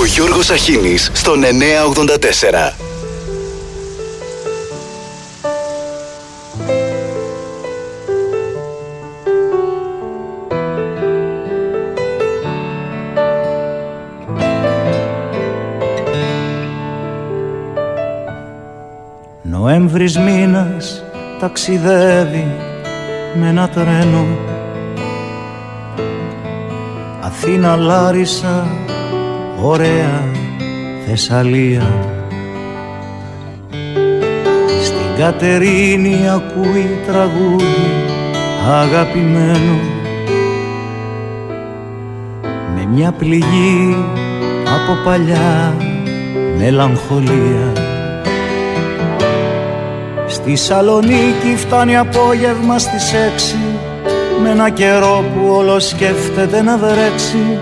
Ο Γιώργος Αχίνης στον 984. Νοέμβρης μήνας ταξιδεύει με ένα τρένο Αθήνα Λάρισα ωραία Θεσσαλία. Στην Κατερίνη ακούει τραγούδι αγαπημένο. Με μια πληγή από παλιά μελαγχολία. Στη Σαλονίκη φτάνει απόγευμα στις έξι. Με ένα καιρό που όλος σκέφτεται να βρέξει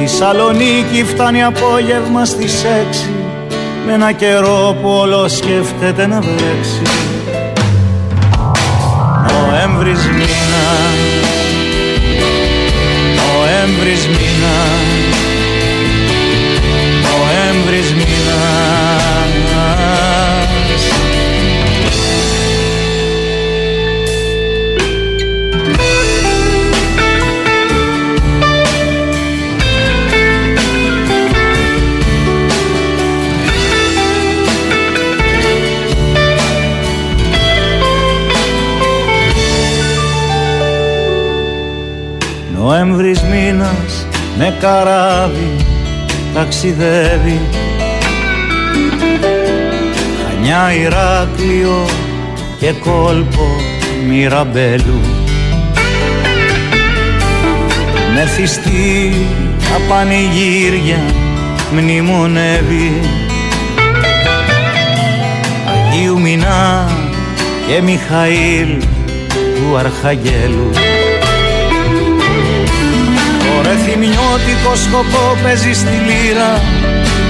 Στη Σαλονίκη φτάνει απόγευμα στις έξι. Με ένα καιρό που όλο σκέφτεται να βρέξει. Νοέμβρης μήνα. Νοέμβρης μήνα Νοέμβρης μήνας με καράβι ταξιδεύει. Χανιά Ηράκλειο και κόλπο Μυραμπέλου. Με θυστή απανηγύρια μνημονεύει. Αγίου Μινά και Μιχαήλ του Αρχαγγέλου Ρε θυμιώτικο σκοπό παίζει στη λύρα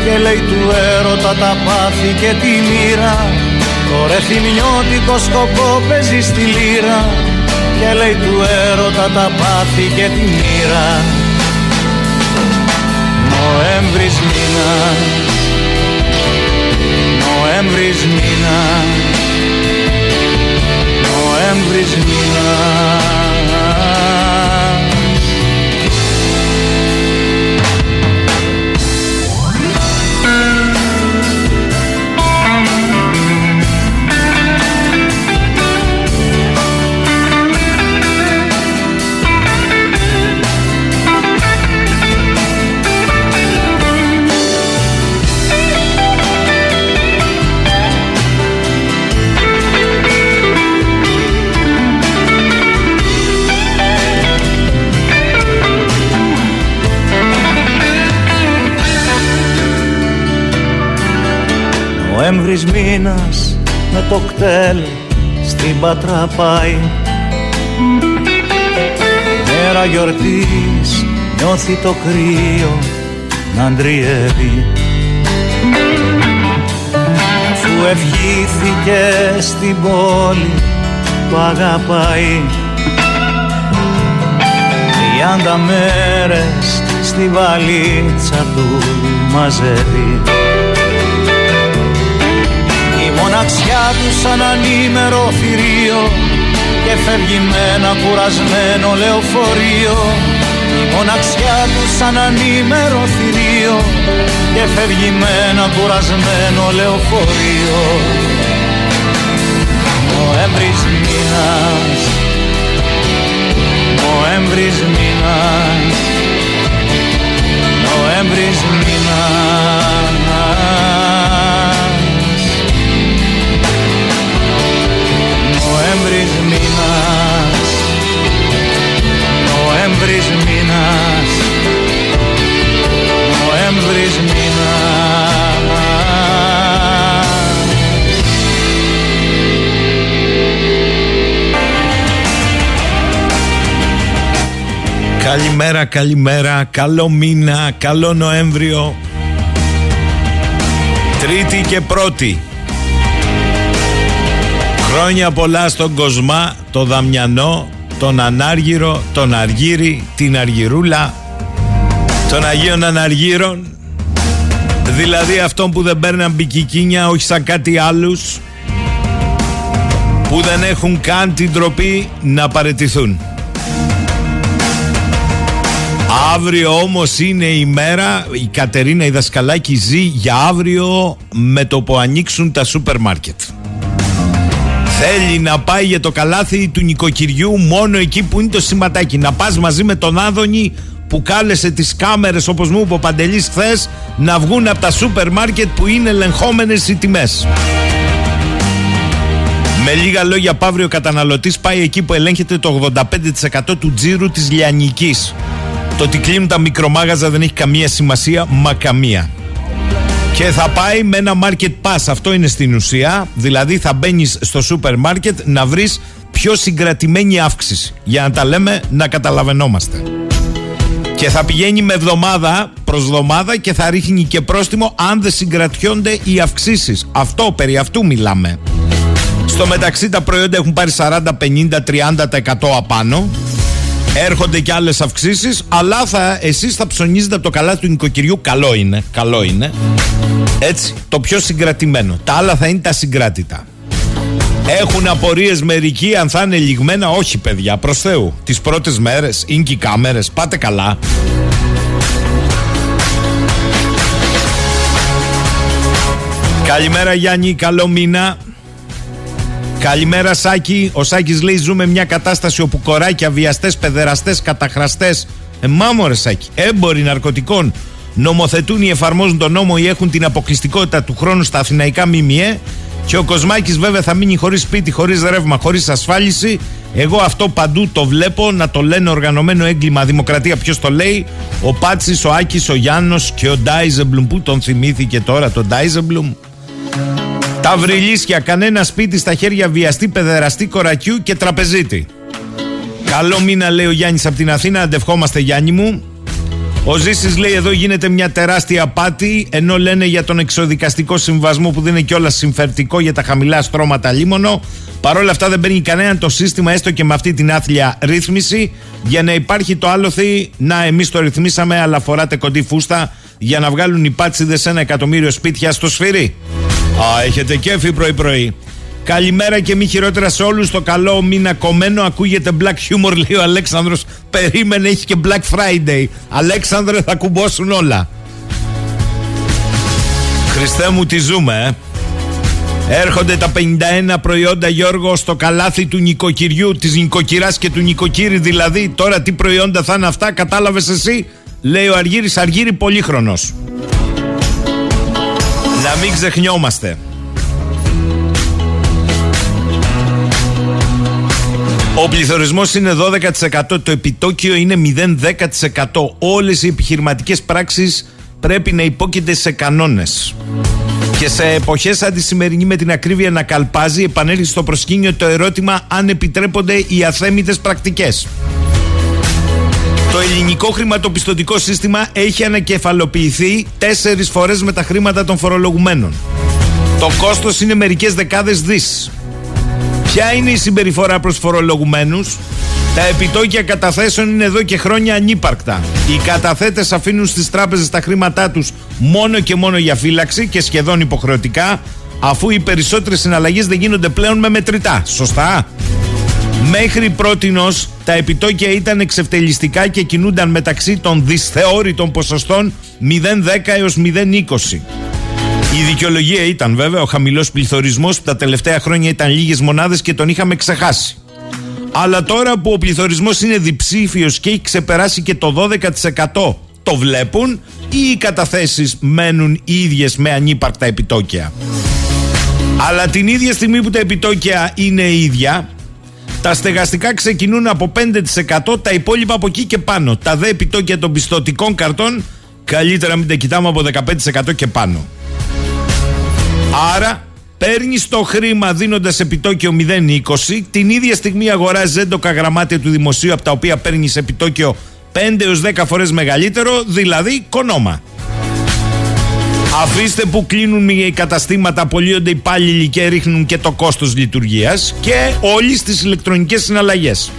και λέει του έρωτα τα πάθη και τη μοίρα. Ρε θυμιώτικο σκοπό παίζει στη λύρα και λέει του έρωτα τα πάθη και τη μοίρα. Νοέμβρης μήνας Νοέμβρης μήνας Νοέμβρης μήνας μήνας με το κτέλ στην Πατρά πάει. Μέρα γιορτής νιώθει το κρύο να αντριεύει. Αφού ευχήθηκε στην πόλη το αγαπάει. Τριάντα μέρες στη βαλίτσα του μαζεύει μοναξιά του σαν ανήμερο θηρίο και φεύγει με ένα κουρασμένο λεωφορείο. Η μοναξιά του σαν ανήμερο θηρίο και φεύγει με ένα κουρασμένο λεωφορείο. Νοέμβρης μήνας Νοέμβρης μήνας Νοέμβρης μήνας Νοέμβρης μήνας. Νοέμβρης μήνας. Νοέμβρης μήνας. Καλημέρα, καλημέρα, καλό μήνα, καλό Νοέμβριο. Τρίτη και πρώτη Χρόνια πολλά στον Κοσμά, το Δαμιανό, τον Ανάργυρο, τον Αργύρι, την Αργυρούλα, των Αγίων Αναργύρων, Δηλαδή αυτόν που δεν παίρναν μπικικίνια όχι σαν κάτι άλλους που δεν έχουν καν την τροπή να παρετηθούν. Αύριο όμως είναι η μέρα, η Κατερίνα η Δασκαλάκη ζει για αύριο με το που ανοίξουν τα σούπερ μάρκετ. Θέλει να πάει για το καλάθι του νοικοκυριού μόνο εκεί που είναι το σηματάκι. Να πας μαζί με τον Άδωνη που κάλεσε τις κάμερες όπως μου είπε ο Παντελής χθες να βγουν από τα σούπερ μάρκετ που είναι ελεγχόμενες οι τιμές. Με λίγα λόγια, Παύριο καταναλωτής πάει εκεί που ελέγχεται το 85% του τζίρου της Λιανικής. Το ότι κλείνουν τα μικρομάγαζα δεν έχει καμία σημασία, μα καμία. Και θα πάει με ένα market pass, αυτό είναι στην ουσία. Δηλαδή θα μπαίνεις στο σούπερ μάρκετ να βρεις πιο συγκρατημένη αύξηση. Για να τα λέμε να καταλαβαίνόμαστε. Και θα πηγαίνει με εβδομάδα προς εβδομάδα και θα ρίχνει και πρόστιμο αν δεν συγκρατιόνται οι αυξήσεις. Αυτό, περί αυτού μιλάμε. Στο μεταξύ τα προϊόντα έχουν πάρει 40, 50, 30% απάνω. Έρχονται και άλλες αυξήσεις Αλλά θα, εσείς θα ψωνίζετε από το καλά του νοικοκυριού Καλό είναι, καλό είναι Έτσι, το πιο συγκρατημένο Τα άλλα θα είναι τα συγκράτητα έχουν απορίες μερικοί αν θα είναι λιγμένα. Όχι, παιδιά, προς Θεού. Τις πρώτες μέρες είναι και οι κάμερες. Πάτε καλά. Καλημέρα Γιάννη, καλό μήνα. Καλημέρα Σάκη. Ο Σάκης λέει ζούμε μια κατάσταση όπου κοράκια, βιαστές, παιδεραστές, καταχραστές, ε, μάμορε Σάκη, έμποροι ναρκωτικών νομοθετούν ή εφαρμόζουν τον νόμο ή έχουν την αποκλειστικότητα του χρόνου στα αθηναϊκά ΜΜΕ και ο Κοσμάκης βέβαια θα μείνει χωρίς σπίτι, χωρίς ρεύμα, χωρίς ασφάλιση. Εγώ αυτό παντού το βλέπω να το λένε οργανωμένο έγκλημα δημοκρατία. Ποιος το λέει, ο Πάτσης, ο Άκης, ο Γιάννος και ο Ντάιζεμπλουμ. Πού τον θυμήθηκε τώρα τον Ντάιζεμπλουμ; Τα βρυλίσια, κανένα σπίτι στα χέρια βιαστή, παιδεραστή, κορακιού και τραπεζίτη. Καλό μήνα λέει ο Γιάννης από την Αθήνα, αντευχόμαστε Γιάννη μου. Ο Ζήσης λέει εδώ γίνεται μια τεράστια απάτη ενώ λένε για τον εξοδικαστικό συμβασμό που δεν είναι κιόλας συμφερτικό για τα χαμηλά στρώματα λίμωνο. Παρ' όλα αυτά δεν παίρνει κανέναν το σύστημα έστω και με αυτή την άθλια ρύθμιση για να υπάρχει το άλοθη να εμείς το ρυθμίσαμε αλλά φοράτε κοντή φούστα για να βγάλουν οι πάτσιδες ένα εκατομμύριο σπίτια στο σφυρί. Α, έχετε κέφι πρωί-πρωί. Καλημέρα και μη χειρότερα σε όλους. Το καλό μήνα κομμένο ακούγεται black humor, λέει ο Αλέξανδρος. Περίμενε, έχει και Black Friday. Αλέξανδρε, θα κουμπώσουν όλα. Χριστέ μου, τι ζούμε, ε. Έρχονται τα 51 προϊόντα Γιώργο στο καλάθι του νοικοκυριού, της νοικοκυράς και του νοικοκύρη δηλαδή. Τώρα τι προϊόντα θα είναι αυτά, κατάλαβες εσύ; Λέει ο Αργύρης, Αργύρη πολύχρονος. Να μην ξεχνιόμαστε. Ο πληθωρισμός είναι 12%, το επιτόκιο είναι 0,10%. Όλες οι επιχειρηματικές πράξεις πρέπει να υπόκειται σε κανόνες. Και σε εποχές σαν τη σημερινή με την ακρίβεια να καλπάζει, επανέλθει στο προσκήνιο το ερώτημα αν επιτρέπονται οι αθέμητες πρακτικές. Το ελληνικό χρηματοπιστωτικό σύστημα έχει ανακεφαλοποιηθεί τέσσερις φορές με τα χρήματα των φορολογουμένων. Το κόστος είναι μερικές δεκάδες δις. Ποια είναι η συμπεριφορά προς φορολογουμένους; Τα επιτόκια καταθέσεων είναι εδώ και χρόνια ανύπαρκτα. Οι καταθέτες αφήνουν στις τράπεζες τα χρήματά τους μόνο και μόνο για φύλαξη και σχεδόν υποχρεωτικά αφού οι περισσότερες συναλλαγές δεν γίνονται πλέον με μετρητά. Σωστά; Μέχρι πρότινος τα επιτόκια ήταν εξευτελιστικά και κινούνταν μεταξύ των δυσθεώρητων ποσοστών 0,10 έως 0,20. Η δικαιολογία ήταν βέβαια ο χαμηλός πληθωρισμός που τα τελευταία χρόνια ήταν λίγες μονάδες και τον είχαμε ξεχάσει. Αλλά τώρα που ο πληθωρισμός είναι διψήφιος και έχει ξεπεράσει και το 12% το βλέπουν ή οι καταθέσεις μένουν ίδιες με ανύπαρκτα επιτόκια; Αλλά την ίδια στιγμή που τα επιτόκια είναι ίδια, τα στεγαστικά ξεκινούν από 5%, τα υπόλοιπα από εκεί και πάνω. Τα δε επιτόκια των πιστοτικών καρτών καλύτερα μην τα κοιτάμε από 15% και πάνω. Άρα παίρνεις το χρήμα δίνοντας επιτόκιο 0,20, την ίδια στιγμή αγοράζεις έντοκα γραμμάτια του δημοσίου από τα οποία παίρνεις επιτόκιο 5 έως 10 φορές μεγαλύτερο, δηλαδή κονόμα. Αφήστε που κλείνουν οι καταστήματα, απολύονται οι υπάλληλοι και ρίχνουν και το κόστος λειτουργίας και όλοι στις ηλεκτρονικές συναλλαγές.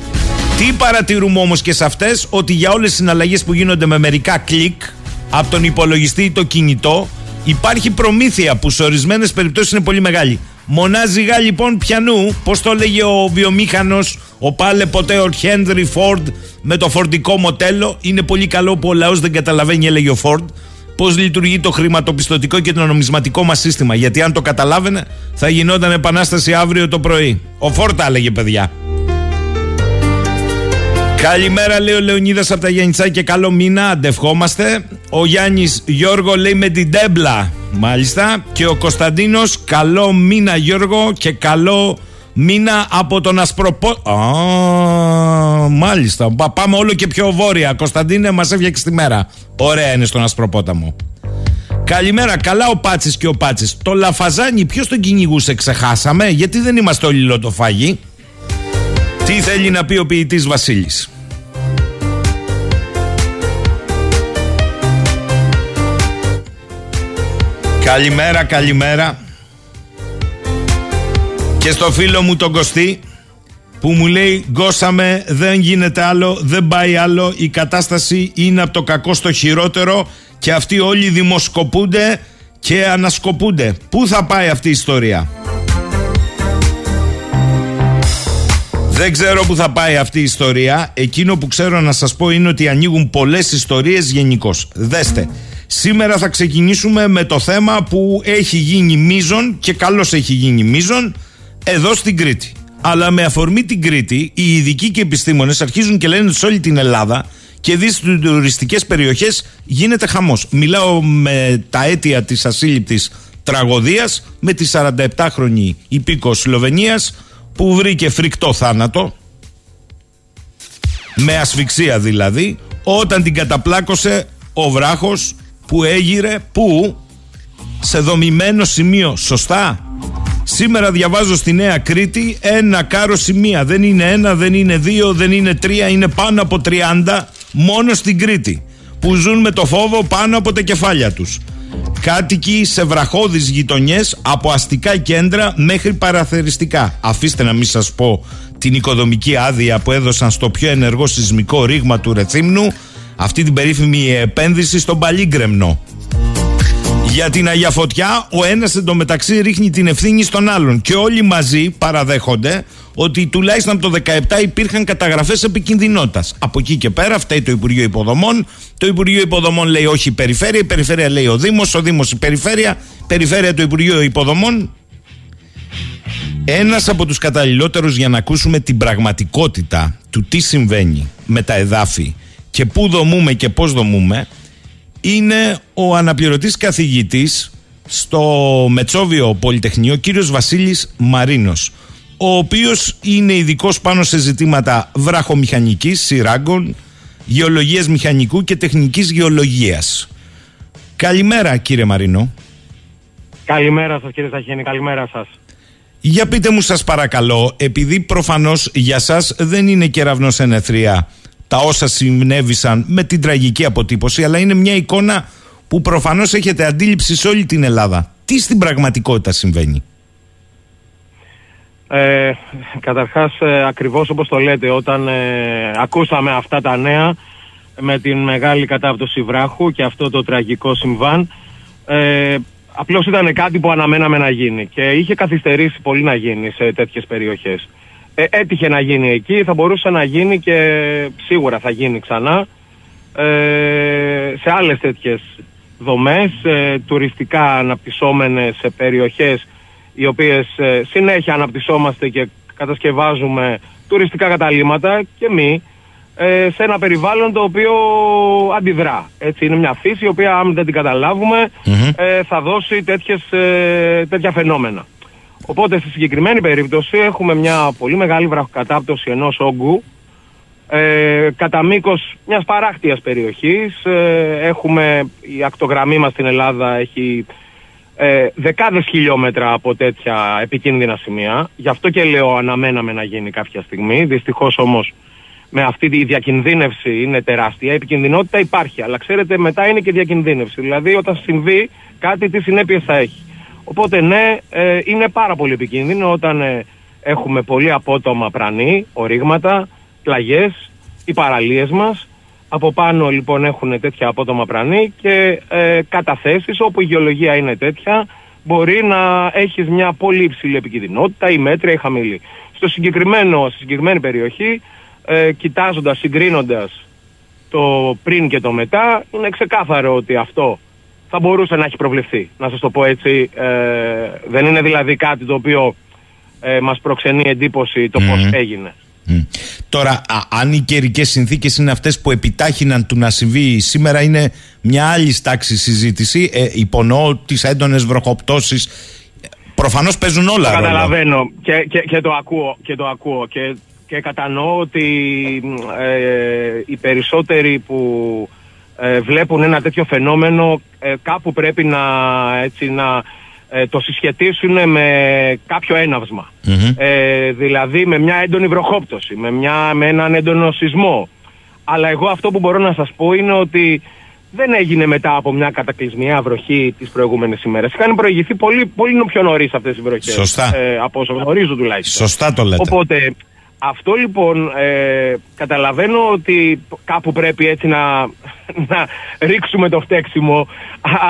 Τι παρατηρούμε όμως και σε αυτές, ότι για όλες τις συναλλαγές που γίνονται με μερικά κλικ από τον υπολογιστή ή το κινητό, Υπάρχει προμήθεια που σε ορισμένες περιπτώσεις είναι πολύ μεγάλη. Μονάζιγα λοιπόν πιανού, πώς το έλεγε ο βιομήχανος, ο πάλε ποτέ ο Χένρι Φόρντ με το φορτικό μοτέλο. Είναι πολύ καλό που ο λαός δεν καταλαβαίνει, έλεγε ο Φόρντ, πώς λειτουργεί το χρηματοπιστωτικό και το νομισματικό μας σύστημα. Γιατί αν το καταλάβαινε, θα γινόταν επανάσταση αύριο το πρωί. Ο Φόρντ τα έλεγε, παιδιά. Καλημέρα λέει ο Λεωνίδας από τα Γιάννητσά και καλό μήνα, αντευχόμαστε. Ο Γιάννης Γιώργο λέει με την τέμπλα, μάλιστα. Και ο Κωνσταντίνος καλό μήνα Γιώργο και καλό μήνα από τον Ασπροπό... Α, μάλιστα, πάμε όλο και πιο βόρεια. Κωνσταντίνε μας έφτιαξε τη μέρα. Ωραία είναι στον Ασπροπόταμο. Καλημέρα, καλά ο Πάτσης και ο Πάτσης. Το Λαφαζάνι ποιος τον κυνηγούσε ξεχάσαμε, γιατί δεν είμαστε όλοι λοτοφάγοι. Τι θέλει να πει ο ποιητής Βασίλης; Καλημέρα, καλημέρα. Και στο φίλο μου τον Κωστή που μου λέει γκώσαμε, δεν γίνεται άλλο, δεν πάει άλλο, η κατάσταση είναι από το κακό στο χειρότερο και αυτοί όλοι δημοσκοπούνται και ανασκοπούνται. Πού θα πάει αυτή η ιστορία; Δεν ξέρω που θα πάει αυτή η ιστορία. Εκείνο που ξέρω να σας πω είναι ότι ανοίγουν πολλές ιστορίες γενικώς. Δέστε. Σήμερα θα ξεκινήσουμε με το θέμα που έχει γίνει μίζον και καλώς έχει γίνει μίζον εδώ στην Κρήτη. Αλλά με αφορμή την Κρήτη, οι ειδικοί και επιστήμονες αρχίζουν και λένε ότι σε όλη την Ελλάδα και δεις στις τουριστικές περιοχές γίνεται χαμός. Μιλάω με τα αίτια της ασύλληπτης τραγωδίας με τη 47χρονη υπήκος Σλοβενίας που βρήκε φρικτό θάνατο. Με ασφυξία δηλαδή. Όταν την καταπλάκωσε ο βράχος που έγειρε που σε δομημένο σημείο σωστά; Σήμερα διαβάζω στη Νέα Κρήτη ένα κάρο σημεία. Δεν είναι ένα, δεν είναι δύο, δεν είναι τρία είναι πάνω από 30 μόνο στην Κρήτη που ζουν με το φόβο πάνω από τα κεφάλια τους Κάτοικοι σε βραχώδεις γειτονιές από αστικά κέντρα μέχρι παραθεριστικά. Αφήστε να μην σας πω την οικοδομική άδεια που έδωσαν στο πιο ενεργό σεισμικό ρήγμα του Ρεθύμνου αυτή την περίφημη επένδυση στον Παλίγκρεμνο. Για την Αγία Φωτιά, ο ένας εντωμεταξύ ρίχνει την ευθύνη στον άλλον και όλοι μαζί παραδέχονται ότι τουλάχιστον από το 17 υπήρχαν καταγραφές επικινδυνότητας. Από εκεί και πέρα φταίει το Υπουργείο Υποδομών. Το Υπουργείο Υποδομών λέει όχι η Περιφέρεια, η Περιφέρεια λέει ο Δήμος, ο Δήμος η Περιφέρεια, Περιφέρεια το Υπουργείο Υποδομών. Ένας από τους καταλληλότερους για να ακούσουμε την πραγματικότητα του τι συμβαίνει με τα εδάφη και πού δομούμε και πώς δομούμε είναι ο αναπληρωτής καθηγητής στο Μετσόβιο Πολυτεχνείο, κύριος Βασίλης Μαρίνος, ο οποίος είναι ειδικός πάνω σε ζητήματα βραχομηχανικής, σειράγκων, γεωλογίας μηχανικού και τεχνικής γεωλογίας. Καλημέρα κύριε Μαρίνο. Καλημέρα σας κύριε Σαχίνη, καλημέρα σας. Για πείτε μου σας παρακαλώ, επειδή προφανώς για σας δεν είναι κεραυνός ενεθρία τα όσα συνέβησαν με την τραγική αποτύπωση, αλλά είναι μια εικόνα που προφανώς έχετε αντίληψη σε όλη την Ελλάδα. Τι στην πραγματικότητα συμβαίνει; Ε, καταρχάς, ε, ακριβώς όπως το λέτε, όταν ε, ακούσαμε αυτά τα νέα με την μεγάλη κατάπτωση βράχου και αυτό το τραγικό συμβάν, ε, απλώς ήταν κάτι που αναμέναμε να γίνει και είχε καθυστερήσει πολύ να γίνει σε τέτοιες περιοχές. Ε, έτυχε να γίνει εκεί, θα μπορούσε να γίνει και σίγουρα θα γίνει ξανά ε, σε άλλες τέτοιες δομές, ε, τουριστικά αναπτυσσόμενες σε περιοχές οι οποίες ε, συνέχεια αναπτυσσόμαστε και κατασκευάζουμε τουριστικά καταλήμματα και μη ε, σε ένα περιβάλλον το οποίο αντιδρά. Έτσι, είναι μια φύση η οποία αν δεν την καταλαβουμε θα δώσει τέτοιες, τέτοια φαινόμενα. Οπότε στη συγκεκριμένη περίπτωση έχουμε μια πολύ μεγάλη βραχοκατάπτωση ενός όγκου ε, κατά μήκος μιας παράκτιας περιοχής. Ε, έχουμε, η ακτογραμμή μας στην Ελλάδα έχει ε, δεκάδες χιλιόμετρα από τέτοια επικίνδυνα σημεία. Γι' αυτό και λέω αναμέναμε να γίνει κάποια στιγμή. Δυστυχώς όμως με αυτή τη διακινδύνευση είναι τεράστια. Η επικινδυνότητα υπάρχει, αλλά ξέρετε μετά είναι και διακινδύνευση. Δηλαδή όταν συμβεί κάτι τι συνέπειες θα έχει. Οπότε ναι, ε, είναι πάρα πολύ επικίνδυνο όταν ε, έχουμε πολύ απότομα πρανή, ορίγματα, πλαγιές, οι παραλίες μας Από πάνω λοιπόν έχουν τέτοια απότομα πρανή και ε, καταθέσεις όπου η γεωλογία είναι τέτοια μπορεί να έχεις μια πολύ υψηλή επικίνδυνοτητα ή μέτρια ή χαμηλή. Στο συγκεκριμένο, στη συγκεκριμένη περιοχή, ε, κοιτάζοντας, συγκρίνοντας το πριν και το μετά, είναι ξεκάθαρο ότι αυτό θα μπορούσε να έχει προβλεφθεί. Να σας το πω έτσι, ε, δεν είναι δηλαδή κάτι το οποίο ε, μας προξενεί εντύπωση το πώς έγινε. Τώρα, αν οι καιρικές συνθήκες είναι αυτές που επιτάχυναν του να συμβεί σήμερα, είναι μια άλλη τάξη συζήτηση. Ε, υπονοώ τις έντονες βροχοπτώσεις. Προφανώς παίζουν όλα. Το καταλαβαίνω και, και, και, το ακούω. Και, το ακούω και, και κατανοώ ότι ε, οι περισσότεροι που ε, βλέπουν ένα τέτοιο φαινόμενο ε, κάπου πρέπει να, έτσι, να ε, το συσχετίσουν με κάποιο Ε, δηλαδή με μια έντονη βροχόπτωση, με, μια, με έναν έντονο σεισμό. Αλλά εγώ αυτό που μπορώ να σας πω είναι ότι δεν έγινε μετά από μια κατακλυσμιά βροχή τις προηγούμενες ημέρες. Είχαν προηγηθεί πολύ, πολύ πιο νωρίς αυτές οι βροχές. Σωστά. Ε, από όσο γνωρίζω τουλάχιστον. Σωστά το λέτε. Οπότε αυτό λοιπόν ε, καταλαβαίνω ότι κάπου πρέπει έτσι να, να ρίξουμε το φταίξιμο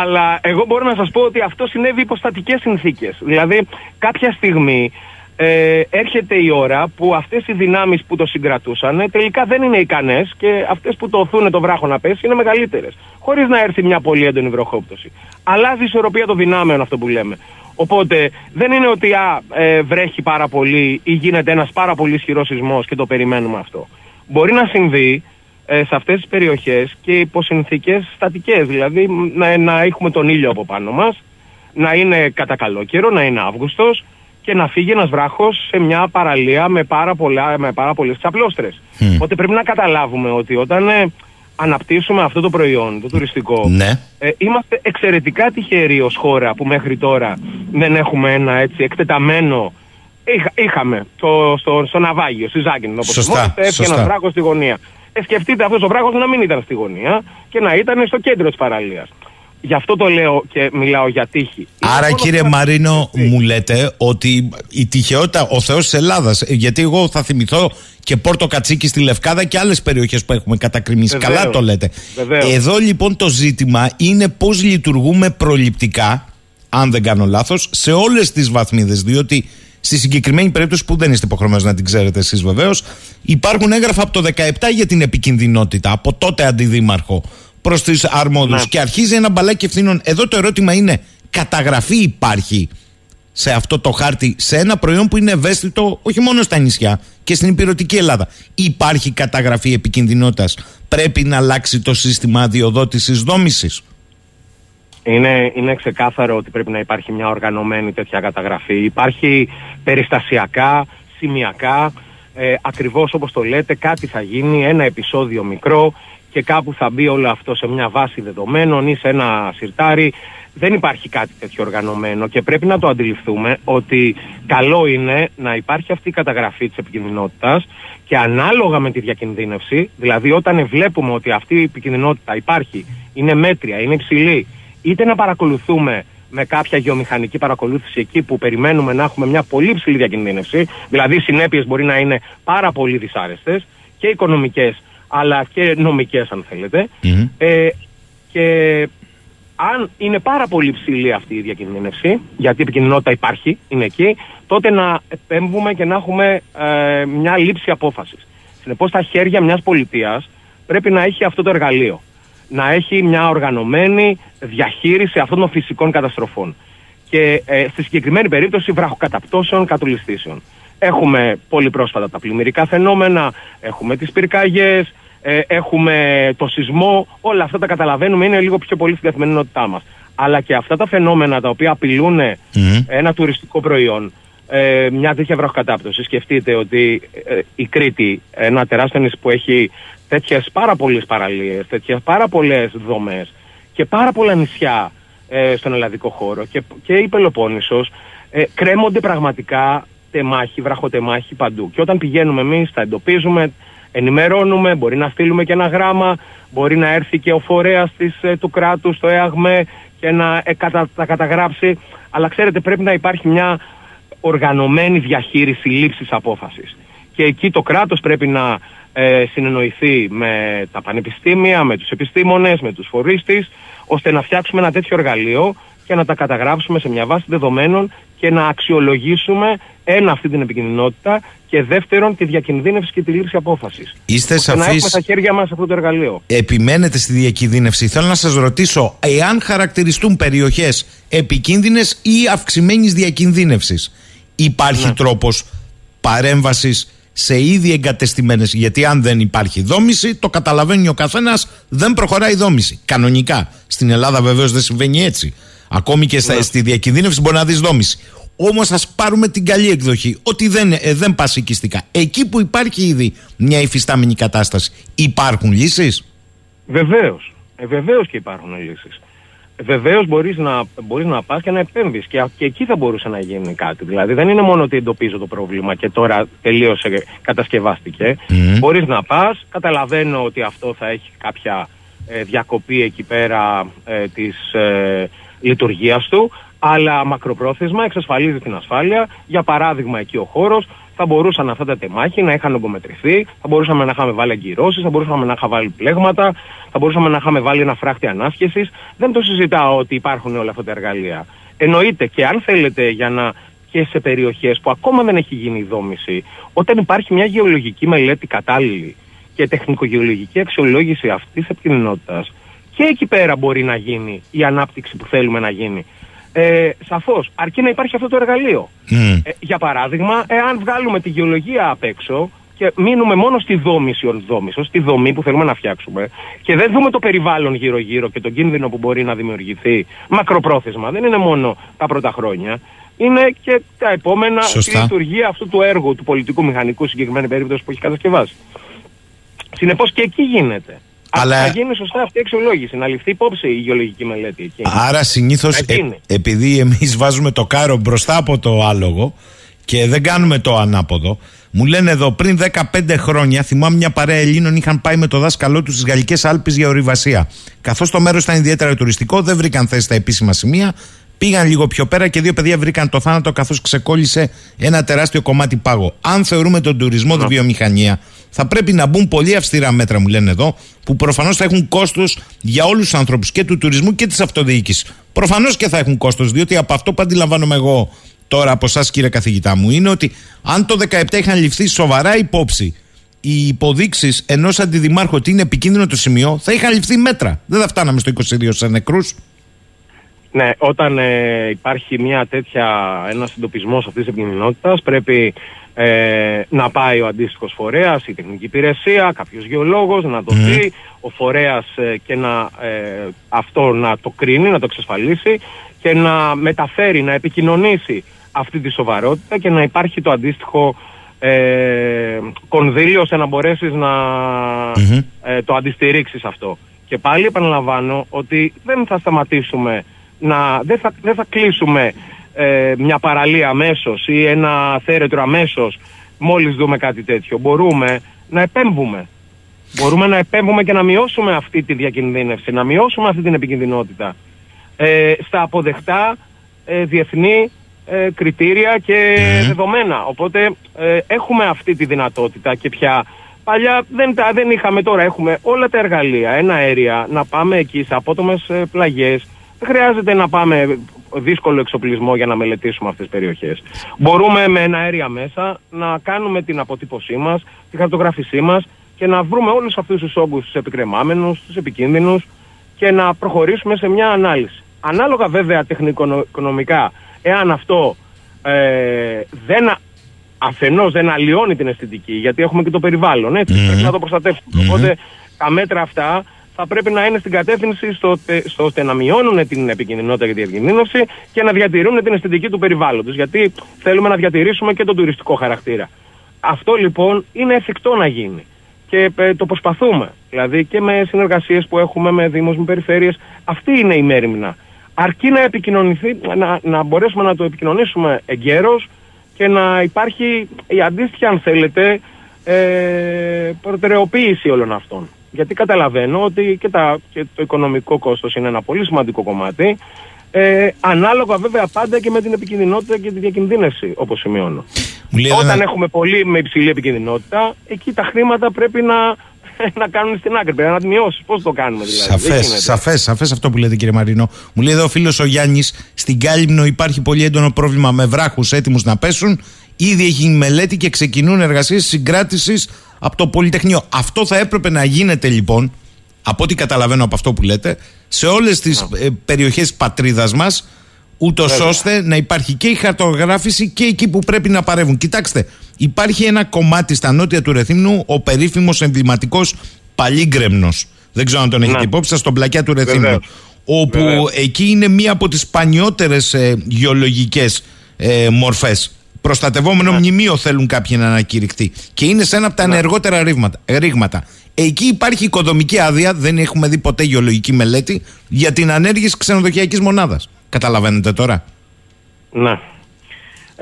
αλλά εγώ μπορώ να σας πω ότι αυτό συνέβη υπό στατικές συνθήκες. Δηλαδή κάποια στιγμή ε, έρχεται η ώρα που αυτές οι δυνάμεις που το συγκρατούσαν τελικά δεν είναι ικανές και αυτές που το οθούν το βράχο να πέσει είναι μεγαλύτερες. Χωρίς να έρθει μια πολύ έντονη βροχόπτωση. Αλλάζει η ισορροπία των δυνάμεων αυτό που λέμε. Οπότε δεν είναι ότι α, ε, βρέχει πάρα πολύ ή γίνεται ένας πάρα πολύ ισχυρός σεισμός και το περιμένουμε αυτό. Μπορεί να συμβεί ε, σε αυτές τις περιοχές και υπό συνθήκες στατικές, δηλαδή να, να έχουμε τον ήλιο από πάνω μας, να είναι κατά καλό καιρό, να είναι Αύγουστος και να φύγει ένας βράχος σε μια παραλία με πάρα, πολλά, με πάρα πολλές ξαπλώστρες. Οπότε πρέπει να καταλάβουμε ότι όταν ε, αναπτύσσουμε αυτό το προϊόν, το τουριστικό, ναι. ε, είμαστε εξαιρετικά τυχεροί ως χώρα που μέχρι τώρα δεν έχουμε ένα έτσι εκτεταμένο Είχα, είχαμε το, στο, στο ναυάγιο, στη Ζάγκη, όπως σωστά, έφυγε ένας βράχος στη γωνία. Ε, σκεφτείτε αυτός ο βράχος να μην ήταν στη γωνία και να ήταν στο κέντρο της παραλίας. Γι' αυτό το λέω και μιλάω για τύχη. Άρα κύριε Μαρίνο μου λέτε ότι η τυχαιότητα, ο Θεός της Ελλάδας, ε, γιατί εγώ θα θυμηθώ και Πόρτο Κατσίκη στη Λευκάδα και άλλες περιοχές που έχουμε κατακριμίσει. Καλά το λέτε. Εδώ λοιπόν το ζήτημα είναι πώς λειτουργούμε προληπτικά, αν δεν κάνω λάθος, σε όλες τις βαθμίδες, διότι Στη συγκεκριμένη περίπτωση που δεν είστε υποχρεωμένοι να την ξέρετε εσείς βεβαίως, υπάρχουν έγγραφα από το 17 για την επικινδυνότητα, από τότε αντιδήμαρχο προς του αρμόδιους. Ναι. Και αρχίζει ένα μπαλάκι ευθύνων. Εδώ το ερώτημα είναι, καταγραφή υπάρχει σε αυτό το χάρτη σε ένα προϊόν που είναι ευαίσθητο όχι μόνο στα νησιά και στην υπηρετική Ελλάδα. Υπάρχει καταγραφή επικινδυνότητας. Πρέπει να αλλάξει το σύστημα αδειοδότησης δόμησης. Είναι, είναι ξεκάθαρο ότι πρέπει να υπάρχει μια οργανωμένη τέτοια καταγραφή. Υπάρχει περιστασιακά, σημειακά, ε, ακριβώς όπως το λέτε κάτι θα γίνει, ένα επεισόδιο μικρό και κάπου θα μπει όλο αυτό σε μια βάση δεδομένων ή σε ένα σιρτάρι. Δεν υπάρχει κάτι τέτοιο οργανωμένο και πρέπει να το αντιληφθούμε ότι καλό είναι να υπάρχει αυτή η καταγραφή της επικινδυνότητας και ανάλογα με τη διακινδύνευση, δηλαδή όταν βλέπουμε ότι αυτή η επικινδυνότητα υπάρχει, είναι μέτρια, είναι υψηλή, είτε να παρακολουθούμε με κάποια γεωμηχανική παρακολούθηση εκεί που περιμένουμε να έχουμε μια πολύ ψηλή διακινδύνευση, δηλαδή οι συνέπειες μπορεί να είναι πάρα πολύ δυσάρεστες και οικονομικές αλλά και νομικές, αν θελετε Ε, και αν είναι πάρα πολύ ψηλή αυτή η διακινδύνευση, γιατί η επικινδυνότητα υπάρχει, είναι εκεί, τότε να επέμβουμε και να έχουμε ε, μια λήψη απόφασης. Συνεπώς, στα χέρια μιας πολιτείας πρέπει να έχει αυτό το εργαλείο να έχει μια οργανωμένη διαχείριση αυτών των φυσικών καταστροφών. Και ε, στη συγκεκριμένη περίπτωση βραχοκαταπτώσεων κατολιστήσεων. Έχουμε πολύ πρόσφατα τα πλημμυρικά φαινόμενα, έχουμε τις πυρκαγιές, ε, έχουμε το σεισμό, όλα αυτά τα καταλαβαίνουμε, είναι λίγο πιο πολύ στην καθημερινότητά μας. Αλλά και αυτά τα φαινόμενα τα οποία απειλούν ένα τουριστικό προϊόν, ε, μια τέτοια βραχοκατάπτωση. Σκεφτείτε ότι ε, η Κρήτη, ένα τεράστιο νησί που έχει τέτοιες πάρα πολλές παραλίες, τέτοιες πάρα πολλές δομές και πάρα πολλά νησιά ε, στον ελλαδικό χώρο και, και η Πελοπόννησος ε, κρέμονται πραγματικά τεμάχοι, βραχοτεμάχοι παντού. Και όταν πηγαίνουμε εμείς, τα εντοπίζουμε, ενημερώνουμε, μπορεί να στείλουμε και ένα γράμμα, μπορεί να έρθει και ο φορέας ε, του κράτους, το ΕΑΓΜΕ και να ε, κατα, τα καταγράψει. Αλλά ξέρετε, πρέπει να υπάρχει μια οργανωμένη διαχείριση λήψης απόφασης. Και εκεί το κράτος πρέπει να ε, συνεννοηθεί με τα πανεπιστήμια, με τους επιστήμονες, με τους φορείς της, ώστε να φτιάξουμε ένα τέτοιο εργαλείο και να τα καταγράψουμε σε μια βάση δεδομένων και να αξιολογήσουμε ένα αυτή την επικινδυνότητα και δεύτερον τη διακινδύνευση και τη λήψη απόφασης. Είστε σαφεί. Να έχουμε στα χέρια μας αυτό το εργαλείο. Επιμένετε στη διακινδύνευση; Θέλω να σας ρωτήσω, εάν χαρακτηριστούν περιοχές επικίνδυνες ή αυξημένης διακινδύνευσης, υπάρχει ναι. τρόπος παρέμβασης σε ήδη εγκατεστημένες; Γιατί αν δεν υπάρχει δόμηση, το καταλαβαίνει ο καθένας, δεν προχωράει η δόμηση. Κανονικά. Στην Ελλάδα βεβαίως δεν συμβαίνει έτσι. Ακόμη και ναι. στη διακινδύνευση μπορεί να δεις δόμηση. Όμως ας πάρουμε την καλή εκδοχή. Ότι δεν, ε, δεν πας οικιστικά. Εκεί που υπάρχει ήδη μια υφιστάμενη κατάσταση, υπάρχουν λύσεις; Βεβαίως. Ε, Βεβαίως και υπάρχουν λύσεις. Βεβαίως μπορείς να, μπορείς να πας και να επέμβεις και, και εκεί θα μπορούσε να γίνει κάτι. Δηλαδή δεν είναι μόνο ότι εντοπίζω το πρόβλημα και τώρα τελείωσε, κατασκευάστηκε. Mm. Μπορείς να πας, καταλαβαίνω ότι αυτό θα έχει κάποια ε, διακοπή εκεί πέρα ε, της ε, λειτουργίας του, αλλά μακροπρόθεσμα εξασφαλίζει την ασφάλεια. Για παράδειγμα, εκεί ο χώρος θα μπορούσαν αυτά τα τεμάχη να είχαν ογκομετρηθεί, θα μπορούσαμε να είχαμε βάλει αγκυρώσεις, θα μπορούσαμε να είχαμε βάλει πλέγματα, θα μπορούσαμε να είχαμε βάλει ένα φράχτη ανάσχεση. Δεν το συζητάω ότι υπάρχουν όλα αυτά τα εργαλεία. Εννοείται και αν θέλετε για να και σε περιοχές που ακόμα δεν έχει γίνει η δόμηση, όταν υπάρχει μια γεωλογική μελέτη κατάλληλη και τεχνικογεωλογική αξιολόγηση αυτής της επικοινωνία, και εκεί πέρα μπορεί να γίνει η ανάπτυξη που θέλουμε να γίνει. Ε, Σαφώς, αρκεί να υπάρχει αυτό το εργαλείο. Ε, για παράδειγμα, εάν βγάλουμε τη γεωλογία απ' έξω και μείνουμε μόνο στη δόμηση ω δόμηση, στη δομή που θέλουμε να φτιάξουμε και δεν δούμε το περιβάλλον γύρω-γύρω και τον κίνδυνο που μπορεί να δημιουργηθεί μακροπρόθεσμα, δεν είναι μόνο τα πρώτα χρόνια, είναι και τα επόμενα στη λειτουργία αυτού του έργου του πολιτικού μηχανικού συγκεκριμένη περίπτωση που έχει κατασκευάσει. Συνεπώς και εκεί γίνεται. Αλλά... Θα γίνει σωστά αυτή η αξιολόγηση, να ληφθεί υπόψη η γεωλογική μελέτη εκεί. Άρα συνήθως, ε, επειδή εμείς βάζουμε το κάρο μπροστά από το άλογο και δεν κάνουμε το ανάποδο, μου λένε εδώ πριν 15 χρόνια, θυμάμαι μια παρέα Ελλήνων είχαν πάει με το δάσκαλό τους στις Γαλλικές Άλπε για ορειβασία. Καθώς το μέρος ήταν ιδιαίτερα τουριστικό, δεν βρήκαν θέση στα επίσημα σημεία. Πήγαν λίγο πιο πέρα και δύο παιδιά βρήκαν το θάνατο καθώς ξεκόλλησε ένα τεράστιο κομμάτι πάγο. Αν θεωρούμε τον τουρισμό, τη βιομηχανία, θα πρέπει να μπουν πολύ αυστηρά μέτρα, μου λένε εδώ, που προφανώς θα έχουν κόστος για όλους τους ανθρώπους και του τουρισμού και της αυτοδιοίκησης. Προφανώς και θα έχουν κόστος, διότι από αυτό που αντιλαμβάνομαι εγώ τώρα από εσάς, κύριε καθηγητά μου, είναι ότι αν το 2017 είχαν ληφθεί σοβαρά υπόψη οι υποδείξεις ενός αντιδημάρχου ότι είναι επικίνδυνο το σημείο, θα είχαν ληφθεί μέτρα. Δεν θα φτάναμε στο 22 σε νεκρούς. Ναι, όταν ε, υπάρχει μια τέτοια, ένας συντοπισμό αυτής της επικίνδυνοτητας, πρέπει ε, να πάει ο αντίστοιχος φορέας, η τεχνική υπηρεσία, κάποιος γεωλόγος να το δει, ο φορέας ε, και να ε, αυτό να το κρίνει, να το εξασφαλίσει και να μεταφέρει, να επικοινωνήσει αυτή τη σοβαρότητα και να υπάρχει το αντίστοιχο ε, κονδύλιο ώστε να μπορέσεις να ε, το αντιστηρίξεις αυτό. Και πάλι επαναλαμβάνω ότι δεν θα σταματήσουμε να, δεν θα, δεν θα κλείσουμε ε, μια παραλία αμέσως ή ένα θέρετρο αμέσως μόλις δούμε κάτι τέτοιο. Μπορούμε να επέμβουμε. Μπορούμε να επέμβουμε και να μειώσουμε αυτή τη διακινδύνευση, να μειώσουμε αυτή την επικινδυνότητα ε, στα αποδεκτά ε, διεθνή ε, κριτήρια και δεδομένα. Οπότε ε, έχουμε αυτή τη δυνατότητα και πια παλιά δεν, δεν είχαμε τώρα, έχουμε όλα τα εργαλεία, ένα αέρια, να πάμε εκεί σε απότομες πλαγιές, δεν χρειάζεται να πάμε δύσκολο εξοπλισμό για να μελετήσουμε αυτές τις περιοχές. Μπορούμε με ένα αέρια μέσα να κάνουμε την αποτύπωσή μας, τη χαρτογράφησή μας και να βρούμε όλους αυτούς τους όγκους τους επικρεμάμενους, τους επικίνδυνους και να προχωρήσουμε σε μια ανάλυση. Ανάλογα βέβαια τεχνικονομικά, εάν αυτό ε, δεν αφενός δεν αλλοιώνει την αισθητική, γιατί έχουμε και το περιβάλλον, έτσι, πρέπει να το προστατεύσουμε. Οπότε τα μέτρα αυτά θα πρέπει να είναι στην κατεύθυνση στο, στο ώστε να μειώνουν την επικίνδυνοτητα και την επικίνδυνωση και να διατηρούν την αισθητική του περιβάλλοντος. Γιατί θέλουμε να διατηρήσουμε και τον τουριστικό χαρακτήρα. Αυτό λοιπόν είναι εφικτό να γίνει. Και ε, το προσπαθούμε. Δηλαδή και με συνεργασίες που έχουμε με δήμους, με περιφέρειες. Αυτή είναι η μέρημνα. Αρκεί να επικοινωνηθεί, να, να μπορέσουμε να το επικοινωνήσουμε εγκαίρως και να υπάρχει η αντίστοιχη αν θέλετε ε, προτεραιοποίηση όλων αυτών. Γιατί καταλαβαίνω ότι και, τα, και το οικονομικό κόστος είναι ένα πολύ σημαντικό κομμάτι. Ε, ανάλογα βέβαια πάντα και με την επικινδυνότητα και τη διακινδύνευση, όπως σημειώνω. Όταν έχουμε πολύ με υψηλή επικίνδυνοτητα, εκεί τα χρήματα πρέπει να, να κάνουν στην άκρη. Πρέπει να τη μειώσεις. Πώς το κάνουμε δηλαδή. Σαφές, σαφές, σαφές αυτό που λέτε κύριε Μαρίνο. Μου λέει εδώ ο φίλος ο Γιάννης, στην Κάλυμνο υπάρχει πολύ έντονο πρόβλημα με βράχους έτοιμους να πέσουν. Ήδη έχει μελέτη και ξεκινούν εργασίες συγκράτησης από το Πολυτεχνείο. Αυτό θα έπρεπε να γίνεται λοιπόν, από ό,τι καταλαβαίνω από αυτό που λέτε, σε όλες τις ε, περιοχές πατρίδας μας ούτως ώστε να υπάρχει και η χαρτογράφηση και εκεί που πρέπει να παρεύουν. Κοιτάξτε, υπάρχει ένα κομμάτι στα νότια του Ρεθύμνου, ο περίφημος εμβληματικός Παλίγκρεμνος. Δεν ξέρω αν τον έχετε ναι. υπόψη, στον πλακιά του Ρεθύμνου. Όπου εκεί είναι μία από τις σπανιότερες ε, γεωλογικές ε, μορφές. Προστατευόμενο ναι. μνημείο θέλουν κάποιοι να ανακηρυχθεί. Και είναι σε ένα από τα ναι. ενεργότερα ρήγματα. Εκεί υπάρχει οικοδομική άδεια, δεν έχουμε δει ποτέ γεωλογική μελέτη, για την ανέργεια ξενοδοχειακής μονάδας. Καταλαβαίνετε τώρα; Ναι.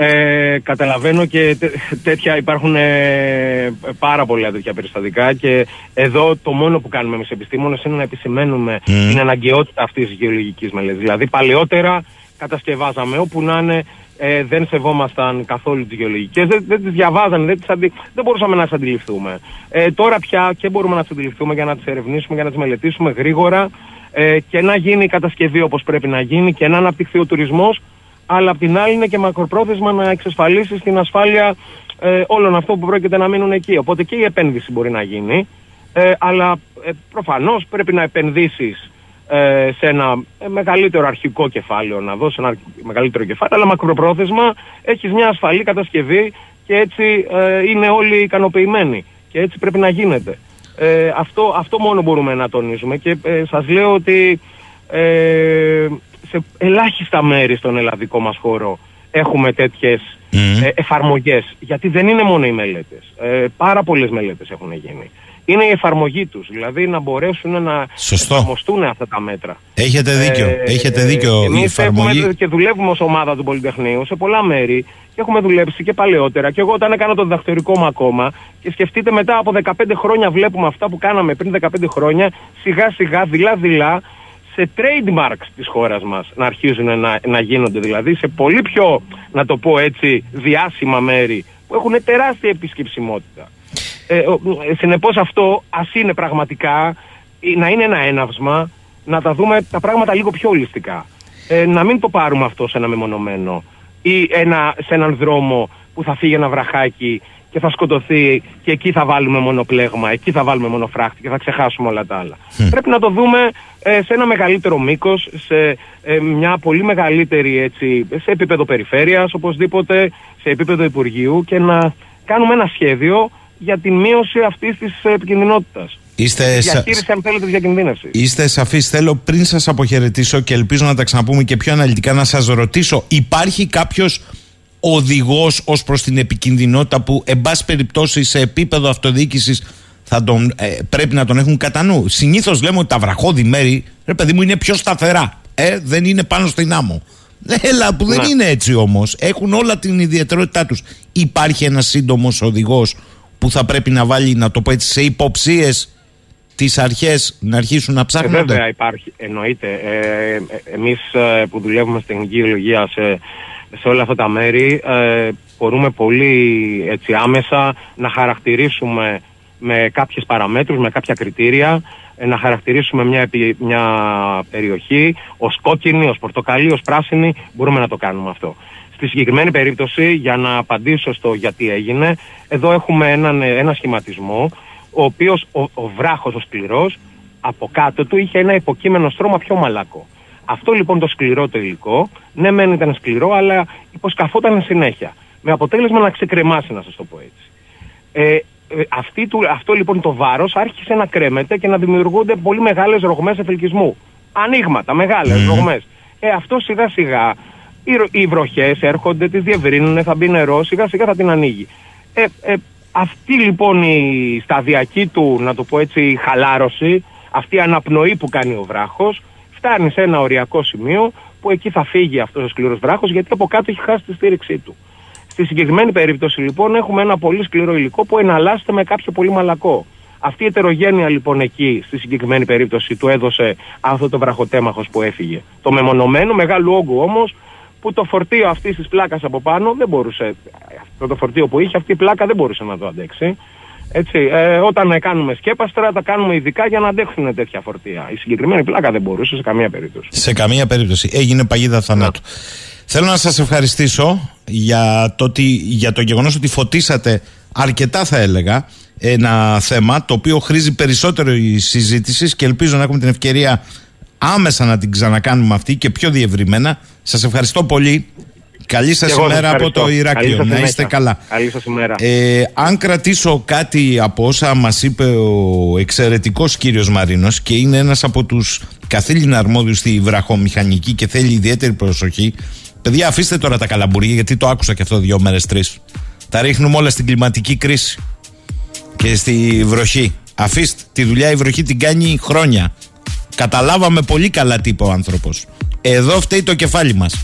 Ε, καταλαβαίνω και τέτοια υπάρχουν ε, πάρα πολλά τέτοια περιστατικά και εδώ το μόνο που κάνουμε εμείς επιστήμονες είναι να επισημαίνουμε mm. την αναγκαιότητα αυτής της γεωλογικής μελέτης. Δηλαδή παλαιότερα κατασκευάζαμε όπου να είναι ε, δεν σεβόμασταν καθόλου τις γεωλογικές, δεν, δεν τις διαβάζανε, δεν, τις αντι... δεν μπορούσαμε να τις αντιληφθούμε. Ε, τώρα πια και μπορούμε να τις αντιληφθούμε για να τις ερευνήσουμε, για να τις μελετήσουμε γρήγορα ε, και να γίνει η κατασκευή όπως πρέπει να γίνει και να αναπτυχθεί ο τουρισμός αλλά απ' την άλλη είναι και μακροπρόθεσμα να εξασφαλίσει την ασφάλεια ε, όλων αυτών που πρόκειται να μείνουν εκεί. Οπότε και η επένδυση μπορεί να γίνει, ε, αλλά ε, προφανώς πρέπει να επενδύσεις ε, σε ένα ε, μεγαλύτερο αρχικό κεφάλαιο, να δώσει ένα μεγαλύτερο κεφάλαιο, αλλά μακροπρόθεσμα έχεις μια ασφαλή κατασκευή και έτσι είναι όλοι ικανοποιημένοι. Και έτσι πρέπει να γίνεται. Ε, αυτό, αυτό μόνο μπορούμε να τονίζουμε και ε, σας λέω ότι ε, σε ελάχιστα μέρη στον ελλαδικό μας χώρο έχουμε τέτοιες mm. ε, εφαρμογές γιατί δεν είναι μόνο οι μελέτες ε, πάρα πολλές μελέτες έχουν γίνει είναι η εφαρμογή τους, δηλαδή να μπορέσουν να Σωστό. εφαρμοστούν αυτά τα μέτρα. Έχετε δίκιο, ε, έχετε δίκιο. Εμείς η εφαρμογή... και δουλεύουμε ως ομάδα του Πολυτεχνείου σε πολλά μέρη και έχουμε δουλέψει και παλαιότερα. Και εγώ όταν έκανα το διδακτορικό μου ακόμα και σκεφτείτε μετά από 15 χρόνια βλέπουμε αυτά που κάναμε πριν 15 χρόνια σιγά σιγά, δειλά δειλά σε trademarks της χώρας μας να αρχίζουν να, να γίνονται δηλαδή σε πολύ πιο, να το πω έτσι, διάσημα μέρη που έχουν τεράστια επισκεψιμότητα. Ε, ε, συνεπώς αυτό ας είναι πραγματικά να είναι ένα έναυσμα να τα δούμε τα πράγματα λίγο πιο ολιστικά. Ε, να μην το πάρουμε αυτό σε ένα μεμονωμένο ή ένα, σε έναν δρόμο που θα φύγει ένα βραχάκι και θα σκοτωθεί και εκεί θα βάλουμε μονοπλέγμα, εκεί θα βάλουμε μονοφράχτη και θα ξεχάσουμε όλα τα άλλα. Πρέπει να το δούμε ε, σε ένα μεγαλύτερο μήκος, σε ε, μια πολύ μεγαλύτερη έτσι, σε επίπεδο περιφέρειας οπωσδήποτε, σε επίπεδο Υπουργείου και να κάνουμε ένα σχέδιο για την μείωση αυτής της επικινδυνότητας. Είστε διαχείριση, αν θέλετε, διακινδύνευσης. Είστε σαφείς. Θέλω πριν σας αποχαιρετήσω και ελπίζω να τα ξαναπούμε και πιο αναλυτικά να σας ρωτήσω, υπάρχει κάποιος οδηγός ως προς την επικινδυνότητα που, εν πάση περιπτώσει, σε επίπεδο αυτοδιοίκησης ε, πρέπει να τον έχουν κατά νου; Συνήθως λέμε ότι τα βραχώδη μέρη, ρε παιδί μου, είναι πιο σταθερά. Ε, δεν είναι πάνω στην άμμο. Έλα, που δεν ναι. είναι έτσι όμως. Έχουν όλα την ιδιαιτερότητά τους. Υπάρχει ένας σύντομος οδηγός που θα πρέπει να βάλει, να το πω έτσι, σε υποψίες τις αρχές να αρχίσουν να ψάχνουν. Ε, βέβαια υπάρχει, εννοείται. Ε, ε Εμείς ε, που δουλεύουμε στην γεωλογία σε, σε όλα αυτά τα μέρη, ε, μπορούμε πολύ έτσι, άμεσα να χαρακτηρίσουμε με κάποιες παραμέτρους, με κάποια κριτήρια, να χαρακτηρίσουμε μια, μια περιοχή ως κόκκινη, ως πορτοκαλί, ως πράσινη, μπορούμε να το κάνουμε αυτό. Στη συγκεκριμένη περίπτωση, για να απαντήσω στο γιατί έγινε, εδώ έχουμε έναν, ένα σχηματισμό, ο οποίος ο, ο βράχος ο σκληρός, από κάτω του είχε ένα υποκείμενο στρώμα πιο μαλακό. Αυτό λοιπόν το σκληρό το υλικό, ναι μεν ήταν σκληρό, αλλά υποσκαφόταν συνέχεια. Με αποτέλεσμα να ξεκρεμάσει, να σας το πω έτσι. Ε, ε αυτή του, αυτό λοιπόν το βάρος άρχισε να κρέμεται και να δημιουργούνται πολύ μεγάλες ρογμές εφελκισμού. Ανοίγματα, μεγάλες mm. ρογμές. Ε, αυτό σιγά σιγά οι, οι βροχές έρχονται, τις διευρύνουν, θα μπει νερό, σιγά σιγά θα την ανοίγει. Ε, ε, αυτή λοιπόν η σταδιακή του, να το πω έτσι, χαλάρωση, αυτή η αναπνοή που κάνει ο βράχος, φτάνει σε ένα οριακό σημείο που εκεί θα φύγει αυτός ο σκληρός βράχος γιατί από κάτω έχει χάσει τη στήριξή του. Στη συγκεκριμένη περίπτωση λοιπόν έχουμε ένα πολύ σκληρό υλικό που εναλλάσσεται με κάποιο πολύ μαλακό. Αυτή η ετερογένεια λοιπόν εκεί στη συγκεκριμένη περίπτωση του έδωσε αυτό το βραχοτέμαχος που έφυγε. Το μεμονωμένο μεγάλο όγκο όμως που το φορτίο αυτής της πλάκας από πάνω δεν μπορούσε. το φορτίο που είχε, αυτή η πλάκα δεν μπορούσε να το αντέξει. Έτσι, ε, όταν κάνουμε σκέπαστρα, τα κάνουμε ειδικά για να αντέξουν τέτοια φορτία. Η συγκεκριμένη πλάκα δεν μπορούσε σε καμία περίπτωση. Σε καμία περίπτωση. Έγινε παγίδα θανάτου. Θέλω να σας ευχαριστήσω για το, ότι, για το γεγονός ότι φωτίσατε αρκετά θα έλεγα ένα θέμα το οποίο χρήζει περισσότερο η συζήτηση και ελπίζω να έχουμε την ευκαιρία άμεσα να την ξανακάνουμε αυτή και πιο διευρυμένα. Σας ευχαριστώ πολύ. Καλή σας ημέρα από το Ηράκλειο. Να είστε καλά. Καλή σας ημέρα. Ε, αν κρατήσω κάτι από όσα μας είπε ο εξαιρετικός κύριος Μαρίνος και είναι ένας από τους καθήλυνα αρμόδιους στη βραχομηχανική και θέλει ιδιαίτερη προσοχή Παιδιά, αφήστε τώρα τα καλαμπουρία, γιατί το άκουσα και αυτό δύο μέρες, τρεις. Τα ρίχνουμε όλα στην κλιματική κρίση και στη βροχή. Αφήστε τη δουλειά, η βροχή την κάνει χρόνια. Καταλάβαμε πολύ καλά τι είπε ο άνθρωπος. Εδώ φταίει το κεφάλι μας.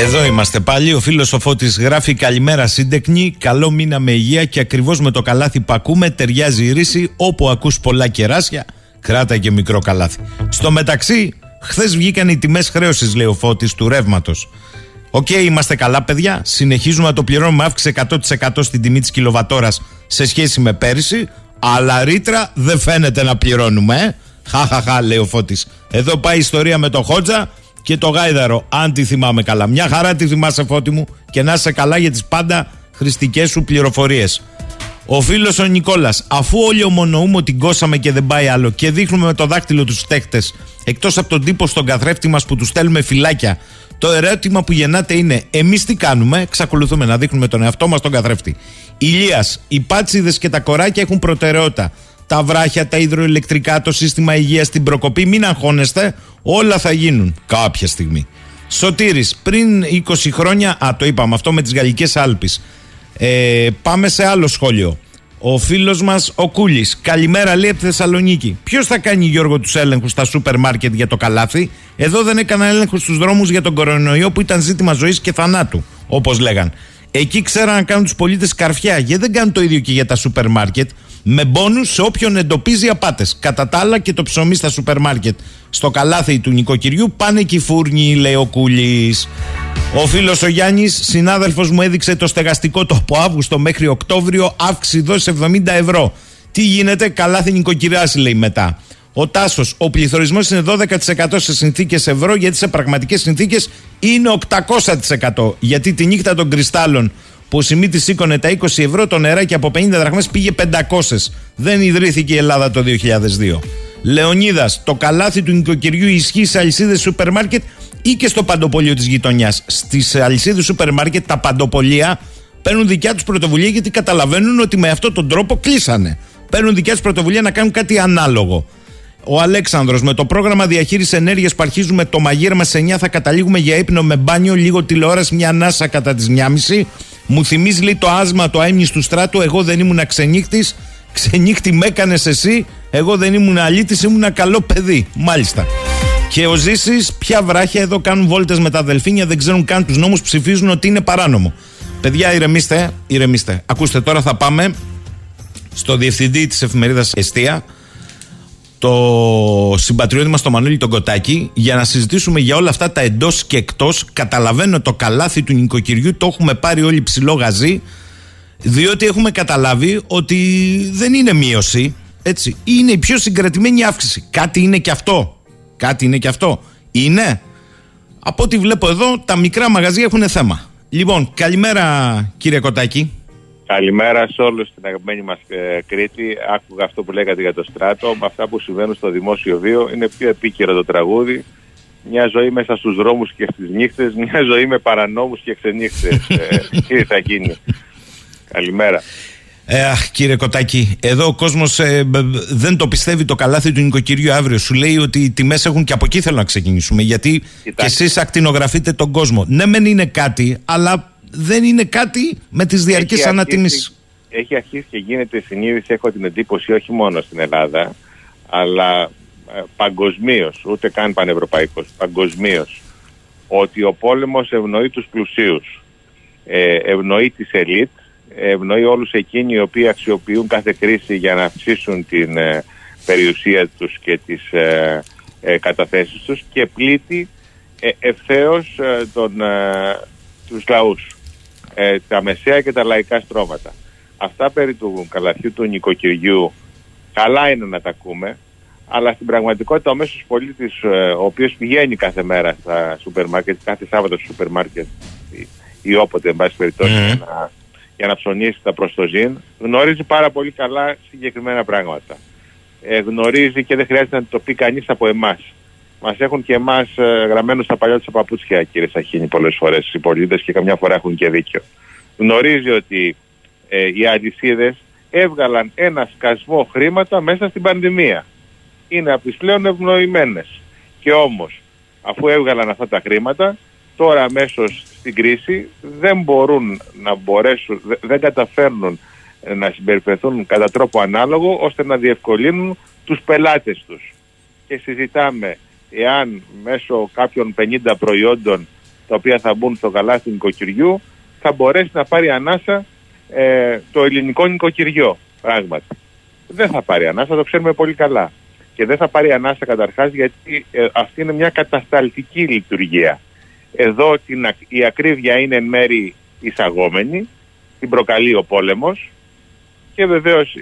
Εδώ είμαστε πάλι. Ο φίλος ο Φώτης γράφει Καλημέρα σύντεκνη. Καλό μήνα με υγεία και ακριβώς με το καλάθι που ακούμε ταιριάζει η ρίση. Όπου ακούς πολλά κεράσια, κράτα και μικρό καλάθι. Στο μεταξύ, Χθες βγήκαν οι τιμές χρέωσης, λέει ο Φώτης, του ρεύματος. Οκ, είμαστε καλά, παιδιά. Συνεχίζουμε να το πληρώνουμε αύξηση 100% στην τιμή της κιλοβατώρας σε σχέση με πέρυσι. Αλλά ρήτρα δεν φαίνεται να πληρώνουμε, ε. Χαχαχα, λέει ο Φώτης. Εδώ πάει η ιστορία με το Χότζα και το Γάιδαρο, αν τη θυμάμαι καλά. Μια χαρά τη θυμάσαι, Φώτη μου, και να είσαι καλά για τις πάντα χρηστικές σου πληροφορίες. Ο φίλος ο Νικόλας, αφού όλοι ομονοούμε ότι κόσαμε και δεν πάει άλλο και δείχνουμε με το δάκτυλο τους φταίχτες, εκτός από τον τύπο στον καθρέφτη μας που τους στέλνουμε φυλάκια, το ερώτημα που γεννάται είναι: Εμείς τι κάνουμε, εξακολουθούμε να δείχνουμε τον εαυτό μας τον καθρέφτη. Ηλίας, οι πάτσιδες και τα κοράκια έχουν προτεραιότητα. Τα βράχια, τα υδροηλεκτρικά, το σύστημα υγείας, την προκοπή, μην αγχώνεστε, όλα θα γίνουν κάποια στιγμή. Σωτήρης, πριν 20 χρόνια, α το είπαμε αυτό με τις Γαλλικές Άλπε. Ε, πάμε σε άλλο σχόλιο. Ο φίλος μας ο Κούλης. Καλημέρα, λέει από τη Θεσσαλονίκη. Ποιος θα κάνει, Γιώργο, τους έλεγχους στα σούπερ μάρκετ για το καλάθι; Εδώ δεν έκανα έλεγχο στους δρόμους για τον κορονοϊό που ήταν ζήτημα ζωής και θανάτου, όπως λέγαν. Εκεί ξέραν να κάνουν τους πολίτες καρφιά. Γιατί δεν κάνουν το ίδιο και για τα σούπερ μάρκετ. Με μπόνου σε όποιον εντοπίζει απάτες. Κατά τα άλλα και το ψωμί στα σούπερ μάρκετ. Στο καλάθι του νοικοκυριού πάνε και οι φούρνοι, λέει ο Κούλης. Ο φίλος ο Γιάννης, συνάδελφος μου, έδειξε το στεγαστικό το από Αύγουστο μέχρι Οκτώβριο αύξηση δόση 70 ευρώ. Τι γίνεται, καλά θα νοικοκυράσει, λέει μετά. Ο Τάσος, ο πληθωρισμός είναι 12% σε συνθήκες ευρώ, γιατί σε πραγματικές συνθήκες είναι 800%. Γιατί τη νύχτα των κρυστάλλων που ο Σιμίτης σήκωνε τα 20 ευρώ, το νεράκι από 50 δραχμές πήγε 500. Δεν ιδρύθηκε η Ελλάδα το 2002. Λεωνίδας, το καλάθι του νοικοκυριού ισχύει σε αλυσίδες σούπερ μάρκετ ή και στο παντοπολείο της γειτονιάς. Στις αλυσίδες σούπερ μάρκετ, τα παντοπολία παίρνουν δικιά τους πρωτοβουλία γιατί καταλαβαίνουν ότι με αυτόν τον τρόπο κλείσανε. Παίρνουν δικιά τους πρωτοβουλία να κάνουν κάτι ανάλογο. Ο Αλέξανδρος με το πρόγραμμα διαχείρισης ενέργειας που αρχίζουμε το μαγείρεμα σε 9 θα καταλήγουμε για ύπνο με μπάνιο, λίγο τηλεόραση, μια ανάσα κατά τις 9.30. Μου θυμίζει λέει το άσμα το αίμνη του στράτου. Εγώ δεν ήμουν ξενύχτη. Ξενύχτη με έκανες εσύ. Εγώ δεν ήμουν αλήτης, ήμουν καλό παιδί. Μάλιστα. Και ο Ζήσης, πια βράχια εδώ κάνουν βόλτες με τα αδελφίνια, δεν ξέρουν καν τους νόμους, ψηφίζουν ότι είναι παράνομο. Παιδιά, ηρεμήστε, ηρεμήστε. Ακούστε, τώρα θα πάμε στο διευθυντή της εφημερίδας Εστία, το συμπατριώτη μας, το Μανούλη τον Κοτάκη, για να συζητήσουμε για όλα αυτά τα εντός και εκτός. Καταλαβαίνω το καλάθι του νοικοκυριού, το έχουμε πάρει όλοι ψηλό γαζί, διότι έχουμε καταλάβει ότι δεν είναι μείωση. Έτσι, είναι η πιο συγκρατημένη αύξηση. Κάτι είναι και αυτό. Κάτι είναι και αυτό. Είναι. Από ό,τι βλέπω εδώ, τα μικρά μαγαζιά έχουν θέμα. Λοιπόν, καλημέρα κύριε Κοτάκη. Καλημέρα σε όλους στην αγαπημένη μας ε, Κρήτη. Άκουγα αυτό που λέγατε για το στράτο. Με αυτά που συμβαίνουν στο δημόσιο βίο είναι πιο επίκαιρο το τραγούδι. Μια ζωή μέσα στους δρόμους και στις νύχτες. Μια ζωή με παρανόμους και ξενύχτες. ε, τι θα γίνει. Καλημέρα. Ε, αχ, κύριε Κοτάκη, εδώ ο κόσμος ε, δεν το πιστεύει το καλάθι του νοικοκυριού αύριο. Σου λέει ότι οι τιμές έχουν και από εκεί θέλω να ξεκινήσουμε. Γιατί και εσείς ακτινογραφείτε τον κόσμο. Ναι, μεν είναι κάτι, αλλά δεν είναι κάτι με τις διαρκείς ανατιμήσεις. Έχει αρχίσει και γίνεται συνείδηση, έχω την εντύπωση, όχι μόνο στην Ελλάδα, αλλά ε, παγκοσμίως, ούτε καν πανευρωπαϊκός, παγκοσμίως, ότι ο πόλεμος ευνοεί τους πλουσίους. Ε, ευνοεί τις ελίτ, ευνοεί όλους εκείνοι οι οποίοι αξιοποιούν κάθε κρίση για να αυξήσουν την ε, περιουσία τους και τις ε, ε, καταθέσεις τους και πλήττει ε, ευθέως ε, τον, τους λαούς. Ε, τα μεσαία και τα λαϊκά στρώματα. Αυτά περί του καλαθιού του νοικοκυριού καλά είναι να τα ακούμε, αλλά στην πραγματικότητα ο μέσος πολίτης ε, ο οποίος πηγαίνει κάθε μέρα στα σούπερ μάρκετ, κάθε Σάββατο στο σούπερ μάρκετ ή, όποτε εν πάση περιπτώσει για, να, για να ψωνίσει τα προστοζήν γνωρίζει πάρα πολύ καλά συγκεκριμένα πράγματα. Ε, γνωρίζει και δεν χρειάζεται να το πει κανείς από εμάς. Μας έχουν και εμάς ε, γραμμένους στα παλιά τους παπούτσια, κύριε Σαχίνη, πολλές φορές οι πολίτες και καμιά φορά έχουν και δίκιο. Γνωρίζει ότι ε, οι αλυσίδες έβγαλαν ένα σκασμό χρήματα μέσα στην πανδημία. Είναι από τις πλέον ευνοημένες. Και όμως, αφού έβγαλαν αυτά τα χρήματα, τώρα αμέσως στην κρίση δεν μπορούν να μπορέσουν, δεν καταφέρνουν να συμπεριφερθούν κατά τρόπο ανάλογο ώστε να διευκολύνουν τους πελάτες τους. Και συζητάμε εάν μέσω κάποιων 50 προϊόντων τα οποία θα μπουν στο καλάθι νοικοκυριού θα μπορέσει να πάρει ανάσα ε, το ελληνικό νοικοκυριό πράγματι. Δεν θα πάρει ανάσα, το ξέρουμε πολύ καλά. Και δεν θα πάρει ανάσα καταρχάς γιατί ε, αυτή είναι μια κατασταλτική λειτουργία. Εδώ την, η ακρίβεια είναι εν μέρη εισαγόμενη, την προκαλεί ο πόλεμος και βεβαίως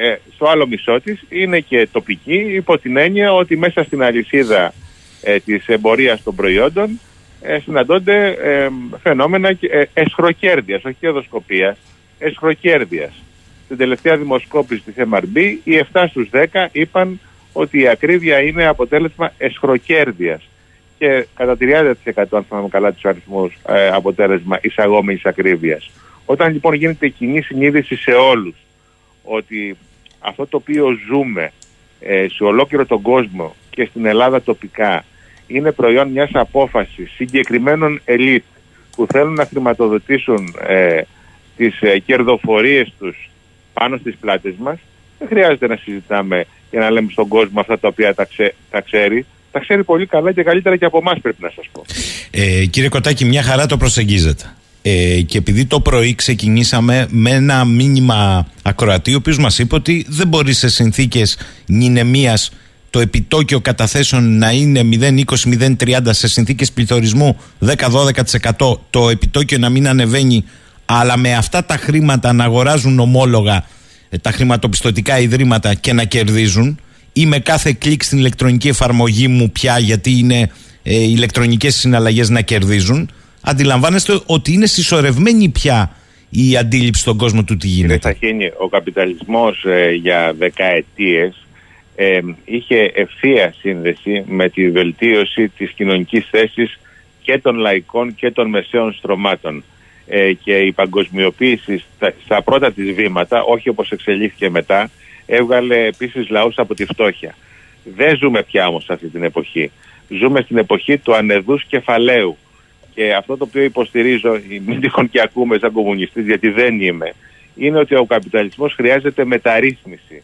ε, στο άλλο μισό της είναι και τοπική υπό την έννοια ότι μέσα στην αλυσίδα ε, της εμπορίας των προϊόντων ε, συναντώνται ε, φαινόμενα ε, εσχροκέρδειας, όχι κερδοσκοπίας, εσχροκέρδειας. Στην τελευταία δημοσκόπηση της MRB οι 7 στους 10 είπαν ότι η ακρίβεια είναι αποτέλεσμα εσχροκέρδειας και κατά 30% αν θυμάμαι καλά τους αριθμούς ε, αποτέλεσμα εισαγόμενης ακρίβειας. Όταν λοιπόν γίνεται κοινή συνείδηση σε όλους ότι αυτό το οποίο ζούμε ε, σε ολόκληρο τον κόσμο και στην Ελλάδα τοπικά είναι προϊόν μιας απόφασης συγκεκριμένων ελίτ που θέλουν να χρηματοδοτήσουν ε, τις ε, κερδοφορίες τους πάνω στις πλάτες μας δεν χρειάζεται να συζητάμε και να λέμε στον κόσμο αυτά τα οποία τα, τα ξέρει τα ξέρει πολύ καλά και καλύτερα και από εμάς πρέπει να σας πω. Ε, κύριε Κοτάκη, μια χαρά το προσεγγίζετε. Ε, και επειδή το πρωί ξεκινήσαμε με ένα μήνυμα ακροατή, ο οποίος μας είπε ότι δεν μπορεί σε συνθήκες νηνεμίας το επιτόκιο καταθέσεων να είναι 0,20-0,30 σε συνθήκες πληθωρισμού 10-12% το επιτόκιο να μην ανεβαίνει αλλά με αυτά τα χρήματα να αγοράζουν ομόλογα ε, τα χρηματοπιστωτικά ιδρύματα και να κερδίζουν ή με κάθε κλικ στην ηλεκτρονική εφαρμογή μου πια γιατί είναι ε, ηλεκτρονικές συναλλαγές να κερδίζουν αντιλαμβάνεστε ότι είναι συσσωρευμένη πια η αντίληψη στον κόσμο του τι γίνεται. Κύριε ο καπιταλισμός ε, για δεκαετίες ε, είχε ευθεία σύνδεση με τη βελτίωση της κοινωνικής θέσης και των λαϊκών και των μεσαίων στρωμάτων. Ε, και η παγκοσμιοποίηση στα, στα πρώτα της βήματα, όχι όπως εξελίχθηκε μετά, έβγαλε επίσης λαούς από τη φτώχεια. Δεν ζούμε πια όμως αυτή την εποχή. Ζούμε στην εποχή του ανεδούς κεφαλαίου και αυτό το οποίο υποστηρίζω, μην τυχόν και ακούμε σαν κομμουνιστής γιατί δεν είμαι, είναι ότι ο καπιταλισμός χρειάζεται μεταρρύθμιση.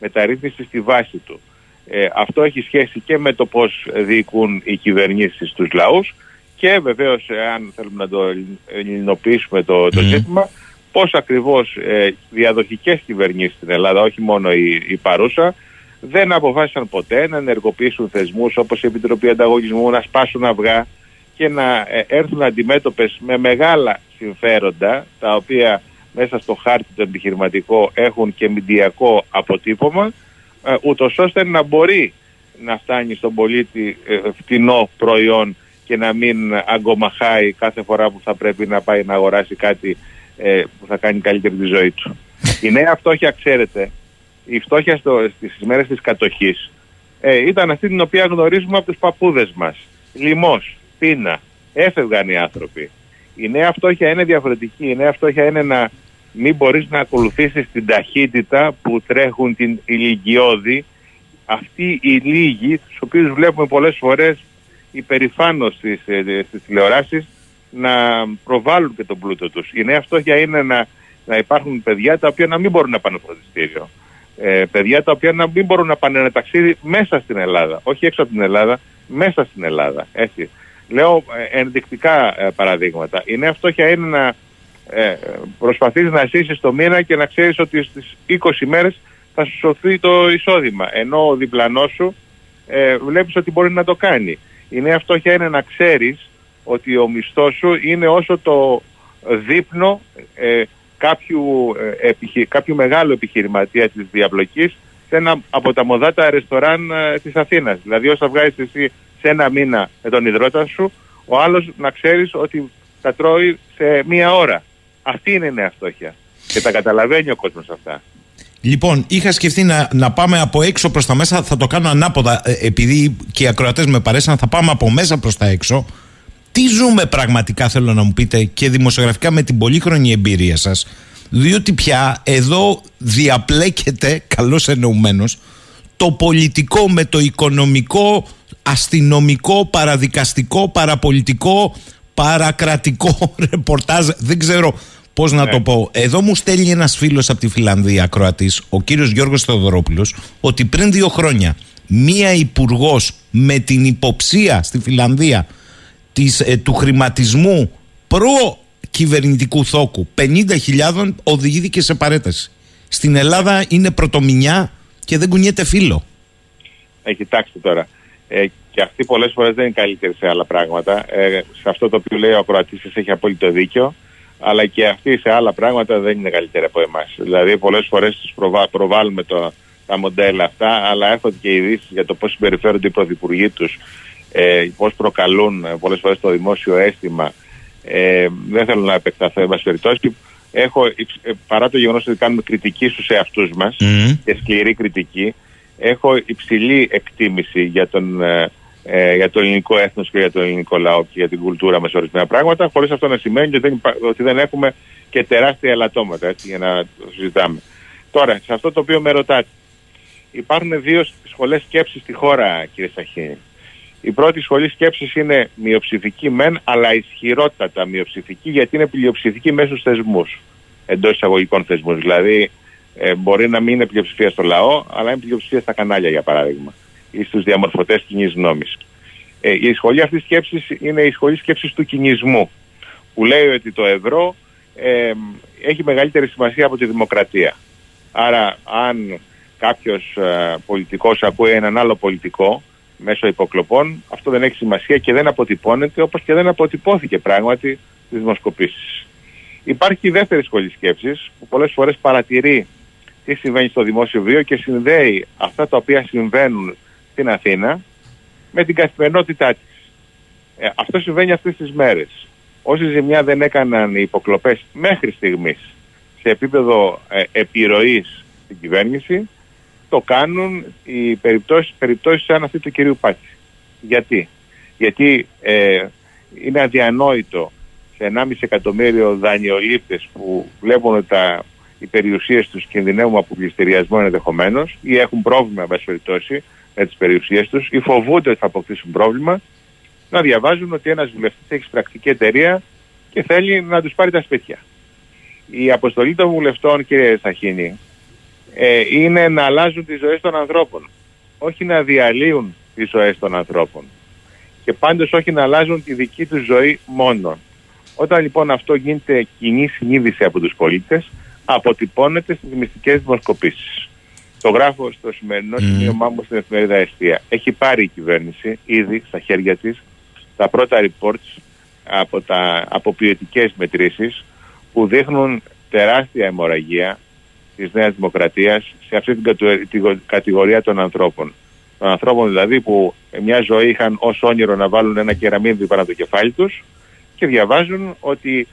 Μεταρρύθμιση στη βάση του. Ε, αυτό έχει σχέση και με το πώς διοικούν οι κυβερνήσεις στους λαούς και βεβαίως, αν θέλουμε να το ελληνοποιήσουμε το, το ζήτημα, πώς ακριβώς ε, διαδοχικές κυβερνήσεις στην Ελλάδα, όχι μόνο η, η παρούσα, δεν αποφάσισαν ποτέ να ενεργοποιήσουν θεσμούς όπως η Επιτροπή Ανταγωνισμού, να σπάσουν αυγά, και να ε, έρθουν αντιμέτωπες με μεγάλα συμφέροντα τα οποία μέσα στο χάρτη το επιχειρηματικό έχουν και μηντιακό αποτύπωμα ε, ούτως ώστε να μπορεί να φτάνει στον πολίτη ε, φτηνό προϊόν και να μην αγκομαχάει κάθε φορά που θα πρέπει να πάει να αγοράσει κάτι που θα κάνει καλύτερη τη ζωή του. Η νέα φτώχεια, ξέρετε, η φτώχεια στο, στις μέρες της κατοχής ήταν αυτή την οποία γνωρίζουμε από τους παππούδες μας. Λιμός, πείνα. Έφευγαν οι άνθρωποι. Η νέα φτώχεια είναι διαφορετική. Η νέα φτώχεια είναι να μην μπορείς να ακολουθήσεις την ταχύτητα που τρέχουν την ηλικιώδη. Αυτοί οι λίγοι, τους οποίους βλέπουμε πολλές φορές υπερηφάνω στις, ε, στις τηλεοράσεις, να προβάλλουν και τον πλούτο τους. Η νέα φτώχεια είναι να, να υπάρχουν παιδιά τα οποία να μην μπορούν να πάνε φροντιστήριο. Ε, παιδιά τα οποία να μην μπορούν να πάνε ένα ταξίδι μέσα στην Ελλάδα, όχι έξω από την Ελλάδα, μέσα στην Ελλάδα. Έτσι. Λέω ε, ενδεικτικά ε, παραδείγματα. Η νέα φτώχεια είναι να ε, προσπαθείς να ζήσεις το μήνα και να ξέρεις ότι στις 20 μέρες θα σου σωθεί το εισόδημα. Ενώ ο διπλανός σου ε, βλέπεις ότι μπορεί να το κάνει. Η νέα φτώχεια είναι να ξέρεις ότι ο μισθός σου είναι όσο το, δείπνο ε, κάποιου, ε, επιχει, κάποιου μεγάλου επιχειρηματία της διαπλοκής σε ένα από τα μοδάτα ρεστοράν ε, της Αθήνας. Δηλαδή όσα βγάζεις εσύ σε ένα μήνα με τον υδρότα σου, ο άλλος να ξέρεις ότι τα τρώει σε μία ώρα. Αυτή είναι η νέα φτώχεια. Και τα καταλαβαίνει ο κόσμος αυτά. Λοιπόν, είχα σκεφτεί να, να πάμε από έξω προς τα μέσα. Θα το κάνω ανάποδα, ε, επειδή και οι ακροατές με παρέσαν. Θα πάμε από μέσα προς τα έξω. Τι ζούμε πραγματικά, θέλω να μου πείτε, και δημοσιογραφικά με την πολύχρονη εμπειρία σας. Διότι πια εδώ διαπλέκεται, καλώς εννοουμένω, το πολιτικό με το οικονομικό, αστυνομικό, παραδικαστικό, παραπολιτικό, παρακρατικό ρεπορτάζ. Δεν ξέρω Πώς να ναι. το πω. Εδώ μου στέλνει ένας φίλος από τη Φιλανδία, Κροατής, ο κύριος Γιώργος Θεοδωρόπουλος, ότι πριν δύο χρόνια μία υπουργός με την υποψία στη Φιλανδία της, ε, του χρηματισμού προ κυβερνητικού θόκου 50.000 οδηγήθηκε σε παρέταση. Στην Ελλάδα είναι πρωτομηνιά και δεν κουνιέται φίλο. Ε, κοιτάξτε τώρα. Ε, και αυτή πολλές φορές δεν είναι καλύτερη σε άλλα πράγματα. Ε, σε αυτό το οποίο λέει ο Κροατή έχεις απόλυτο δίκιο αλλά και αυτοί σε άλλα πράγματα δεν είναι καλύτεροι από εμάς. Δηλαδή, πολλές φορές τους προβα... προβάλλουμε το, τα μοντέλα αυτά, αλλά έρχονται και ειδήσεις για το πώς συμπεριφέρονται οι πρωθυπουργοί τους, ε, πώς προκαλούν ε, πολλές φορές το δημόσιο αίσθημα. Ε, δεν θέλω να επεκταθώ, εν περιπτώσει. Έχω, ε, παρά το γεγονός ότι κάνουμε κριτική στους εαυτούς μας και σκληρή κριτική, έχω υψηλή εκτίμηση για τον ε, ε, για το ελληνικό έθνος και για το ελληνικό λαό και για την κουλτούρα μας ορισμένα πράγματα, χωρίς αυτό να σημαίνει ότι δεν, ότι δεν έχουμε και τεράστια ελαττώματα έτσι, για να το συζητάμε. Τώρα, σε αυτό το οποίο με ρωτάτε, υπάρχουν δύο σχολές σκέψης στη χώρα, κύριε Σαχίνη. Η πρώτη σχολή σκέψης είναι μειοψηφική μεν, αλλά ισχυρότατα μειοψηφική, γιατί είναι πλειοψηφική μέσα στους θεσμούς. Εντός εισαγωγικών θεσμούς. Δηλαδή, ε, μπορεί να μην είναι πλειοψηφία στο λαό, αλλά είναι πλειοψηφία στα κανάλια, για παράδειγμα ή στους διαμορφωτές κοινής γνώμης. Ε, η σχολή αυτής σκέψης είναι η σχολή σκέψης του κινησμού που λέει ότι το ευρώ ε, έχει μεγαλύτερη σημασία από τη δημοκρατία. Άρα αν κάποιος ε, πολιτικός ακούει έναν άλλο πολιτικό μέσω υποκλοπών αυτό δεν έχει σημασία και δεν αποτυπώνεται όπως και δεν αποτυπώθηκε πράγματι στις δημοσκοπήσεις. Υπάρχει η δεύτερη σχολή σκέψης που πολλές φορές παρατηρεί τι συμβαίνει στο δημόσιο βίο και συνδέει αυτά τα οποία συμβαίνουν στην Αθήνα με την καθημερινότητά της. Ε, αυτό συμβαίνει αυτές τις μέρες. Όση ζημιά δεν έκαναν οι υποκλοπές μέχρι στιγμής σε επίπεδο ε, επιρροής στην κυβέρνηση, το κάνουν οι περιπτώσεις, περιπτώσεις σαν αυτή του κυρίου Πάτση. Γιατί; Γιατί ε, είναι αδιανόητο σε 1,5 εκατομμύριο δανειολήπτες που βλέπουν ότι τα, οι περιουσίες τους κινδυνεύουν από πληστηριασμό ενδεχομένως ή έχουν πρόβλημα, με περιπτώσει, με τις περιουσίες τους ή φοβούνται ότι θα αποκτήσουν πρόβλημα, να διαβάζουν ότι ένας βουλευτής έχει πρακτική εταιρεία και θέλει να τους πάρει τα σπίτια. Η αποστολή των βουλευτών, κύριε Σαχίνη, ε, είναι να αλλάζουν τις ζωές των ανθρώπων. Όχι να διαλύουν τις ζωές των ανθρώπων. Και πάντως όχι να αλλάζουν τη δική τους ζωή μόνο. Όταν λοιπόν αυτό γίνεται κοινή συνείδηση από τους πολίτες, αποτυπώνεται στις μυστικές δημοσκοπήσεις. Το γράφω στο σημερινό mm. σημείωμά μου στην εφημερίδα Εστία. Έχει πάρει η κυβέρνηση ήδη στα χέρια της τα πρώτα reports από, τα, από ποιοτικές μετρήσεις που δείχνουν τεράστια αιμορραγία της Νέας Δημοκρατίας σε αυτή την, την κατηγορία των ανθρώπων. Των ανθρώπων δηλαδή που μια ζωή είχαν ως όνειρο να βάλουν ένα κεραμίδι πάνω από το κεφάλι τους και διαβάζουν ότι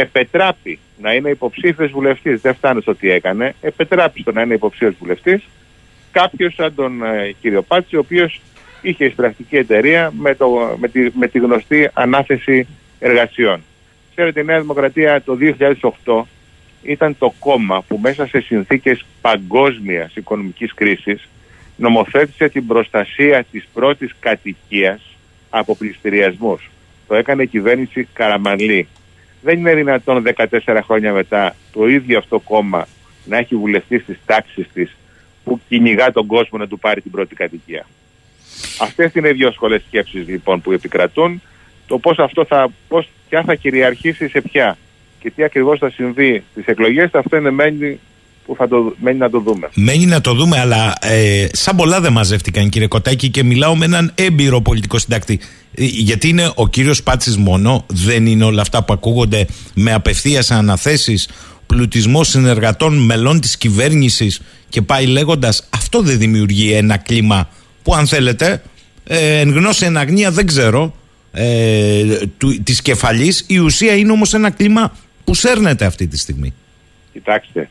επετράπει να είναι υποψήφιος βουλευτής, δεν φτάνει στο τι έκανε, επετράπει στο να είναι υποψήφιος βουλευτής κάποιος σαν τον ε, κύριο Πάτση, ο οποίος είχε εισπρακτική εταιρεία με, το, με, τη, με τη γνωστή ανάθεση εργασιών. Ξέρετε, η Νέα Δημοκρατία το 2008 ήταν το κόμμα που μέσα σε συνθήκες παγκόσμιας οικονομικής κρίσης νομοθέτησε την προστασία της πρώτης κατοικίας από πληστηριασμούς. Το έκανε η κυβέρνηση Καραμανλή δεν είναι δυνατόν 14 χρόνια μετά το ίδιο αυτό κόμμα να έχει βουλευτεί στις τάξεις της που κυνηγά τον κόσμο να του πάρει την πρώτη κατοικία. Αυτές είναι οι δύο σχολές σκέψης λοιπόν που επικρατούν. Το πώς αυτό θα, πώς, ποια θα κυριαρχήσει σε ποια και τι ακριβώς θα συμβεί στις εκλογές, αυτό είναι μένει που θα το, μένει να το δούμε. Μένει να το δούμε, αλλά ε, σαν πολλά δεν μαζεύτηκαν κύριε Κοτάκη και μιλάω με έναν έμπειρο πολιτικό συντάκτη. Ε, γιατί είναι ο κύριος Πάτσης μόνο, δεν είναι όλα αυτά που ακούγονται με απευθείας αναθέσεις, πλουτισμός συνεργατών μελών της κυβέρνησης και πάει λέγοντας. Αυτό δεν δημιουργεί ένα κλίμα που, αν θέλετε, ε, εν γνώση εν αγνία δεν ξέρω, ε, της κεφαλής η ουσία είναι όμως ένα κλίμα που σέρνεται αυτή τη στιγμή Κοιτάξτε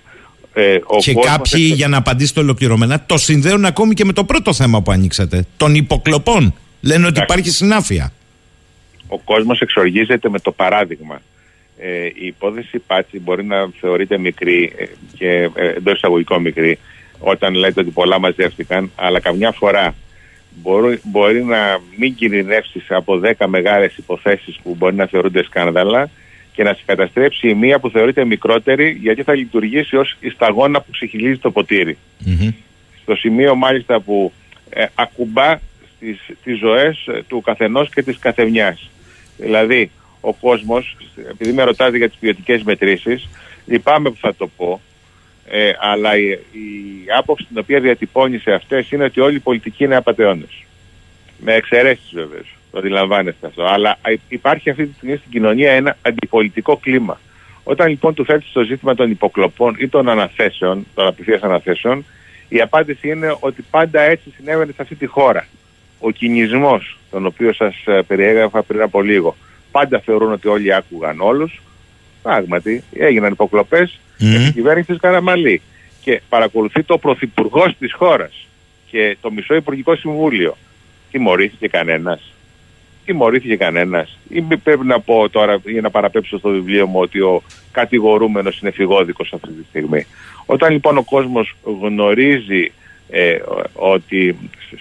ε, ο και κάποιοι για να απαντήσετε ολοκληρωμένα το συνδέουν ακόμη και με το πρώτο θέμα που ανοίξατε των υποκλοπών. Λένε ότι υπάρχει συνάφεια. Ο κόσμος εξοργίζεται με το παράδειγμα. Ε, η υπόθεση Πάτσι μπορεί να θεωρείται μικρή ε, και ε, εντός εισαγωγικών μικρή όταν λέτε ότι πολλά μαζεύτηκαν αλλά καμιά φορά μπορεί, μπορεί να μην κινδυνεύσεις από 10 μεγάλες υποθέσεις που μπορεί να θεωρούνται σκάνδαλα και να σε καταστρέψει η μία που θεωρείται μικρότερη γιατί θα λειτουργήσει ως η σταγόνα που ξεχυλίζει το ποτηρι Στο σημείο μάλιστα που ε, ακουμπά στις, τις ζωές ε, του καθενός και της καθεμιάς. Δηλαδή ο κόσμος, επειδή με ρωτάτε για τις ποιοτικές μετρήσεις, λυπάμαι που θα το πω, ε, αλλά η, η άποψη την οποία διατυπώνει σε αυτές είναι ότι όλοι οι πολιτικοί είναι απαταιώνες. Με εξαιρέσεις βέβαια. Το αντιλαμβάνεστε αυτό. Αλλά υπάρχει αυτή τη στιγμή στην κοινωνία ένα αντιπολιτικό κλίμα. Όταν λοιπόν του θέτεις το ζήτημα των υποκλοπών ή των αναθέσεων, των απευθείας αναθέσεων, η απάντηση είναι ότι πάντα έτσι συνέβαινε σε αυτή τη χώρα. Ο κινησμός, τον οποίο σας ε, περιέγραφα πριν από λίγο, πάντα θεωρούν ότι όλοι άκουγαν όλους. Πράγματι, έγιναν υποκλοπές mm. την κυβέρνηση της Καραμαλή. Και παρακολουθεί το πρωθυπουργός της χώρας και το μισό Υπουργικό Συμβούλιο. Τιμωρήθηκε κανένας. Τιμωρήθηκε κανένας. Ή πρέπει να πω τώρα, για να παραπέψω στο βιβλίο μου, ότι ο κατηγορούμενος είναι φυγόδικος αυτή τη στιγμή. Όταν λοιπόν ο κόσμος γνωρίζει ε, ότι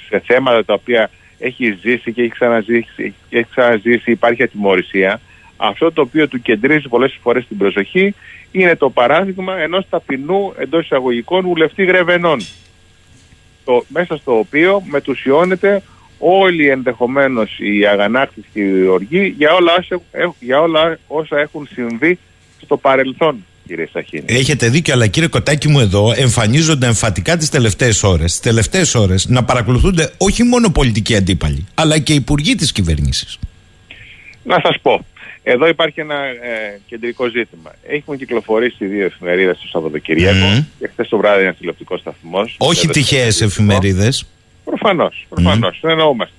σε θέματα τα οποία έχει ζήσει και έχει ξαναζήσει, έχει ξαναζήσει υπάρχει ατιμορρησία, αυτό το οποίο του κεντρίζει πολλές φορές την προσοχή είναι το παράδειγμα ενός ταπεινού εντός εισαγωγικών βουλευτή Γρεβενών το, μέσα στο οποίο μετουσιώνεται όλοι ενδεχομένως οι αγανάκτης και οι οργοί για όλα, όσα, για όλα όσα έχουν συμβεί στο παρελθόν κύριε Σαχίνη. Έχετε δίκιο, αλλά κύριε Κοτάκη μου εδώ εμφανίζονται εμφατικά τις τελευταίες ώρες, τις τελευταίες ώρες να παρακολουθούνται όχι μόνο πολιτικοί αντίπαλοι, αλλά και υπουργοί της κυβέρνησης. Να σας πω, εδώ υπάρχει ένα ε, κεντρικό ζήτημα. Έχουμε κυκλοφορήσει δύο εφημερίδες το Σαββατοκύριακο mm. και χθες το βράδυ ένα τηλεοπτικό σταθμός. Όχι τυχαίες εφημερίδες. Προφανώς, προφανώς. Mm. εννοούμαστε.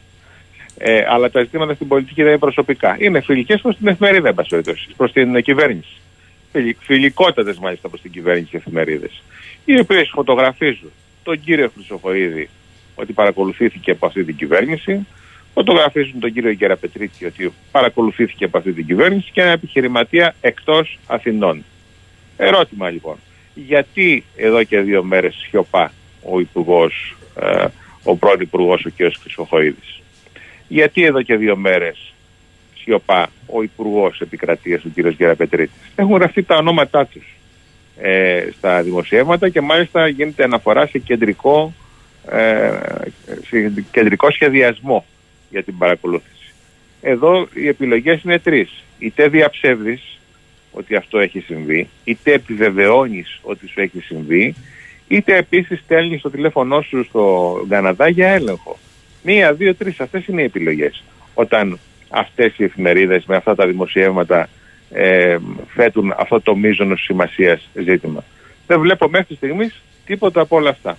Ε, αλλά τα ζητήματα στην πολιτική δεν είναι προσωπικά. Είναι φιλικές προς την εφημερίδα, εν πάση περιπτώσει, προς την κυβέρνηση. Φιλικότατες μάλιστα προς την κυβέρνηση οι εφημερίδες. Οι οποίες φωτογραφίζουν τον κύριο Χρυσοχοίδη ότι παρακολουθήθηκε από αυτή την κυβέρνηση, φωτογραφίζουν τον κύριο Γεραπετρίτη ότι παρακολουθήθηκε από αυτή την κυβέρνηση και ένα επιχειρηματία εκτός Αθηνών. Ερώτημα λοιπόν, γιατί εδώ και δύο μέρες σιωπά ο υπουργός, ε, ο πρώην υπουργός ο κ. Χρυσοχοίδης. Γιατί εδώ και δύο μέρες σιωπά ο υπουργός επικρατείας ο κ. Γεραπετρίτης. Έχουν γραφτεί τα ονόματά τους ε, στα δημοσιεύματα και μάλιστα γίνεται αναφορά σε κεντρικό, ε, σε κεντρικό σχεδιασμό για την παρακολούθηση. Εδώ οι επιλογές είναι τρεις. Είτε διαψεύδεις ότι αυτό έχει συμβεί, είτε επιβεβαιώνεις ότι σου έχει συμβεί, είτε επίσης στέλνεις το τηλέφωνό σου στο Καναδά για έλεγχο. Μία, δύο, τρεις, αυτές είναι οι επιλογές. Όταν αυτές οι εφημερίδες με αυτά τα δημοσιεύματα ε, φέτουν αυτό το μείζονος σημασίας ζήτημα. Δεν βλέπω μέχρι στιγμής τίποτα από όλα αυτά.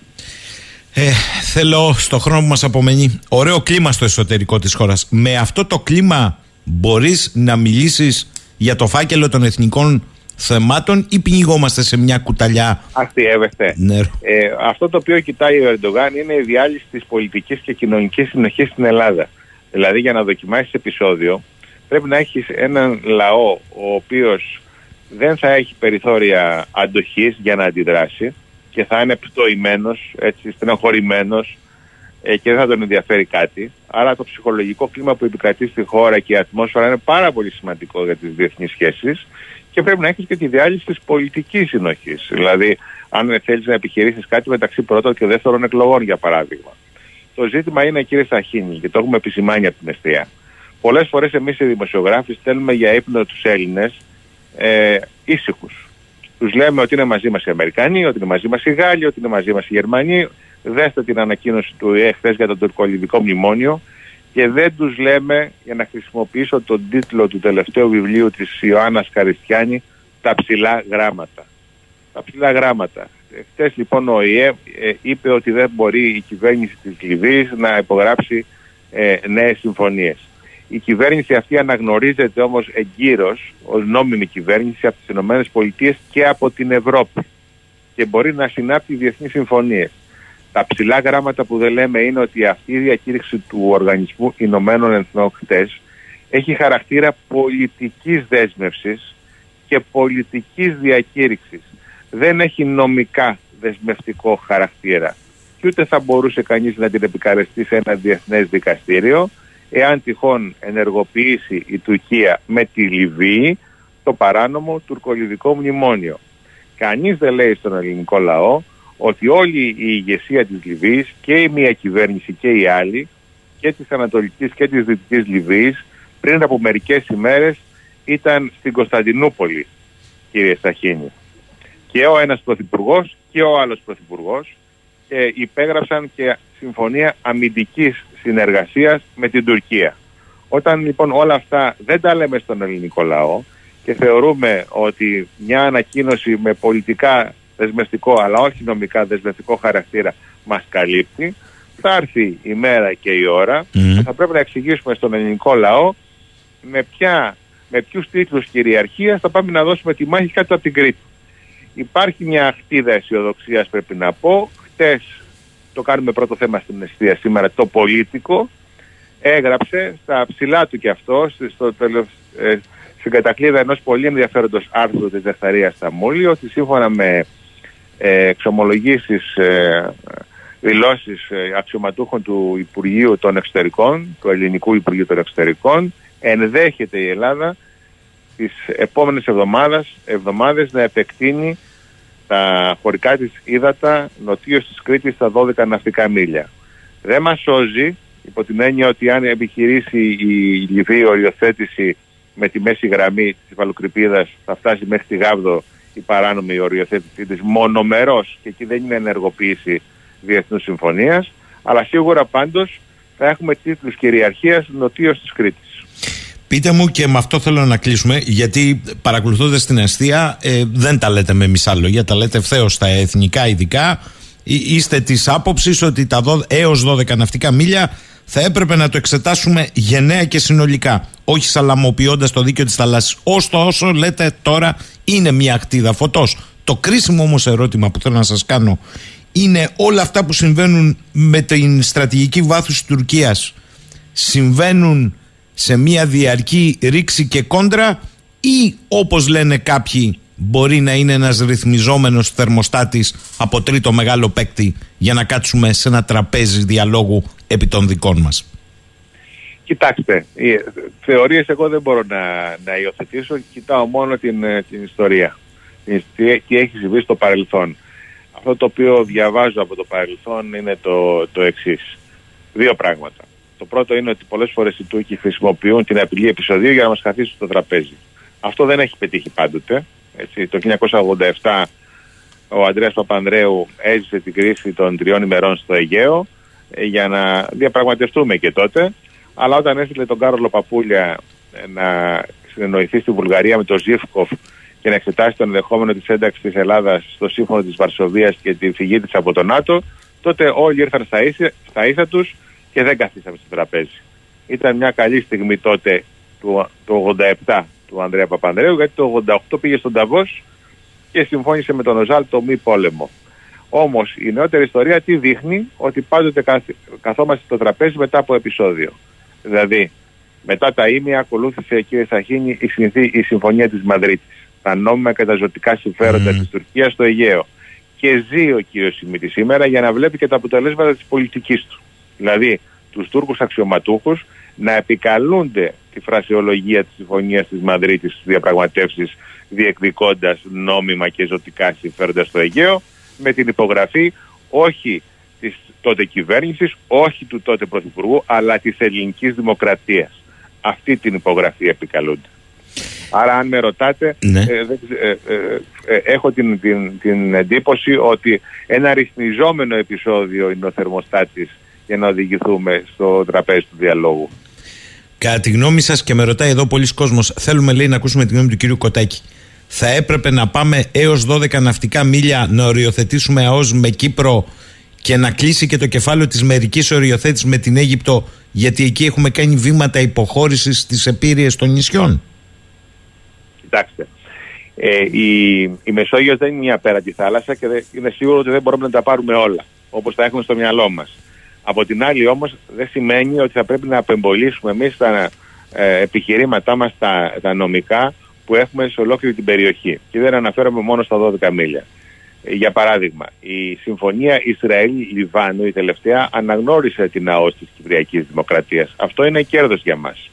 Ε, θέλω στο χρόνο που μας απομένει ωραίο κλίμα στο εσωτερικό της χώρας. Με αυτό το κλίμα μπορείς να μιλήσεις για το φάκελο των εθνικών θεμάτων ή πνιγόμαστε σε μια κουταλιά; Αστείευεστε. Ε, αυτό το οποίο κοιτάει ο Ερντογάν είναι η διάλυση της πολιτικής και κοινωνικής συνοχής στην Ελλάδα. Δηλαδή για να δοκιμάσεις επεισόδιο πρέπει να έχεις έναν λαό ο οποίος δεν θα έχει περιθώρια αντοχής για να αντιδράσει και θα είναι πτωημένος, έτσι, στενοχωρημένος ε, και δεν θα τον ενδιαφέρει κάτι. Άρα το ψυχολογικό κλίμα που επικρατεί στη χώρα και η ατμόσφαιρα είναι πάρα πολύ σημαντικό για τις διεθνείς σχέσεις και πρέπει να έχεις και τη διάλυση της πολιτικής συνοχής. Δηλαδή, αν θέλεις να επιχειρήσεις κάτι μεταξύ πρώτων και δεύτερων εκλογών, για παράδειγμα. Το ζήτημα είναι, κύριε Σαχίνη, και το έχουμε επισημάνει από την αιστεία. Πολλές φορές εμείς οι δημοσιογράφοι στέλνουμε για ύπνο τους Έλληνες ε, ήσυχους Τους λέμε ότι είναι μαζί μας οι Αμερικανοί, ότι είναι μαζί μας οι Γάλλοι, ότι είναι μαζί μας οι Γερμανοί. Δέστε την ανακοίνωση του ΕΕ για το τουρκολιβικό μνημόνιο και δεν τους λέμε, για να χρησιμοποιήσω τον τίτλο του τελευταίου βιβλίου της Ιωάννας Καριστιάνη, τα ψηλά γράμματα. Τα ψηλά γράμματα. Χθες λοιπόν ο ΙΕ ε, είπε ότι δεν μπορεί η κυβέρνηση της Λιβύης να υπογράψει ε, νέες συμφωνίες. Η κυβέρνηση αυτή αναγνωρίζεται όμως εγκύρως ως νόμιμη κυβέρνηση από τις ΗΠΑ και από την Ευρώπη και μπορεί να συνάπτει διεθνείς συμφωνίες. Τα ψηλά γράμματα που δεν λέμε είναι ότι αυτή η διακήρυξη του Οργανισμού Ηνωμένων Εθνών χτες έχει χαρακτήρα πολιτικής δέσμευσης και πολιτικής διακήρυξης. Δεν έχει νομικά δεσμευτικό χαρακτήρα και ούτε θα μπορούσε κανείς να την επικαρεστεί σε ένα διεθνές δικαστήριο εάν τυχόν ενεργοποιήσει η Τουρκία με τη Λιβύη το παράνομο τουρκολιβικό μνημόνιο. Κανείς δεν λέει στον ελληνικό λαό ότι όλη η ηγεσία της Λιβύης και η μία κυβέρνηση και η άλλη και της Ανατολικής και της Δυτικής Λιβύης πριν από μερικές ημέρες ήταν στην Κωνσταντινούπολη κύριε Σταχίνη. Και ο ένας πρωθυπουργός και ο άλλος πρωθυπουργός ε, υπέγραψαν και συμφωνία αμυντικής συνεργασίας με την Τουρκία. Όταν λοιπόν όλα αυτά δεν τα λέμε στον ελληνικό λαό και θεωρούμε ότι μια ανακοίνωση με πολιτικά δεσμευτικό αλλά όχι νομικά δεσμευτικό χαρακτήρα μας καλύπτει, θα έρθει η μέρα και η ώρα και θα πρέπει να εξηγήσουμε στον ελληνικό λαό με, ποια, με ποιους τίτλους κυριαρχίας θα πάμε να δώσουμε τη μάχη κάτω από την Κρήτη. Υπάρχει μια αχτίδα αισιοδοξίας πρέπει να πω. Χτες το κάνουμε πρώτο θέμα στην αιστεία σήμερα, το πολίτικο, έγραψε στα ψηλά του και αυτό, στο ε, στην κατακλείδα ενός πολύ ενδιαφέροντος άρθρου της Δευταρίας Σταμούλη, ότι σύμφωνα με ε, εξομολογήσεις, ε, δηλώσεις ε, αξιωματούχων του Υπουργείου των Εξωτερικών, του Ελληνικού Υπουργείου των Εξωτερικών, ενδέχεται η Ελλάδα τις επόμενες εβδομάδες, εβδομάδες να επεκτείνει τα χωρικά της ύδατα νοτίως της Κρήτης στα 12 ναυτικά μίλια. Δεν μας σώζει υπό την έννοια ότι αν επιχειρήσει η Λιβύη οριοθέτηση με τη μέση γραμμή της Βαλοκρηπίδας θα φτάσει μέχρι τη Γάβδο η παράνομη οριοθέτησή της μονομερός και εκεί δεν είναι ενεργοποίηση διεθνούς συμφωνίας αλλά σίγουρα πάντως θα έχουμε τίτλους κυριαρχίας νοτίως της Κρήτης. Πείτε μου και με αυτό θέλω να κλείσουμε, γιατί παρακολουθώντας την αστεία ε, δεν τα λέτε με μισά λόγια, τα λέτε ευθέως στα εθνικά ειδικά. Είστε της άποψης ότι τα έως 12 ναυτικά μίλια θα έπρεπε να το εξετάσουμε γενναία και συνολικά, όχι σαλαμοποιώντας το δίκαιο της θαλάσσης. Ωστόσο, λέτε τώρα είναι μια ακτίδα φωτός. Το κρίσιμο όμως ερώτημα που θέλω να σας κάνω είναι όλα αυτά που συμβαίνουν με την στρατηγική βάθους της Τουρκίας συμβαίνουν σε μια διαρκή ρήξη και κόντρα ή όπως λένε κάποιοι μπορεί να είναι ένας ρυθμιζόμενος θερμοστάτης από τρίτο μεγάλο παίκτη για να κάτσουμε σε ένα τραπέζι διαλόγου επί των δικών μας. Κοιτάξτε, οι θεωρίες εγώ δεν μπορώ να, να υιοθετήσω, κοιτάω μόνο την, ε, την ιστορία, τι, τι έχει συμβεί στο παρελθόν. Αυτό το οποίο διαβάζω από το παρελθόν είναι το, το εξής. Δύο πράγματα. Το πρώτο είναι ότι πολλές φορές οι Τούρκοι χρησιμοποιούν την απειλή επεισοδίου για να μας καθίσουν στο τραπέζι. Αυτό δεν έχει πετύχει πάντοτε. Έτσι. Το 1987 ο Αντρέας Παπανδρέου έζησε την κρίση των τριών ημερών στο Αιγαίο ε, για να διαπραγματευτούμε και τότε. Αλλά όταν έστειλε τον Κάρολο Παπούλια ε, να συνεννοηθεί στη Βουλγαρία με τον Ζήφκοφ και να εξετάσει το ενδεχόμενο της ένταξης της Ελλάδας στο σύμφωνο της Βαρσοβίας και τη φυγή της από το ΝΑΤΟ, τότε όλοι ήρθαν στα ίσα, στα ίσα τους και δεν καθίσαμε στο τραπέζι. Ήταν μια καλή στιγμή τότε του, το 87 του Ανδρέα Παπανδρέου γιατί το 88 πήγε στον Ταβός και συμφώνησε με τον Οζάλ το μη πόλεμο. Όμως η νεότερη ιστορία τι δείχνει ότι πάντοτε καθόμαστε στο τραπέζι μετά από επεισόδιο. Δηλαδή μετά τα ίμια ακολούθησε κύριε Σαχίνη η, η συμφωνία της Μαδρίτης. Τα νόμιμα και τα ζωτικά συμφέροντα mm. της Τουρκίας στο Αιγαίο. Και ζει ο κύριος Σιμίτη σήμερα για να βλέπει και τα αποτελέσματα της πολιτικής του. Δηλαδή τους Τούρκους αξιωματούχους να επικαλούνται τη φρασιολογία της Συμφωνίας της Μαδρίτης στις διαπραγματεύσεις διεκδικώντας νόμιμα και ζωτικά συμφέροντα στο Αιγαίο με την υπογραφή όχι της τότε κυβέρνησης, όχι του τότε Πρωθυπουργού αλλά της ελληνικής δημοκρατίας. Αυτή την υπογραφή επικαλούνται. Άρα αν με ρωτάτε, Ναι. ε, δεν ξε- ε, ε, ε, έχω την, την, την εντύπωση ότι ένα ρυθμιζόμενο επεισόδιο είναι ο θερμοστάτης για να οδηγηθούμε στο τραπέζι του διαλόγου. Κατά τη γνώμη σας, και με ρωτάει εδώ πολλοί κόσμος, θέλουμε λέει να ακούσουμε τη γνώμη του κυρίου Κοτάκη. Θα έπρεπε να πάμε έως 12 ναυτικά μίλια να οριοθετήσουμε ΑΟΣ με Κύπρο και να κλείσει και το κεφάλαιο της μερικής οριοθέτησης με την Αίγυπτο, γιατί εκεί έχουμε κάνει βήματα υποχώρησης στις επίρειες των νησιών. Κοιτάξτε, ε, η, η Μεσόγειος δεν είναι μια απέραντη θάλασσα και δεν, είναι σίγουρος ότι δεν μπορούμε να τα πάρουμε όλα, όπως τα έχουμε στο μυαλό μας. Από την άλλη όμως δεν σημαίνει ότι θα πρέπει να απεμπολίσουμε εμείς τα ε, επιχειρήματά μας τα, τα νομικά που έχουμε σε ολόκληρη την περιοχή. Και δεν αναφέρομαι μόνο στα 12 μίλια. Ε, Για παράδειγμα, η συμφωνία Ισραήλ-Λιβάνου, η τελευταία, αναγνώρισε την ΑΟΣ της Κυπριακής Δημοκρατίας. Αυτό είναι κέρδος για μας.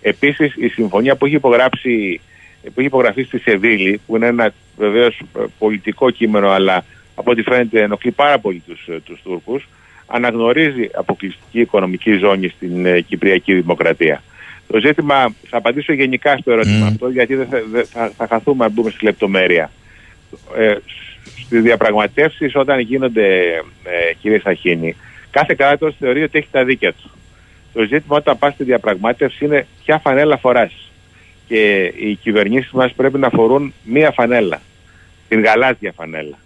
Επίσης, η συμφωνία που έχει υπογράψει που έχει υπογραφεί στη Σεβίλη, που είναι ένα βεβαίως πολιτικό κείμενο, αλλά από ό,τι φαίνεται ενοχλεί πάρα πολύ τους, ε, τους Τούρκους, αναγνωρίζει αποκλειστική οικονομική ζώνη στην ε, Κυπριακή Δημοκρατία. Το ζήτημα, θα απαντήσω γενικά στο ερώτημα Μμ. αυτό, γιατί δεν θα, δεν θα, θα χαθούμε αν μπούμε στη λεπτομέρεια. Ε, Στις διαπραγματεύσεις, όταν γίνονται, ε, κύριε Σαχίνη, κάθε κράτος θεωρεί ότι έχει τα δίκαια του. Το ζήτημα όταν πας στη διαπραγμάτευση είναι ποια φανέλα φοράς. Και οι κυβερνήσεις μας πρέπει να φορούν μία φανέλα. Την γαλάζια φανέλα.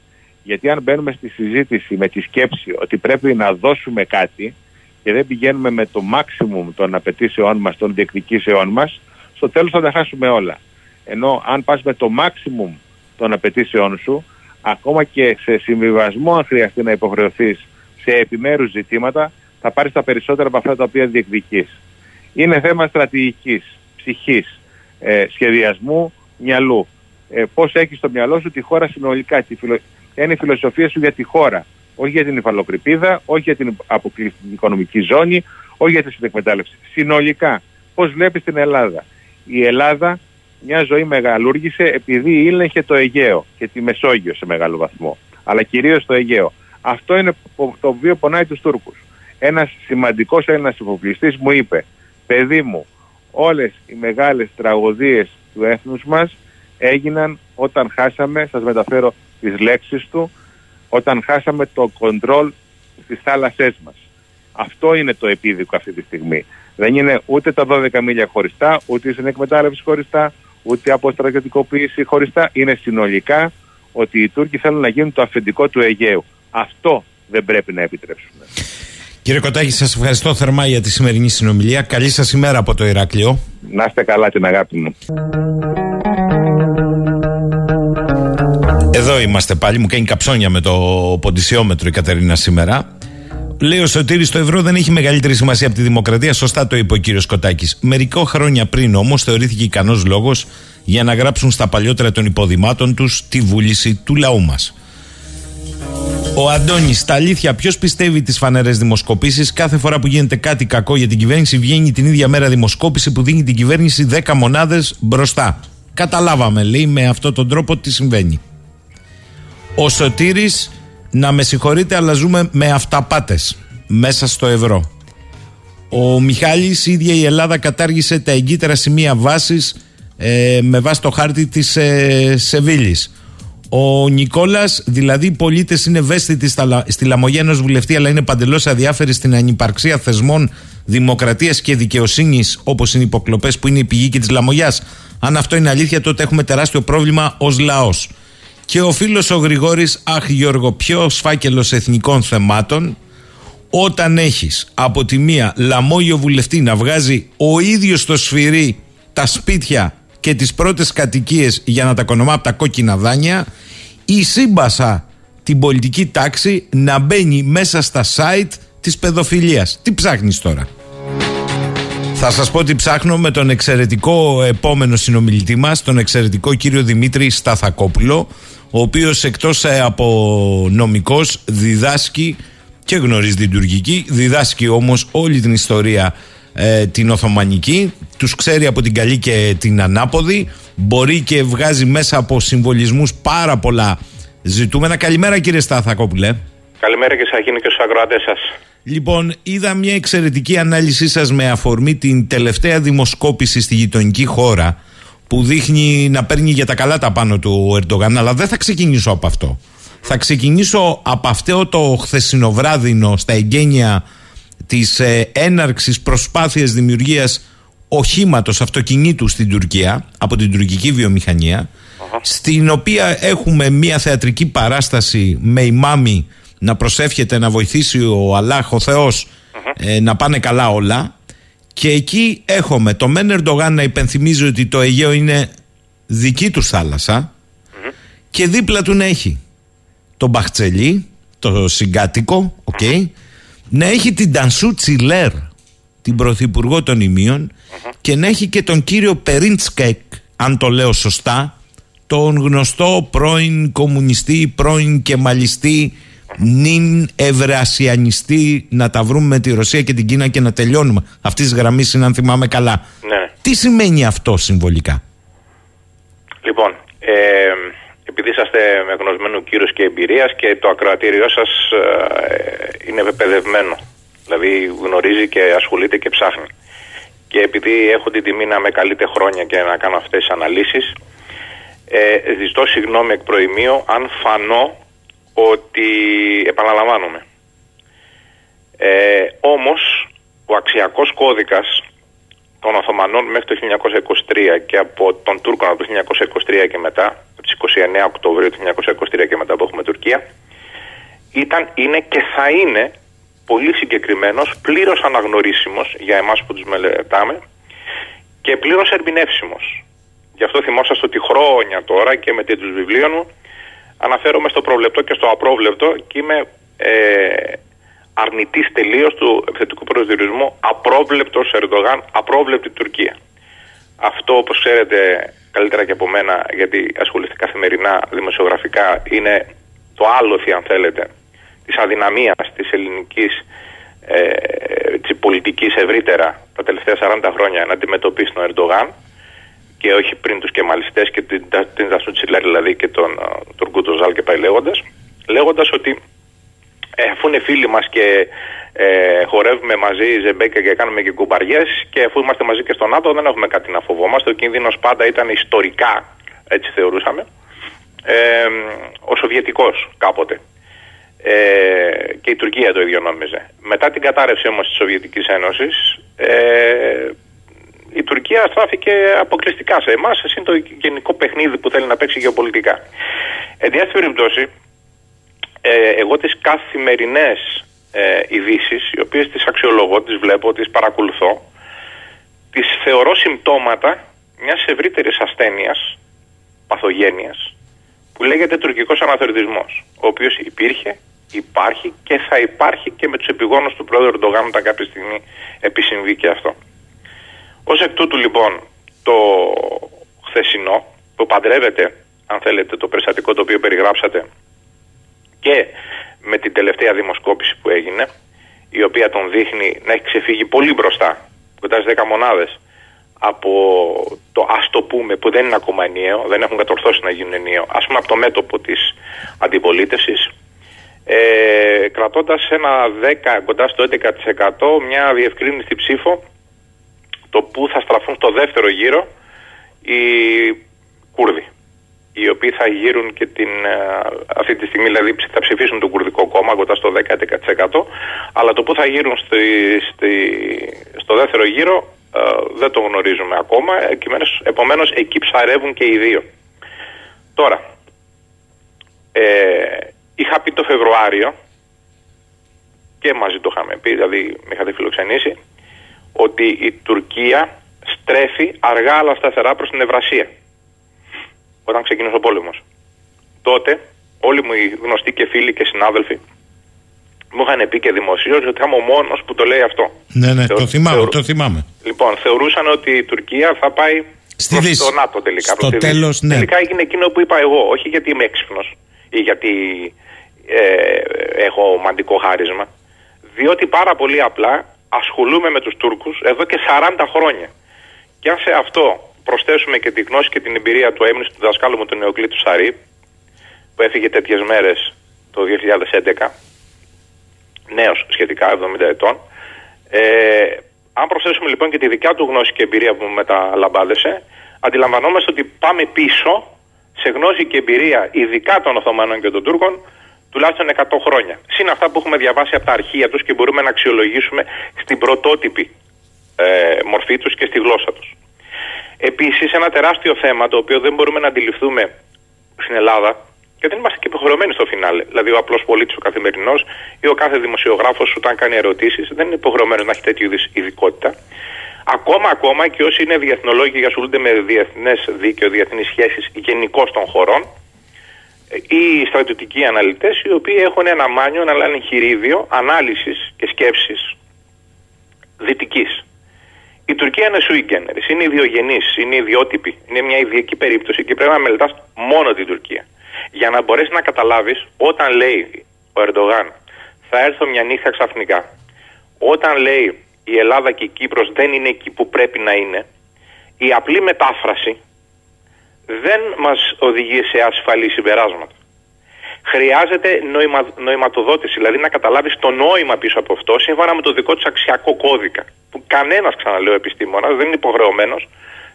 Γιατί αν μπαίνουμε στη συζήτηση με τη σκέψη ότι πρέπει να δώσουμε κάτι και δεν πηγαίνουμε με το maximum των απαιτήσεών μας, των διεκδικήσεών μας, στο τέλος θα τα χάσουμε όλα. Ενώ αν πας με το maximum των απαιτήσεών σου, ακόμα και σε συμβιβασμό, αν χρειαστεί να υποχρεωθείς σε επιμέρους ζητήματα, θα πάρεις τα περισσότερα από αυτά τα οποία διεκδικείς. Είναι θέμα στρατηγικής, ψυχής, ε, σχεδιασμού, μυαλού. Ε, Πώς έχεις στο μυαλό σου τη χώρα συνολικά, τη φιλο... ποια είναι η φιλοσοφία σου για τη χώρα. Όχι για την υφαλοκρηπίδα, όχι για την αποκλειστική οικονομική ζώνη, όχι για τη συνεκμετάλλευση. Συνολικά, πώς βλέπεις την Ελλάδα. Η Ελλάδα μια ζωή μεγαλούργησε επειδή ήλεγχε το Αιγαίο και τη Μεσόγειο σε μεγάλο βαθμό. Αλλά κυρίως το Αιγαίο. Αυτό είναι που- το οποίο πονάει τους Τούρκους. Ένας σημαντικός Έλληνας υποπληστή μου είπε: Παιδί μου, όλες οι μεγάλες τραγωδίες του έθνους μας έγιναν όταν χάσαμε, σας μεταφέρω τις λέξεις του, όταν χάσαμε το κοντρόλ στις θάλασσές μας. Αυτό είναι το επίδικο αυτή τη στιγμή. Δεν είναι ούτε τα 12 μίλια χωριστά, ούτε η συνεκμετάλλευση χωριστά, ούτε η αποστρατιωτικοποίηση χωριστά. Είναι συνολικά ότι οι Τούρκοι θέλουν να γίνουν το αφεντικό του Αιγαίου. Αυτό δεν πρέπει να επιτρέψουμε. Κύριε Κοτάκη, σας ευχαριστώ θερμά για τη σημερινή συνομιλία. Καλή σας ημέρα από το Ηράκλειο. Να είστε καλά την αγάπη μου. Εδώ είμαστε πάλι. Μου κάνει καψόνια με το ποντισιόμετρο η Κατερίνα σήμερα. Λέει ο Σωτήρης το ευρώ δεν έχει μεγαλύτερη σημασία από τη δημοκρατία. Σωστά το είπε ο κύριος Κοτάκης. Μερικό χρόνια πριν όμως θεωρήθηκε ικανός λόγος για να γράψουν στα παλιότερα των υποδημάτων τους τη βούληση του λαού μας. Ο Αντώνης, στα αλήθεια, ποιος πιστεύει τις φανερές δημοσκοπήσεις; Κάθε φορά που γίνεται κάτι κακό για την κυβέρνηση, βγαίνει την ίδια μέρα δημοσκόπηση που δίνει την κυβέρνηση 10 μονάδες μπροστά. Καταλάβαμε, λέει, με αυτόν τον τρόπο τι συμβαίνει. Ο Σωτήρης, να με συγχωρείτε, αλλά ζούμε με αυταπάτες μέσα στο ευρώ. Ο Μιχάλης, η ίδια η Ελλάδα κατάργησε τα εγκύτερα σημεία βάσης ε, με βάση το χάρτη της ε, Σεβίλης. Ο Νικόλας, δηλαδή οι πολίτες είναι ευαίσθητοι στα, λα- στη λαμογιά ενός βουλευτή αλλά είναι παντελώς αδιάφεροι στην ανυπαρξία θεσμών δημοκρατίας και δικαιοσύνης όπως είναι οι υποκλοπές που είναι η πηγή και της λαμογιάς. Αν αυτό είναι αλήθεια τότε έχουμε τεράστιο πρόβλημα ως λαός. Και ο φίλος ο Γρηγόρης, αχ Γιώργο, πιο φάκελος εθνικών θεμάτων όταν έχεις από τη μία λαμόγιο βουλευτή να βγάζει ο ίδιος το σφυρί τα σπίτια και τις πρώτες κατοικίες για να τα κονομά από τα κόκκινα δάνεια η σύμπασα την πολιτική τάξη να μπαίνει μέσα στα site της παιδοφιλίας. Τι ψάχνεις τώρα; Θα σας πω τι ψάχνω με τον εξαιρετικό επόμενο συνομιλητή μας, τον εξαιρετικό κύριο Δημήτρη Σταθακόπουλο, ο οποίος εκτός ε, από νομικός διδάσκει και γνωρίζει την τουρκική, διδάσκει όμως όλη την ιστορία ε, την Οθωμανική, τους ξέρει από την καλή και την ανάποδη, μπορεί και βγάζει μέσα από συμβολισμούς πάρα πολλά ζητούμενα. Καλημέρα κύριε Σταθακόπουλε. Καλημέρα και σας γίνει και στους ακροατές σας. Λοιπόν, είδα μια εξαιρετική ανάλυση σας με αφορμή την τελευταία δημοσκόπηση στη γειτονική χώρα που δείχνει να παίρνει για τα καλά τα πάνω του ο Ερντογάν, αλλά δεν θα ξεκινήσω από αυτό. Θα ξεκινήσω από αυτό το χθεσινοβράδινο στα εγγένεια της ε, έναρξης προσπάθειας δημιουργίας οχήματος αυτοκινήτου στην Τουρκία από την τουρκική βιομηχανία στην οποία έχουμε μια θεατρική παράσταση με ημάμι να προσεύχεται να βοηθήσει ο Αλλάχ ο θεος ε, να πάνε καλά όλα και εκεί έχουμε το Μεν Ερντογάν να υπενθυμίζει ότι το Αιγαίο είναι δική του θαλασσα και δίπλα του να έχει τον Μπαχτσελή, το συγκάτοικο, okay, να έχει την Τανσού Τσιλέρ, την πρωθυπουργό των ημειων και να έχει και τον κύριο Περίντσκεκ, αν το λέω σωστά, τον γνωστό πρώην κομμουνιστή, πρώην κεμαλιστή, νυν ευρασιανιστή να τα βρούμε με τη Ρωσία και την Κίνα και να τελειώνουμε. Αυτής της γραμμής είναι, αν θυμάμαι καλά. Ναι. Τι σημαίνει αυτό συμβολικά; Λοιπόν, ε, επειδή είσαστε με γνωσμένο κύρος και εμπειρίας και το ακροατήριό σας ε, είναι επεπαιδευμένο. Δηλαδή γνωρίζει και ασχολείται και ψάχνει. Και επειδή έχω την τιμή να με καλείτε χρόνια και να κάνω αυτές τις αναλύσεις, ε, ζητώ συγγνώμη εκ προημίου αν φανώ ότι επαναλαμβάνομαι. Ε, όμως, ο αξιακός κώδικας των Οθωμανών μέχρι το 1923 και από τον Τούρκων από το 1923 και μετά, από τις 29 Οκτωβρίου του 1923 και μετά που έχουμε Τουρκία, ήταν, είναι και θα είναι πολύ συγκεκριμένος, πλήρως αναγνωρίσιμος για εμάς που τους μελετάμε και πλήρως ερμηνεύσιμος. Γι' αυτό θυμόσαστε ότι χρόνια τώρα και με τίτλους βιβλίων μου αναφέρομαι στο προβλεπτό και στο απρόβλεπτο και είμαι ε, αρνητής τελείως του επιθετικού προσδιορισμού απρόβλεπτος Ερντογάν, απρόβλεπτη Τουρκία. Αυτό, όπως ξέρετε καλύτερα και από μένα, γιατί ασχολείστε καθημερινά δημοσιογραφικά, είναι το άλοθη, αν θέλετε, της αδυναμίας της ελληνικής ε, της πολιτικής ευρύτερα τα τελευταία 40 χρόνια να αντιμετωπίσει τον Ερντογάν και όχι πριν τους κεμαλιστές και την, την Δασούτσιλέρ δηλαδή και τον, τον Κουτοζάλ και πάει λέγοντας. Λέγοντας ότι ε, αφού είναι φίλοι μας και ε, χορεύουμε μαζί ζεμπέκα και κάνουμε και κουμπαριές και αφού είμαστε μαζί και στο ΝΑΤΟ δεν έχουμε κάτι να φοβόμαστε. Ο κίνδυνος πάντα ήταν ιστορικά έτσι θεωρούσαμε ε, ο Σοβιετικός κάποτε. Ε, και η Τουρκία το ίδιο νόμιζε. Μετά την κατάρρευση όμως της Σοβιετικής Ένωσης ε, η Τουρκία στράφηκε αποκλειστικά σε εμάς, είναι το γενικό παιχνίδι που θέλει να παίξει γεωπολιτικά. Εν της περιπτώσει, ε, εγώ τις καθημερινές ε, ειδήσεις, οι οποίες τις αξιολογώ, τις βλέπω, τις παρακολουθώ, τις θεωρώ συμπτώματα μιας ευρύτερης ασθένειας, παθογένειας, που λέγεται τουρκικός αναθεωρητισμός, ο οποίος υπήρχε, υπάρχει και θα υπάρχει και με τους επιγόνους του πρόεδρου Ερντογάν όταν κάποια στιγμή επισυμβεί και αυτό. Ω εκ τούτου λοιπόν το χθεσινό που παντρεύεται αν θέλετε το περιστατικό το οποίο περιγράψατε και με την τελευταία δημοσκόπηση που έγινε η οποία τον δείχνει να έχει ξεφύγει πολύ μπροστά κοντά στις 10 μονάδες από το ας το πούμε που δεν είναι ακόμα ενιαίο, δεν έχουν κατορθώσει να γίνουν ενιαίο, ας πούμε από το μέτωπο της αντιπολίτευσης ε, κρατώντας ένα 10 κοντά στο 11% μια διευκρίνηστη ψήφο το που θα στραφούν στο δεύτερο γύρο οι Κούρδοι οι οποίοι θα γύρουν και την, ε, αυτή τη στιγμή δηλαδή θα ψηφίσουν το κουρδικό κόμμα κοντά στο 10-11% αλλά το που θα γύρουν στη, στη, στο δεύτερο γύρο ε, δεν το γνωρίζουμε ακόμα επομένως, επομένως εκεί ψαρεύουν και οι δύο. Τώρα ε, είχα πει το Φεβρουάριο και μαζί το είχαμε πει δηλαδή με είχατε φιλοξενήσει ότι η Τουρκία στρέφει αργά αλλά σταθερά προς την Ευρασία όταν ξεκίνησε ο πόλεμος. Τότε όλοι μου οι γνωστοί και φίλοι και συνάδελφοι μου είχαν πει και δημοσίως ότι είμαι ο μόνος που το λέει αυτό. Ναι, ναι, το θυμάμαι, το θυμάμαι. Λοιπόν, θεωρούσαν ότι η Τουρκία θα πάει Στη προς το ΝΑΤΟ τελικά. Στο τέλος, ναι. Τελικά έγινε εκείνο που είπα εγώ, όχι γιατί είμαι έξυπνος ή γιατί ε, έχω μαντικό χάρισμα. Διότι πάρα πολύ απλά ασχολούμαι με τους Τούρκους εδώ και 40 χρόνια. Και αν σε αυτό προσθέσουμε και τη γνώση και την εμπειρία του έμεινου του δασκάλου μου του Νεοκλήτου Σαρή, που έφυγε τέτοιες μέρες το 2011, νέος σχετικά 70 ετών, ε, αν προσθέσουμε λοιπόν και τη δικιά του γνώση και εμπειρία που μεταλαμπάδεσε, αντιλαμβανόμαστε ότι πάμε πίσω σε γνώση και εμπειρία, ειδικά των Οθωμανών και των Τούρκων, τουλάχιστον 100 χρόνια. Συν αυτά που έχουμε διαβάσει από τα αρχεία τους και μπορούμε να αξιολογήσουμε στην πρωτότυπη ε, μορφή τους και στη γλώσσα τους. Επίσης, ένα τεράστιο θέμα το οποίο δεν μπορούμε να αντιληφθούμε στην Ελλάδα και δεν είμαστε και υποχρεωμένοι στο φινάλε. Δηλαδή, ο απλός πολίτης, ο καθημερινός ή ο κάθε δημοσιογράφος, όταν κάνει ερωτήσεις, δεν είναι υποχρεωμένος να έχει τέτοιου είδους ειδικότητα. Ακόμα, ακόμα και όσοι είναι διεθνολόγοι και ασχολούνται με διεθνές δίκαιο, διεθνείς σχέσεις γενικώ των χωρών, ή στρατιωτικοί αναλυτές, οι οποίοι έχουν ένα μάνιο, ένα εγχειρίδιο ανάλυσης και σκέψης δυτικής. Η Τουρκία είναι sui generis, είναι ιδιογενής, είναι ιδιότυπη, είναι μια ιδιαίτερη περίπτωση και πρέπει να μελετάς μόνο την Τουρκία. Για να μπορέσεις να καταλάβεις όταν λέει ο Ερντογάν θα έρθω μια νύχτα ξαφνικά, όταν λέει η Ελλάδα και η Κύπρος δεν είναι εκεί που πρέπει να είναι, η απλή μετάφραση δεν μας οδηγεί σε ασφαλή συμπεράσματα. Χρειάζεται νοημα, νοηματοδότηση, δηλαδή να καταλάβεις το νόημα πίσω από αυτό σύμφωνα με το δικό του αξιακό κώδικα. Που κανένας, ξαναλέω, επιστήμονας δεν είναι υποχρεωμένος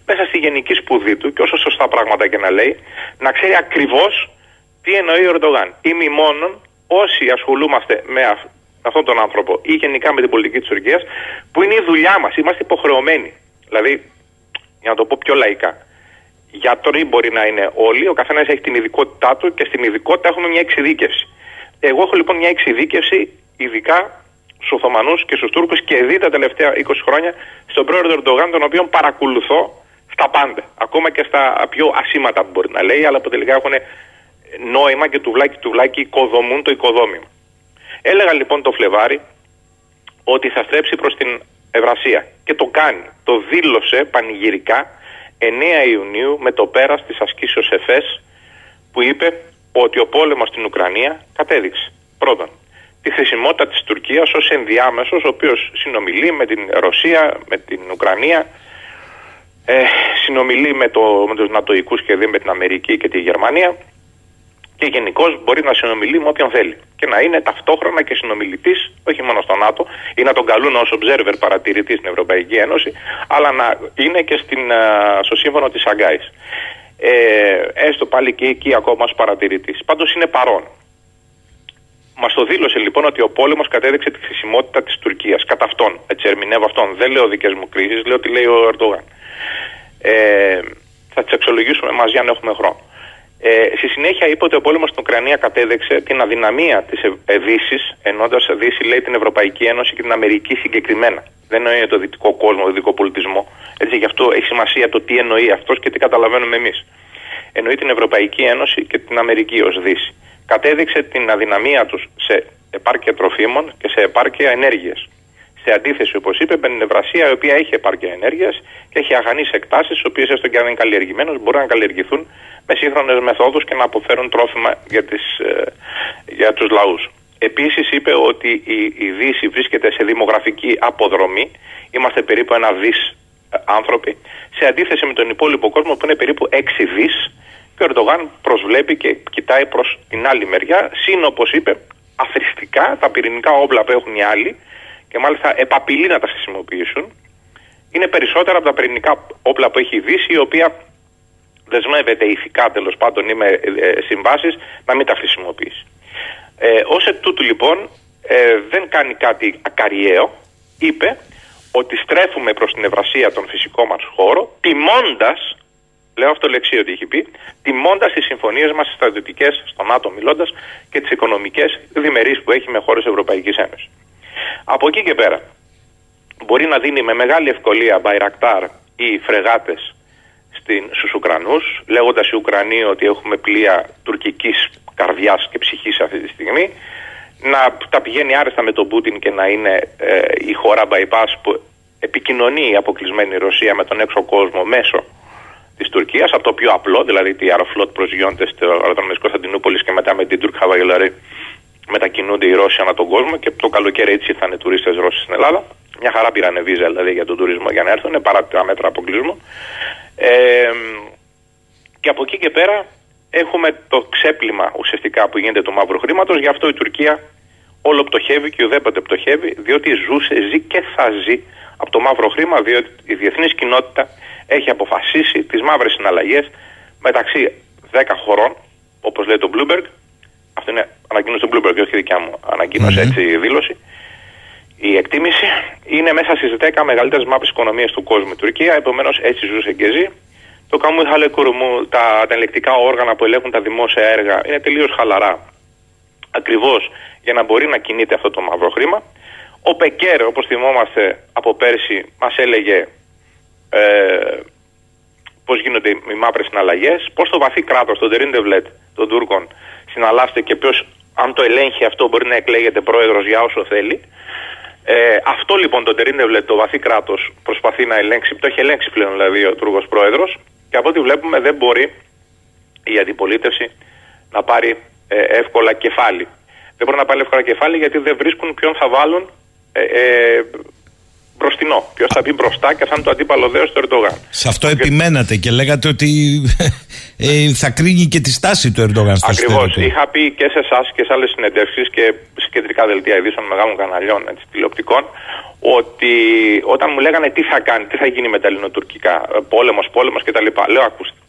μέσα στη γενική σπουδή του και όσο σωστά πράγματα και να λέει, να ξέρει ακριβώς τι εννοεί ο Ερντογάν. Ή μόνον όσοι ασχολούμαστε με αυτόν τον άνθρωπο ή γενικά με την πολιτική της Τουρκίας, που είναι η δουλειά μας. Είμαστε υποχρεωμένοι. Δηλαδή, για να το πω πιο λαϊκά, γιατροί μπορεί να είναι όλοι, ο καθένας έχει την ειδικότητά του και στην ειδικότητα έχουμε μια εξειδίκευση. Εγώ έχω λοιπόν μια εξειδίκευση ειδικά στους Οθωμανούς και στους Τούρκους και δει τα τελευταία 20 χρόνια στον πρόεδρο Ερντογάν, τον οποίο παρακολουθώ στα πάντα. Ακόμα και στα πιο ασήματα που μπορεί να λέει, αλλά που τελικά έχουν νόημα και του βλάκι του βλάκι οικοδομούν το οικοδόμημα. Έλεγα λοιπόν το Φλεβάρι ότι θα στρέψει προς την Ευρασία και το κάνει. Το δήλωσε πανηγυρικά 9 Ιουνίου με το πέρας της ασκήσεως ΕΦΕΣ που είπε ότι ο πόλεμος στην Ουκρανία κατέδειξε πρώτον τη χρησιμότητα της Τουρκίας ως ενδιάμεσος ο οποίος συνομιλεί με την Ρωσία, με την Ουκρανία ε, συνομιλεί με, το, με τους Νατοικούς και δει με την Αμερική και τη Γερμανία και γενικώς μπορεί να συνομιλεί με όποιον θέλει. Και να είναι ταυτόχρονα και συνομιλητής, όχι μόνο στο ΝΑΤΟ, ή να τον καλούν ως observer παρατηρητής στην Ευρωπαϊκή Ένωση, αλλά να είναι και στην, στο σύμφωνο της Αγκάης. Ε, έστω πάλι και εκεί ακόμα ως παρατηρητής. Πάντως είναι παρόν. Μας το δήλωσε λοιπόν ότι ο πόλεμος κατέδειξε τη χρησιμότητα της Τουρκίας. Κατά αυτόν. Έτσι ερμηνεύω αυτόν. Δεν λέω δικές μου κρίσεις, λέω τι λέει ο Ερντογάν. Ε, θα τις αξιολογήσουμε μαζί αν έχουμε χρόνο. Ε, στη συνέχεια είπε ότι ο πόλεμος στην Ουκρανία κατέδεξε την αδυναμία της Δύσης, ενώντας Δύση λέει την Ευρωπαϊκή Ένωση και την Αμερική συγκεκριμένα. Δεν εννοεί το δυτικό κόσμο, το δυτικό πολιτισμό. Έτσι, γι' αυτό έχει σημασία το τι εννοεί αυτός και τι καταλαβαίνουμε εμείς. Εννοεί την Ευρωπαϊκή Ένωση και την Αμερική ως Δύση. Κατέδειξε την αδυναμία τους σε επάρκεια τροφίμων και σε επάρκεια ενέργειας. Σε αντίθεση, όπως είπε, με την Ευρασία, η οποία έχει επάρκεια ενέργειας και έχει αγανείς εκτάσεις, οι οποίες έστω και αν είναι καλλιεργημένες, μπορούν να καλλιεργηθούν με σύγχρονες μεθόδους και να αποφέρουν τρόφιμα για, τις, ε, για τους λαούς. Επίσης, είπε ότι η, η Δύση βρίσκεται σε δημογραφική αποδρομή. Είμαστε περίπου ένα δις ε, άνθρωποι, σε αντίθεση με τον υπόλοιπο κόσμο που είναι περίπου 6 δις. Και ο Ερντογάν προσβλέπει και κοιτάει προς την άλλη μεριά, συν όπως είπε, αθρηστικά τα πυρηνικά όπλα που έχουν οι άλλοι και μάλιστα επαπειλεί να τα χρησιμοποιήσουν, είναι περισσότερα από τα πυρηνικά όπλα που έχει η Δύση, η οποία δεσμεύεται ηθικά τέλος πάντων ή με ε, συμβάσεις να μην τα χρησιμοποιήσει. Ε, Ω εκ τούτου λοιπόν ε, δεν κάνει κάτι ακαριαίο, είπε ότι στρέφουμε προς την ευρασία τον φυσικό μας χώρο, τιμώντας, λέω αυτό λεξί ότι έχει πει, τιμώντας τις συμφωνίες μας, τις στρατιωτικές, στον ΝΑΤΟ μιλώντας, και τις οικονομικές διμερείς που έχει με χώρες Ευρωπαϊκής Ένωσης. Από εκεί και πέρα, μπορεί να δίνει με μεγάλη ευκολία μπαϊρακτάρ ή φρεγάτες στους Ουκρανούς, λέγοντας οι Ουκρανοί ότι έχουμε πλοία τουρκικής καρδιάς και ψυχής αυτή τη στιγμή, να τα πηγαίνει άρεστα με τον Πούτιν και να είναι ε, η χώρα bypass που επικοινωνεί η αποκλεισμένη Ρωσία με τον έξω κόσμο μέσω της Τουρκίας, από το πιο απλό, δηλαδή τη Αεροφλότ προσγειώνεται στο αεροδρόμιο τη Κωνσταντινούπολης και μετά με την Τουρκ Χαβαγελαρή μετακινούνται οι Ρώσοι ανά τον κόσμο και το καλοκαίρι έτσι ήρθαν τουρίστες Ρώσοι στην Ελλάδα. Μια χαρά πήραν βίζα δηλαδή για τον τουρισμό για να έρθουν παρά τα μέτρα αποκλεισμού. Ε, και από εκεί και πέρα έχουμε το ξέπλυμα ουσιαστικά που γίνεται του μαύρου χρήματος. Γι' αυτό η Τουρκία όλο πτωχεύει και ουδέποτε πτωχεύει, διότι ζούσε, ζει και θα ζει από το μαύρο χρήμα, διότι η διεθνής κοινότητα έχει αποφασίσει τις μαύρες συναλλαγές μεταξύ 10 χωρών, όπως λέει το Bloomberg. Αυτό είναι ανακοίνωση του Bloomberg, όχι δικιά μου ανακοίνωση, Μμμ. έτσι η δήλωση. Η εκτίμηση είναι μέσα στις 10 μεγαλύτερες μαύρε οικονομίες του κόσμου η Τουρκία, επομένως έτσι ζούσε και ζει. Το Καμούι Χαλεκουρμού, τα, τα ελεκτικά όργανα που ελέγχουν τα δημόσια έργα είναι τελείως χαλαρά. Ακριβώς για να μπορεί να κινείται αυτό το μαύρο χρήμα. Ο Πεκέρ, όπως θυμόμαστε από πέρσι, μας έλεγε ε, πώς γίνονται οι μαύρες συναλλαγές, πώς το βαθύ κράτος, το Τερίντευλετ των Τούρκων, συναλλάσσεται και ποιος, αν το ελέγχει αυτό, μπορεί να εκλέγεται πρόεδρος για όσο θέλει. Ε, αυτό λοιπόν το Τερίντευλετ, το βαθύ κράτος, προσπαθεί να ελέγξει, το έχει ελέγξει πλέον δηλαδή ο Τούρκο πρόεδρος, και από ό,τι βλέπουμε δεν μπορεί η αντιπολίτευση να πάρει ε, εύκολα κεφάλι. Δεν μπορεί να πάρει εύκολα κεφάλι γιατί δεν βρίσκουν ποιον θα βάλουν ε, ε, μπροστινό. Ποιος θα μπει μπροστά και θα είναι το αντίπαλο δέος του Ερντογάν. Σε αυτό επιμένατε και λέγατε ότι ε, θα κρίνει και τη στάση του Ερντογάν στο Ακριβώς. εσωτερικό. Είχα πει και σε εσάς και σε άλλες συνεντεύξεις και σε κεντρικά δελτία ειδήσεων μεγάλων καναλιών έτσι, τηλεοπτικών ότι όταν μου λέγανε τι θα κάνει, τι θα γίνει με τα ελληνοτουρκικά, πόλεμος, πόλεμος κτλ. Λέω, ακούστε.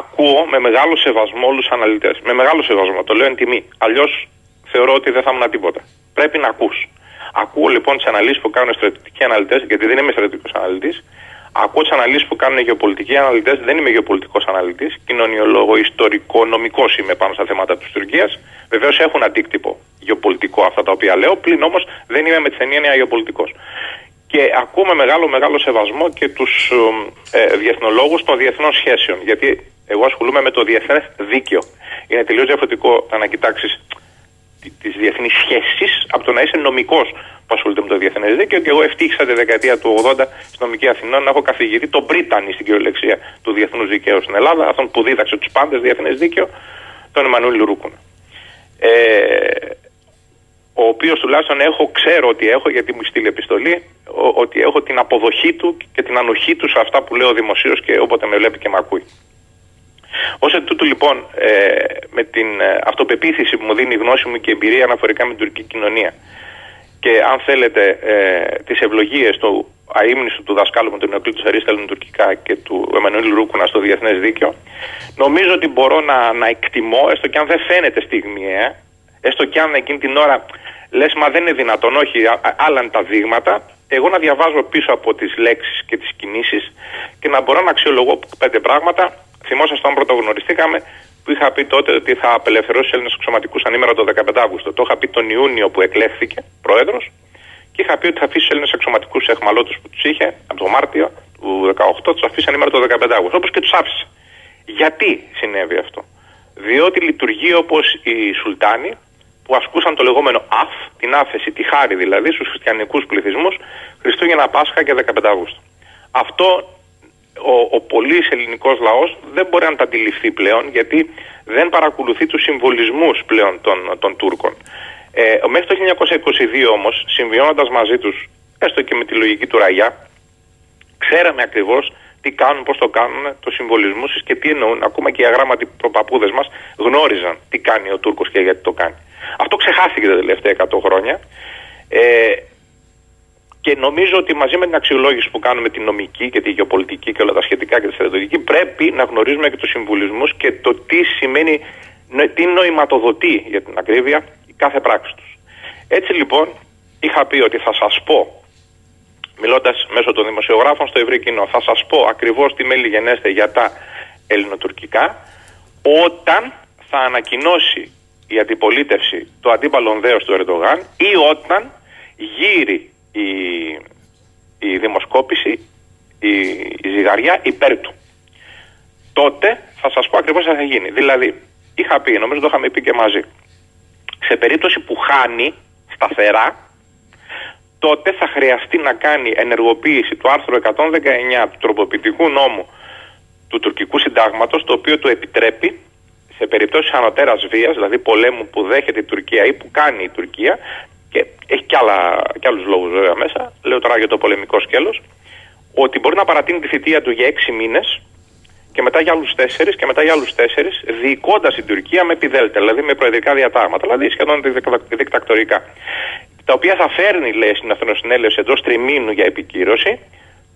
Ακούω με μεγάλο σεβασμό όλους τους αναλυτές. Με μεγάλο σεβασμό, το λέω εν τιμή. Αλλιώς θεωρώ ότι δεν θα ήμουν τίποτα. Πρέπει να ακούς. Ακούω λοιπόν τις αναλύσεις που κάνουν οι στρατιωτικοί αναλυτές, γιατί δεν είμαι στρατιωτικός αναλυτής. Ακούω τις αναλύσεις που κάνουν οι γεωπολιτικοί αναλυτές, δεν είμαι γεωπολιτικός αναλυτής. Κοινωνιολόγο, ιστορικό, νομικός είμαι πάνω στα θέματα της Τουρκίας. Βεβαίως έχουν αντίκτυπο γεωπολιτικό αυτά τα οποία λέω, πλην όμως δεν είμαι με τη έννοια γεωπολιτικός. Και ακούμε μεγάλο μεγάλο σεβασμό και τους ε, διεθνολόγους των διεθνών σχέσεων. Γιατί εγώ ασχολούμαι με το διεθνές δίκαιο. Είναι τελείως διαφορετικό το να κοιτάξεις τι διεθνεί σχέσει από το να είσαι νομικός που ασχολείται με το διεθνές δίκαιο. Και εγώ ευτύχησα τη δεκαετία του 80 στη νομική Αθηνών να έχω καθηγητή τον Πρίτανη στην κυριολεξία του διεθνούς δικαίου στην Ελλάδα, αυτόν που δίδαξε τους πάντες διεθνές δίκαιο, τον Εμμανουήλ Ρούκουνα. Ε, ο οποίος τουλάχιστον έχω, ξέρω ότι έχω, γιατί μου στείλει επιστολή, ο, ότι έχω την αποδοχή του και την ανοχή του σε αυτά που λέω δημοσίως και όποτε με βλέπει και με ακούει. Ω εκ τούτου λοιπόν, ε, με την ε, αυτοπεποίθηση που μου δίνει η γνώση μου και η εμπειρία αναφορικά με την τουρκική κοινωνία και αν θέλετε ε, τις ευλογίες του αείμνηστου του δασκάλου μου, του Νεοκλήτου Αρίσταλου τουρκικά και του Εμμανουήλ Ρούκουνα στο διεθνές δίκαιο, νομίζω ότι μπορώ να, να εκτιμώ, έστω και αν δεν φαίνεται στιγμιαία, έστω και αν εκείνη την ώρα λες μα δεν είναι δυνατόν, όχι, α- α- άλλα είναι τα δείγματα, εγώ να διαβάζω πίσω από τις λέξεις και τις κινήσεις και να μπορώ να αξιολογώ πέντε πράγματα. Θυμόσαστε όταν πρωτογνωριστήκαμε που είχα πει τότε ότι θα απελευθερώσει του Έλληνες αξιωματικούς ανήμερα το 15 Αύγουστο. Το είχα πει τον Ιούνιο που εκλέχθηκε πρόεδρος και είχα πει ότι θα αφήσει του Έλληνες αξιωματικούς εχμαλώτου που τους είχε από το Μάρτιο του 18, τους αφήσει ανήμερα το 15 Αύγουστο. Όπως και τους άφησε. Γιατί συνέβη αυτό; Διότι λειτουργεί όπως οι Σουλτάνοι που ασκούσαν το λεγόμενο αφ, την άφεση, τη χάρη δηλαδή στους χριστιανικούς πληθυσμούς Χριστούγεννα, Πάσχα και 15 Αύγουστο. Αυτό ο, ο πολύς ελληνικός λαός δεν μπορεί να τα αντιληφθεί πλέον γιατί δεν παρακολουθεί τους συμβολισμούς πλέον των, των Τούρκων. Ε, μέχρι το 1922 όμως, συμβιώνοντας μαζί τους, έστω και με τη λογική του Ραγιά, ξέραμε ακριβώς τι κάνουν, πώς το κάνουν, το συμβολισμό τους και τι εννοούν. Ακόμα και οι αγράμματοι προπαπούδες μας γνώριζαν τι κάνει ο Τούρκος και γιατί το κάνει. Αυτό ξεχάστηκε τα τελευταία 100 χρόνια. Ε, και νομίζω ότι μαζί με την αξιολόγηση που κάνουμε τη νομική και τη γεωπολιτική και όλα τα σχετικά και τη στρατιωτική, πρέπει να γνωρίζουμε και τους συμβουλισμούς και το τι σημαίνει, τι νοηματοδοτεί για την ακρίβεια η κάθε πράξη τους. Έτσι λοιπόν, είχα πει ότι θα σας πω, μιλώντας μέσω των δημοσιογράφων στο ευρύ κοινό, θα σας πω ακριβώς τι μέλη γενέστε για τα ελληνοτουρκικά, όταν θα ανακοινώσει η αντιπολίτευση το αντίπαλον δέος του Ερντογάν ή όταν γύρει η, η δημοσκόπηση, η, η ζυγαριά υπέρ του. Τότε θα σας πω ακριβώς τι θα γίνει. Δηλαδή, είχα πει, νομίζω το είχαμε πει και μαζί, σε περίπτωση που χάνει σταθερά, τότε θα χρειαστεί να κάνει ενεργοποίηση του άρθρου 119 του τροποποιητικού νόμου του τουρκικού συντάγματος, το οποίο του επιτρέπει σε περιπτώσεις ανωτέρας βίας, δηλαδή πολέμου που δέχεται η Τουρκία ή που κάνει η Τουρκία, και έχει και, άλλα, και άλλους λόγους βέβαια μέσα, λέω τώρα για το πολεμικό σκέλος, ότι μπορεί να παρατείνει τη θητεία του για έξι μήνες και μετά για άλλους τέσσερις και μετά για άλλους τέσσερις, διοικώντας την Τουρκία με πιδέλτα, δηλαδή με προεδρικά διατάγματα, δηλαδή σχεδόν δικτακτορικά. Τα οποία θα φέρνει, λέει, στην Αθηνοσυνέλευση εντός τριμήνου για επικύρωση,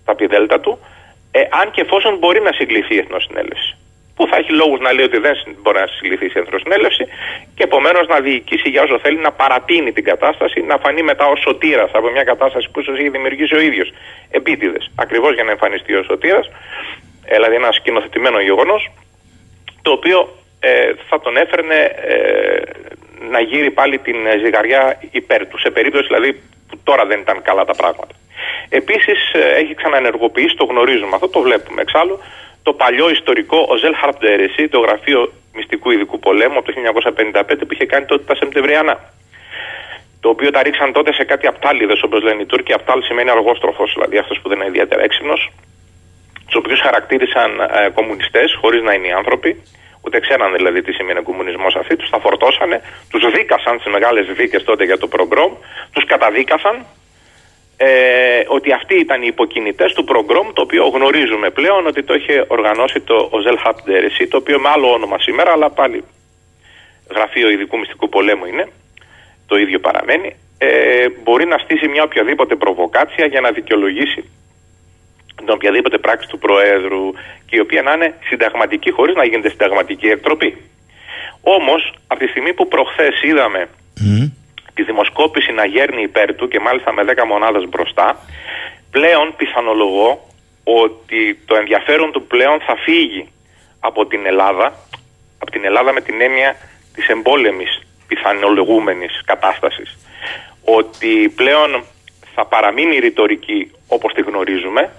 τα πιδέλτα του, ε, αν και εφόσον μπορεί να συγκληθεί η Εθνοσυνέλευση. Που θα έχει λόγους να λέει ότι δεν μπορεί να συγκληθεί η Εθνοσυνέλευση και επομένως να διοικήσει για όσο θέλει να παρατείνει την κατάσταση, να φανεί μετά ως σωτήρας από μια κατάσταση που ίσως έχει δημιουργήσει ο ίδιος επίτηδες. Ακριβώς για να εμφανιστεί ω σωτήρας, ε, δηλαδή ένα σκηνοθετημένο γεγονός, το οποίο ε, θα τον έφερνε ε, να γύρει πάλι την ζυγαριά υπέρ του, σε περίπτωση δηλαδή που τώρα δεν ήταν καλά τα πράγματα. Επίσης ε, έχει ξαναενεργοποιήσει, το γνωρίζουμε αυτό, το βλέπουμε εξάλλου, το παλιό ιστορικό Οζέλ Χαρπτέρεση, το γραφείο μυστικού ειδικού πολέμου από το 1955 που είχε κάνει τότε τα Σεπτεμβριανά. Το οποίο τα ρίξαν τότε σε κάτι απτάλιδε, όπως λένε οι Τούρκοι. Απτάλ σημαίνει αργόστροφος, δηλαδή αυτός που δεν είναι ιδιαίτερα έξυπνος. Τους οποίους χαρακτήρισαν ε, κομμουνιστές, χωρίς να είναι οι άνθρωποι. Ούτε ξέραν δηλαδή τι σημαίνει κομμουνισμός αυτοί. Τους τα φορτώσανε, τους δίκασαν σε μεγάλες δίκες τότε για το προγκρόμ, τους καταδίκασαν ε, ότι αυτοί ήταν οι υποκινητές του προγκρόμ το οποίο γνωρίζουμε πλέον ότι το είχε οργανώσει το Οζέλ Χαπντερεσί το οποίο με άλλο όνομα σήμερα αλλά πάλι γραφείο ειδικού μυστικού πολέμου είναι το ίδιο παραμένει ε, μπορεί να στήσει μια οποιαδήποτε προβοκάτσια για να δικαιολογήσει την οποιαδήποτε πράξη του Προέδρου και η οποία να είναι συνταγματική χωρίς να γίνεται συνταγματική εκτροπή. Όμως από τη στιγμή που προχθές είδαμε τη δημοσκόπηση να γέρνει υπέρ του και μάλιστα με 10 μονάδες μπροστά, πλέον πιθανολογώ ότι το ενδιαφέρον του πλέον θα φύγει από την Ελλάδα, από την Ελλάδα με την έννοια της εμπόλεμης πιθανολογούμενης κατάστασης. Ότι πλέον θα παραμείνει η ρητορική όπως τη γνωρίζουμε,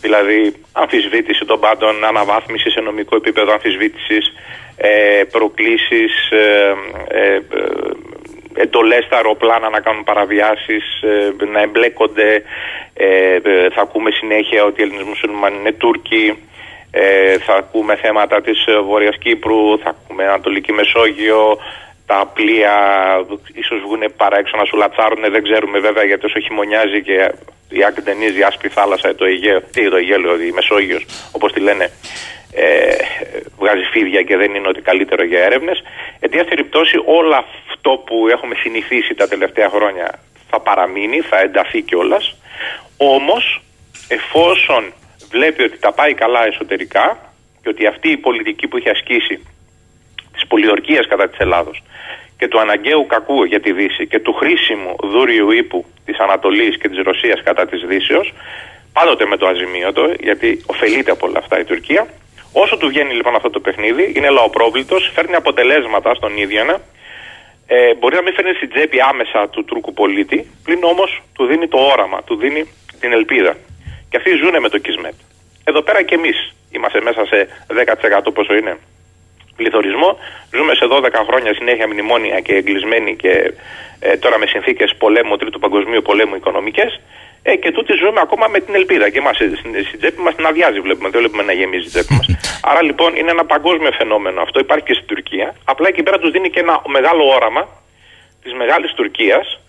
δηλαδή αμφισβήτηση των πάντων, αναβάθμιση σε νομικό επίπεδο αμφισβήτησης, ε, προκλήσεις, ε, ε, εντολές στα αεροπλάνα να κάνουν παραβιάσεις, ε, να εμπλέκονται. Ε, ε, θα ακούμε συνέχεια ότι οι Έλληνες μουσουλμάνοι είναι Τούρκοι. θα ακούμε θέματα της Βόρειας Κύπρου, θα ακούμε Ανατολική Μεσόγειο, τα πλοία ίσως βγουν παρά έξω να σου λατσάρουν, δεν ξέρουμε βέβαια γιατί όσο χειμωνιάζει και η άκρη η άσπρη θάλασσα, το Αιγαίο, τι το Αιγαίο, η Μεσόγειος, όπως τη λένε, ε, βγάζει φίδια και δεν είναι ότι καλύτερο για έρευνες. Εν τη περιπτώσει, όλο αυτό που έχουμε συνηθίσει τα τελευταία χρόνια θα παραμείνει, θα ενταθεί κιόλας. Όμως, εφόσον βλέπει ότι τα πάει καλά εσωτερικά και ότι αυτή η πολιτική που έχει ασκήσει της πολιορκίας κατά της Ελλάδος και του αναγκαίου κακού για τη Δύση και του χρήσιμου δούριου ύπου της Ανατολής και της Ρωσίας κατά της Δύσεως, πάντοτε με το αζημίωτο, γιατί ωφελείται από όλα αυτά η Τουρκία, Όσο του βγαίνει λοιπόν αυτό το παιχνίδι, είναι λαοπρόβλητος, φέρνει αποτελέσματα στον ίδιο ένα. Ε, μπορεί να μην φέρνει στην τσέπη άμεσα του Τούρκου πολίτη, πλην όμως του δίνει το όραμα, του δίνει την ελπίδα. Και αυτοί ζουν με το Κισμέτ. Εδώ πέρα και εμείς είμαστε μέσα σε 10% πόσο είναι πληθωρισμό. Ζούμε σε 12 χρόνια συνέχεια μνημόνια και εγκλεισμένοι και ε, τώρα με συνθήκες πολέμου, τρίτου παγκοσμίου πολέμου οικονομικές. Ε, και τούτη ζούμε ακόμα με την ελπίδα. Και εμά στην τσέπη μας την αδειάζει, βλέπουμε. Δεν βλέπουμε να γεμίζει η τσέπη μας. Άρα λοιπόν είναι ένα παγκόσμιο φαινόμενο αυτό. Υπάρχει και στην Τουρκία. Απλά εκεί πέρα τους δίνει και ένα μεγάλο όραμα της μεγάλης Τουρκίας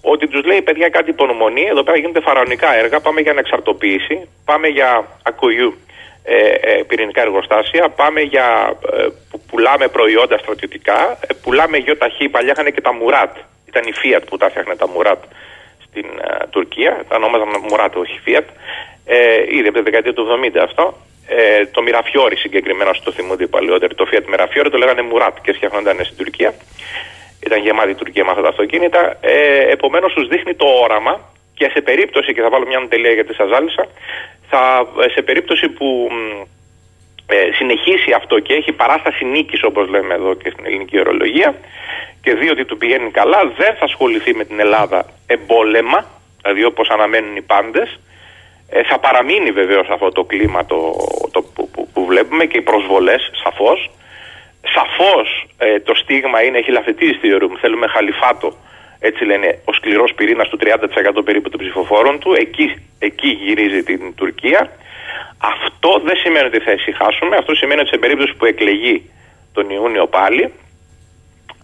ότι τους λέει παιδιά κάτι υπονομονή. Εδώ πέρα γίνονται φαραωνικά έργα. Πάμε για ανεξαρτοποίηση. Πάμε για ακουγιού ε, ε, πυρηνικά εργοστάσια. Πάμε για ε, που πουλάμε προϊόντα στρατιωτικά. Ε, πουλάμε γιοταχή. Παλιά είχαν και τα Μουράτ. Ήταν η Fiat που τα φτιάχνε τα Μουράτ στην uh, Τουρκία, τα ονόμαζαν Μουράτ, όχι Fiat, ε, ήδη από τη δεκαετία του 70 αυτό. Ε, το Μυραφιόρι συγκεκριμένα, στο θυμούνται οι παλαιότεροι, το Fiat Μυραφιόρι το λέγανε Μουράτ και φτιάχνονταν στην Τουρκία. Ήταν γεμάτη η Τουρκία με αυτά τα αυτοκίνητα. Ε, Επομένως, τους δείχνει το όραμα και σε περίπτωση, και θα βάλω μια τελεία γιατί σας ζάλισα, θα, σε περίπτωση που ε, συνεχίσει αυτό και έχει παράσταση νίκης, όπως λέμε εδώ και στην ελληνική ορολογία, και δει ότι του πηγαίνει καλά, δεν θα ασχοληθεί με την Ελλάδα εμπόλεμα, δηλαδή όπως αναμένουν οι πάντες. Ε, θα παραμείνει βεβαίως αυτό το κλίμα το, το που, που, βλέπουμε και οι προσβολές σαφώς. Σαφώς ε, το στίγμα είναι, έχει λαφετήσει θεωρούμε, θέλουμε χαλιφάτο, έτσι λένε, ο σκληρός πυρήνας του 30% περίπου των ψηφοφόρων του, εκεί, εκεί γυρίζει την Τουρκία. Αυτό δεν σημαίνει ότι θα ησυχάσουμε, αυτό σημαίνει ότι σε περίπτωση που εκλεγεί τον Ιούνιο πάλι,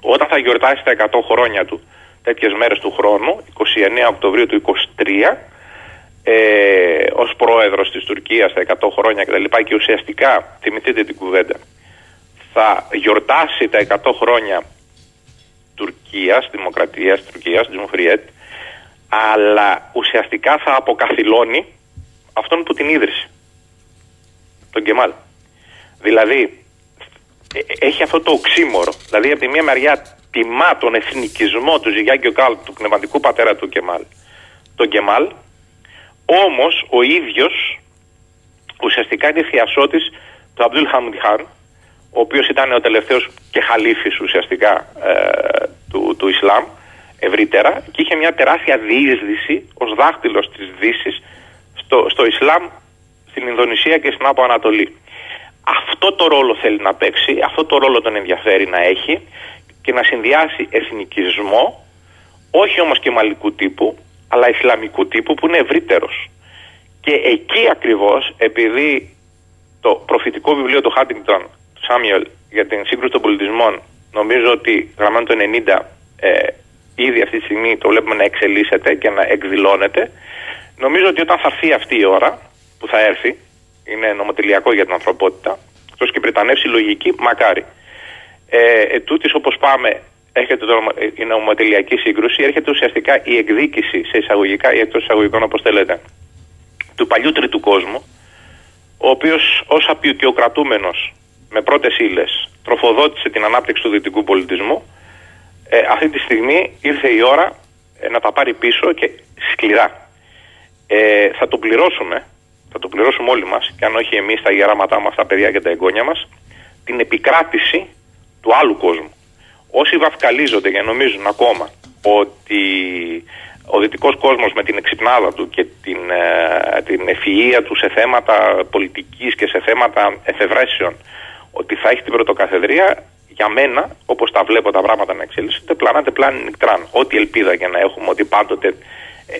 όταν θα γιορτάσει τα 100 χρόνια του τέτοιες μέρες του χρόνου, 29 Οκτωβρίου του 23, ε, ως πρόεδρος της Τουρκίας τα 100 χρόνια κτλ. Και, και ουσιαστικά, θυμηθείτε την κουβέντα, θα γιορτάσει τα 100 χρόνια Τουρκίας, Δημοκρατίας, Τουρκίας, Τζουμφριέτ, αλλά ουσιαστικά θα αποκαθιλώνει αυτόν που την ίδρυσε, τον Κεμάλ. Δηλαδή, ε, ε, έχει αυτό το οξύμορο. Δηλαδή, από τη μία μεριά τιμά τον εθνικισμό του Ζιγιάγκιο Καλ, του πνευματικού πατέρα του Κεμάλ, τον Κεμάλ, όμως ο ίδιος ουσιαστικά είναι θειασότης του Αμπτούλ Χαμντιχάν, ο οποίος ήταν ο τελευταίος και χαλίφης ουσιαστικά ε, του, του Ισλάμ ευρύτερα και είχε μια τεράστια διείσδυση ως δάχτυλος της Δύσης στο, στο Ισλάμ στην Ινδονησία και στην Άπο Ανατολή. Αυτό το ρόλο θέλει να παίξει, αυτό το ρόλο τον ενδιαφέρει να έχει και να συνδυάσει εθνικισμό, όχι όμως και μαλλικού τύπου, αλλά ισλαμικού τύπου που είναι ευρύτερος. Και εκεί ακριβώς, επειδή το προφητικό βιβλίο του Χάντιγκτον, του Σάμιελ, για την σύγκρουση των πολιτισμών, νομίζω ότι γραμμένο το 90, ε, ήδη αυτή τη στιγμή το βλέπουμε να εξελίσσεται και να εκδηλώνεται, νομίζω ότι όταν θα έρθει αυτή η ώρα, που θα έρθει, είναι νομοτελειακό για την ανθρωπότητα, εκτός και πριτανεύσει λογική, μακάρι. Ε, ε, τούτης όπως πάμε έρχεται το, η νομοτελειακή σύγκρουση, έρχεται ουσιαστικά η εκδίκηση σε εισαγωγικά ή εκτός εισαγωγικών, όπως θέλετε, του παλιού τρίτου κόσμου, ο οποίος ως απεικιοκρατούμενος με πρώτες ύλες τροφοδότησε την ανάπτυξη του δυτικού πολιτισμού. Ε, αυτή τη στιγμή ήρθε η ώρα ε, να τα πάρει πίσω και σκληρά. Ε, θα το πληρώσουμε, θα το πληρώσουμε όλοι μας και αν όχι εμείς τα γεράματά μας, τα παιδιά και τα εγγόνια μας την επικράτηση του άλλου κόσμου. Όσοι βαφκαλίζονται και νομίζουν ακόμα ότι ο δυτικός κόσμος με την εξυπνάδα του και την, ε, την ευφυΐα του σε θέματα πολιτικής και σε θέματα εφευρέσεων ότι θα έχει την πρωτοκαθεδρία για μένα, όπως τα βλέπω τα πράγματα να εξελίσσονται, πλανάτε πλάνη νικτράν. Ό,τι ελπίδα για να έχουμε, ότι πάντοτε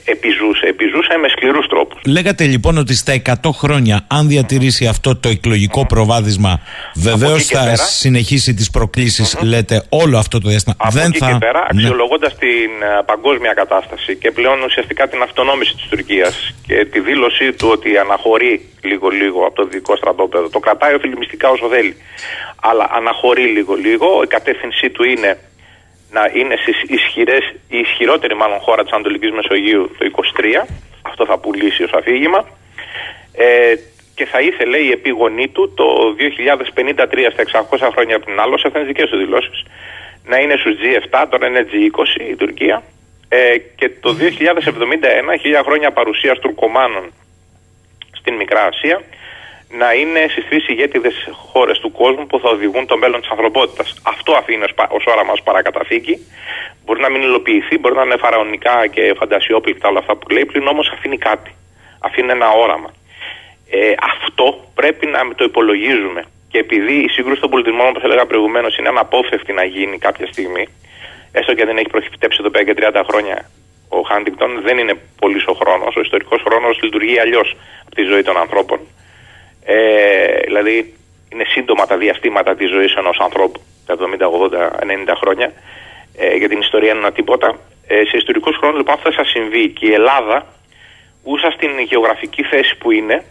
επιζούσε. Επιζούσε με σκληρούς τρόπους. Λέγατε λοιπόν ότι στα 100 χρόνια, αν διατηρήσει αυτό το εκλογικό προβάδισμα, βεβαίως θα πέρα, συνεχίσει τις προκλήσεις, λέτε, όλο αυτό το διάστημα. Από Δεν εκεί θα... και πέρα, αξιολογώντας την uh, παγκόσμια κατάσταση και πλέον ουσιαστικά την αυτονόμηση της Τουρκίας και τη δήλωσή του ότι αναχωρεί λίγο-λίγο από το δικό στρατόπεδο, το κρατάει οφειλημιστικά όσο θέλει, αλλά αναχωρεί λίγο-λίγο, η κατεύθυνσή του είναι να είναι στις ισχυρές, η ισχυρότερη μάλλον χώρα της Ανατολικής Μεσογείου το 23. Αυτό θα πουλήσει ως αφήγημα. Ε, και θα ήθελε η επίγονή του το 2053 στα 600 χρόνια από την άλλο, σε αυτές τις δικές του δηλώσεις, να είναι στους G7, τώρα είναι G20 η Τουρκία. Ε, και το 2071, χίλια χρόνια παρουσίας Τουρκομάνων στην Μικρά Ασία, να είναι στις τρεις ηγέτιδες χώρες του κόσμου που θα οδηγούν το μέλλον της ανθρωπότητας. Αυτό αφήνει ως όραμα ως παρακαταθήκη. Μπορεί να μην υλοποιηθεί, μπορεί να είναι φαραωνικά και φαντασιόπληκτα όλα αυτά που λέει, πλην όμως αφήνει κάτι. Αφήνει ένα όραμα. Ε, αυτό πρέπει να το υπολογίζουμε. Και επειδή η σύγκρουση των πολιτισμών, όπως έλεγα προηγουμένως, είναι αναπόφευκτη να γίνει κάποια στιγμή, έστω και δεν έχει προχυπτέψει εδώ πέρα και 30 χρόνια ο Χάντιγκτον, δεν είναι πολύς ο χρόνος. Ο ιστορικός χρόνος λειτουργεί αλλιώς από τη ζωή των ανθρώπων. Ε, δηλαδή είναι σύντομα τα διαστήματα της ζωής ενός ανθρώπου, τα 70, 80, 90 χρόνια. Ε, για την ιστορία είναι ένα τίποτα. Ε, σε ιστορικούς χρόνους λοιπόν αυτό θα συμβεί και η Ελλάδα ούσα στην γεωγραφική θέση που είναι,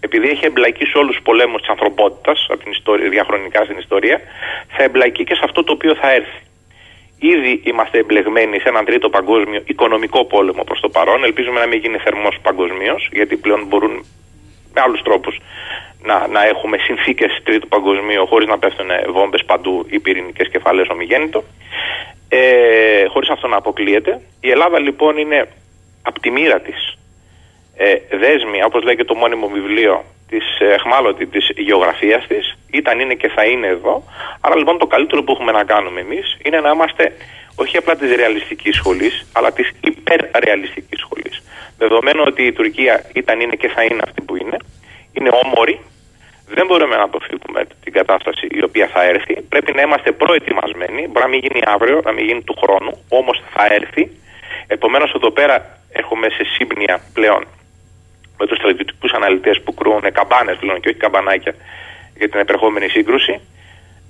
επειδή έχει εμπλακεί σε όλους τους πολέμους της ανθρωπότητας, από την ιστορία, διαχρονικά στην ιστορία, θα εμπλακεί και σε αυτό το οποίο θα έρθει. Ήδη είμαστε εμπλεγμένοι σε έναν τρίτο παγκόσμιο οικονομικό πόλεμο προς το παρόν. Ελπίζουμε να μην γίνει θερμός παγκοσμίως, γιατί πλέον μπορούν με άλλους τρόπους να, να έχουμε συνθήκες τρίτου παγκοσμίου χωρίς να πέφτουν βόμβες παντού ή πυρηνικές κεφαλές ομιγέννητο. Ε, χωρίς αυτό να αποκλείεται. Η Ελλάδα λοιπόν είναι από τη μοίρα της ε, δέσμη, όπως λέει και το μόνιμο βιβλίο, της εχμάλωτη της γεωγραφίας της, ήταν, είναι και θα είναι εδώ. Άρα λοιπόν το καλύτερο που έχουμε να κάνουμε εμείς είναι να είμαστε όχι απλά της ρεαλιστικής σχολής, αλλά της υπερρεαλιστικής σχολής. Δεδομένου ότι η Τουρκία ήταν, είναι και θα είναι αυτή που είναι, είναι όμορη, δεν μπορούμε να αποφύγουμε την κατάσταση η οποία θα έρθει. Πρέπει να είμαστε προετοιμασμένοι. Μπορεί να μην γίνει αύριο, να μην γίνει του χρόνου, όμως θα έρθει. Επομένως, εδώ πέρα έχουμε σε σύμπνοια πλέον με τους στρατιωτικούς αναλυτές που κρούν καμπάνες πλέον και όχι καμπανάκια για την επερχόμενη σύγκρουση.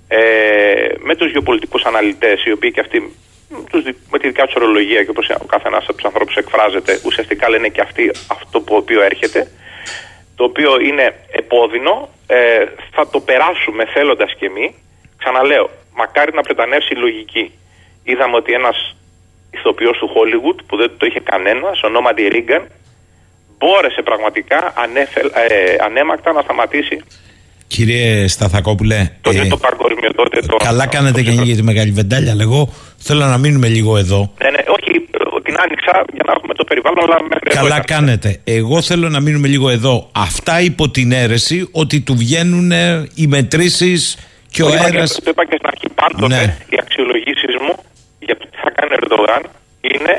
Ε, με τους γεωπολιτικούς αναλυτές, οι οποίοι και αυτοί με τη δικιά τους ορολογία και όπως ο καθένας από τους ανθρώπους εκφράζεται, ουσιαστικά λένε και αυτοί αυτό που οποίο έρχεται, το οποίο είναι επώδυνο, ε, θα το περάσουμε θέλοντας και εμείς. Ξαναλέω, μακάρι να πρετανεύσει η λογική. Είδαμε ότι ένας ηθοποιός του Hollywood που δεν το είχε κανένας, ονόματι Ρίγκαν, μπόρεσε πραγματικά ανέφελ, ε, ανέμακτα να σταματήσει Κύριε Σταθακόπουλε. Το, ε, το παγκόσμιο τότε. Το, καλά κάνετε και για τη μεγάλη βεντάλια, αλλά εγώ θέλω να μείνουμε λίγο εδώ. Ναι, ναι, όχι, την άνοιξα για να έχουμε το περιβάλλον, αλλά με Καλά κάνετε. Εγώ θέλω να μείνουμε λίγο εδώ. Αυτά υπό την αίρεση ότι του βγαίνουν οι μετρήσεις και ο αέρα. Το είπα και στην αρχή. Πάντοτε ναι. οι αξιολογήσεις μου για το τι θα κάνει ο Ερντογάν είναι,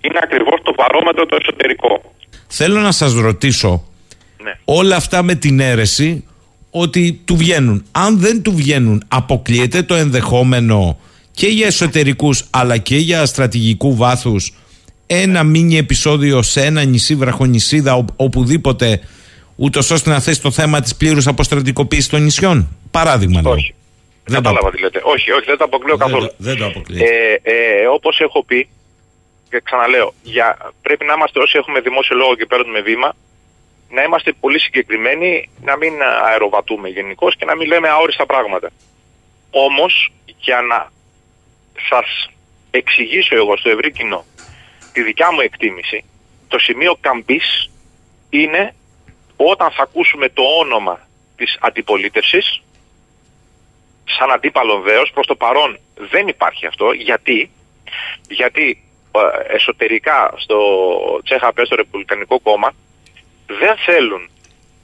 είναι ακριβώς το παρόμετρο το εσωτερικό. Θέλω να σας ρωτήσω ναι. όλα αυτά με την αίρεση ότι του βγαίνουν. Αν δεν του βγαίνουν, αποκλείεται το ενδεχόμενο και για εσωτερικούς αλλά και για στρατηγικού βάθους ένα μίνι επεισόδιο σε ένα νησί, βραχονισίδα, οπουδήποτε, ούτως ώστε να θέσει το θέμα της πλήρους αποστρατικοποίησης των νησιών. Παράδειγμα. Όχι. Δεν κατάλαβα τι λέτε. Όχι, όχι, δεν το αποκλείω καθόλου. Δεν το αποκλείω. Ε, ε, Όπως έχω πει, και ξαναλέω, για, πρέπει να είμαστε όσοι έχουμε δημόσιο λόγο και παίρνουμε βήμα, να είμαστε πολύ συγκεκριμένοι, να μην αεροβατούμε γενικώς και να μην λέμε αόριστα πράγματα. Όμως, για να σας εξηγήσω εγώ στο ευρύ κοινό τη δικιά μου εκτίμηση, το σημείο καμπής είναι όταν θα ακούσουμε το όνομα της αντιπολίτευσης σαν αντίπαλο δέος, προς το παρόν δεν υπάρχει αυτό. Γιατί, γιατί ε, εσωτερικά στο Τσέχα στο Ρεπουμπλικανικό κόμμα δεν θέλουν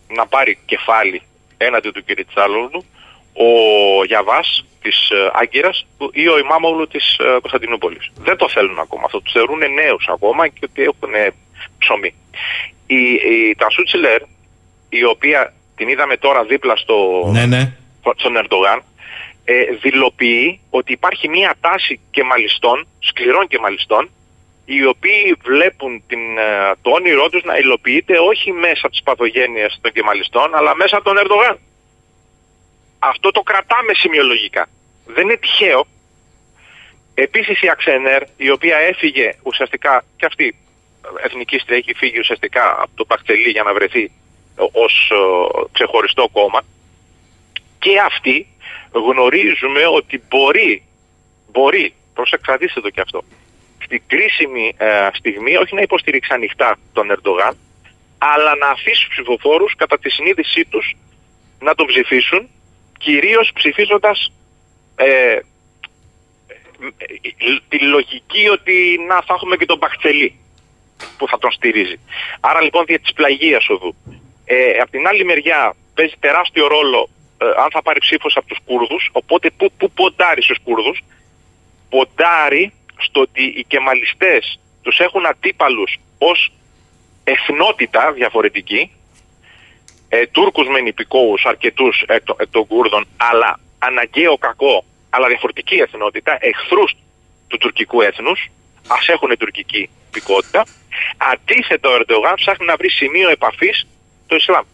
να πάρει κεφάλι έναντι του κ. Τσάλογλου ο Γιαβάς της ε, Άγκυρας ή ο Ιμάμογλου της ε, Κωνσταντινούπολης. Δεν το θέλουν ακόμα αυτό. Τους θεωρούν νέους ακόμα και ότι έχουν ψωμί. Η, η Τασούτσιλερ, η οποία την είδαμε τώρα δίπλα στο, ναι, ναι. στον Ερντογάν, ε, δηλοποιεί ότι υπάρχει μία τάση κεμαλιστών, σκληρών κεμαλιστών, οι οποίοι βλέπουν την, ε, το όνειρό τους να υλοποιείται όχι μέσα από τις παθογένειες των κεμαλιστών, αλλά μέσα από τον Ερντογάν. Αυτό το κρατάμε σημειολογικά. Δεν είναι τυχαίο. Επίσης η Αξενέρ, η οποία έφυγε ουσιαστικά, και αυτή εθνική έχει φύγει ουσιαστικά από το Παχτελή για να βρεθεί ως ξεχωριστό κόμμα, και αυτή γνωρίζουμε ότι μπορεί, μπορεί, προσεξαδίστε το και αυτό, στην κρίσιμη ε, στιγμή όχι να υποστηρίξει ανοιχτά τον Ερντογάν, αλλά να αφήσει τους ψηφοφόρους κατά τη συνείδησή τους να τον ψηφίσουν, κυρίως ψηφίζοντας ε, τη λογική ότι να θα έχουμε και τον Μπαχτσελή που θα τον στηρίζει. Άρα λοιπόν δια της πλαγίας οδού. Ε, απ' την άλλη μεριά παίζει τεράστιο ρόλο ε, αν θα πάρει ψήφος από τους Κούρδους, οπότε που, που ποντάρει στους Κούρδους, ποντάρει στο ότι οι κεμαλιστές τους έχουν αντίπαλους ως εθνότητα διαφορετική, ε, Τούρκους με νηπικόους αρκετούς εκ, των Κούρδων, αλλά αναγκαίο κακό, αλλά διαφορετική εθνότητα, εχθρούς του τουρκικού έθνους, ας έχουν τουρκική υπηκότητα. Αντίθετα ο Ερντογάν ψάχνει να βρει σημείο επαφής το Ισλάμ.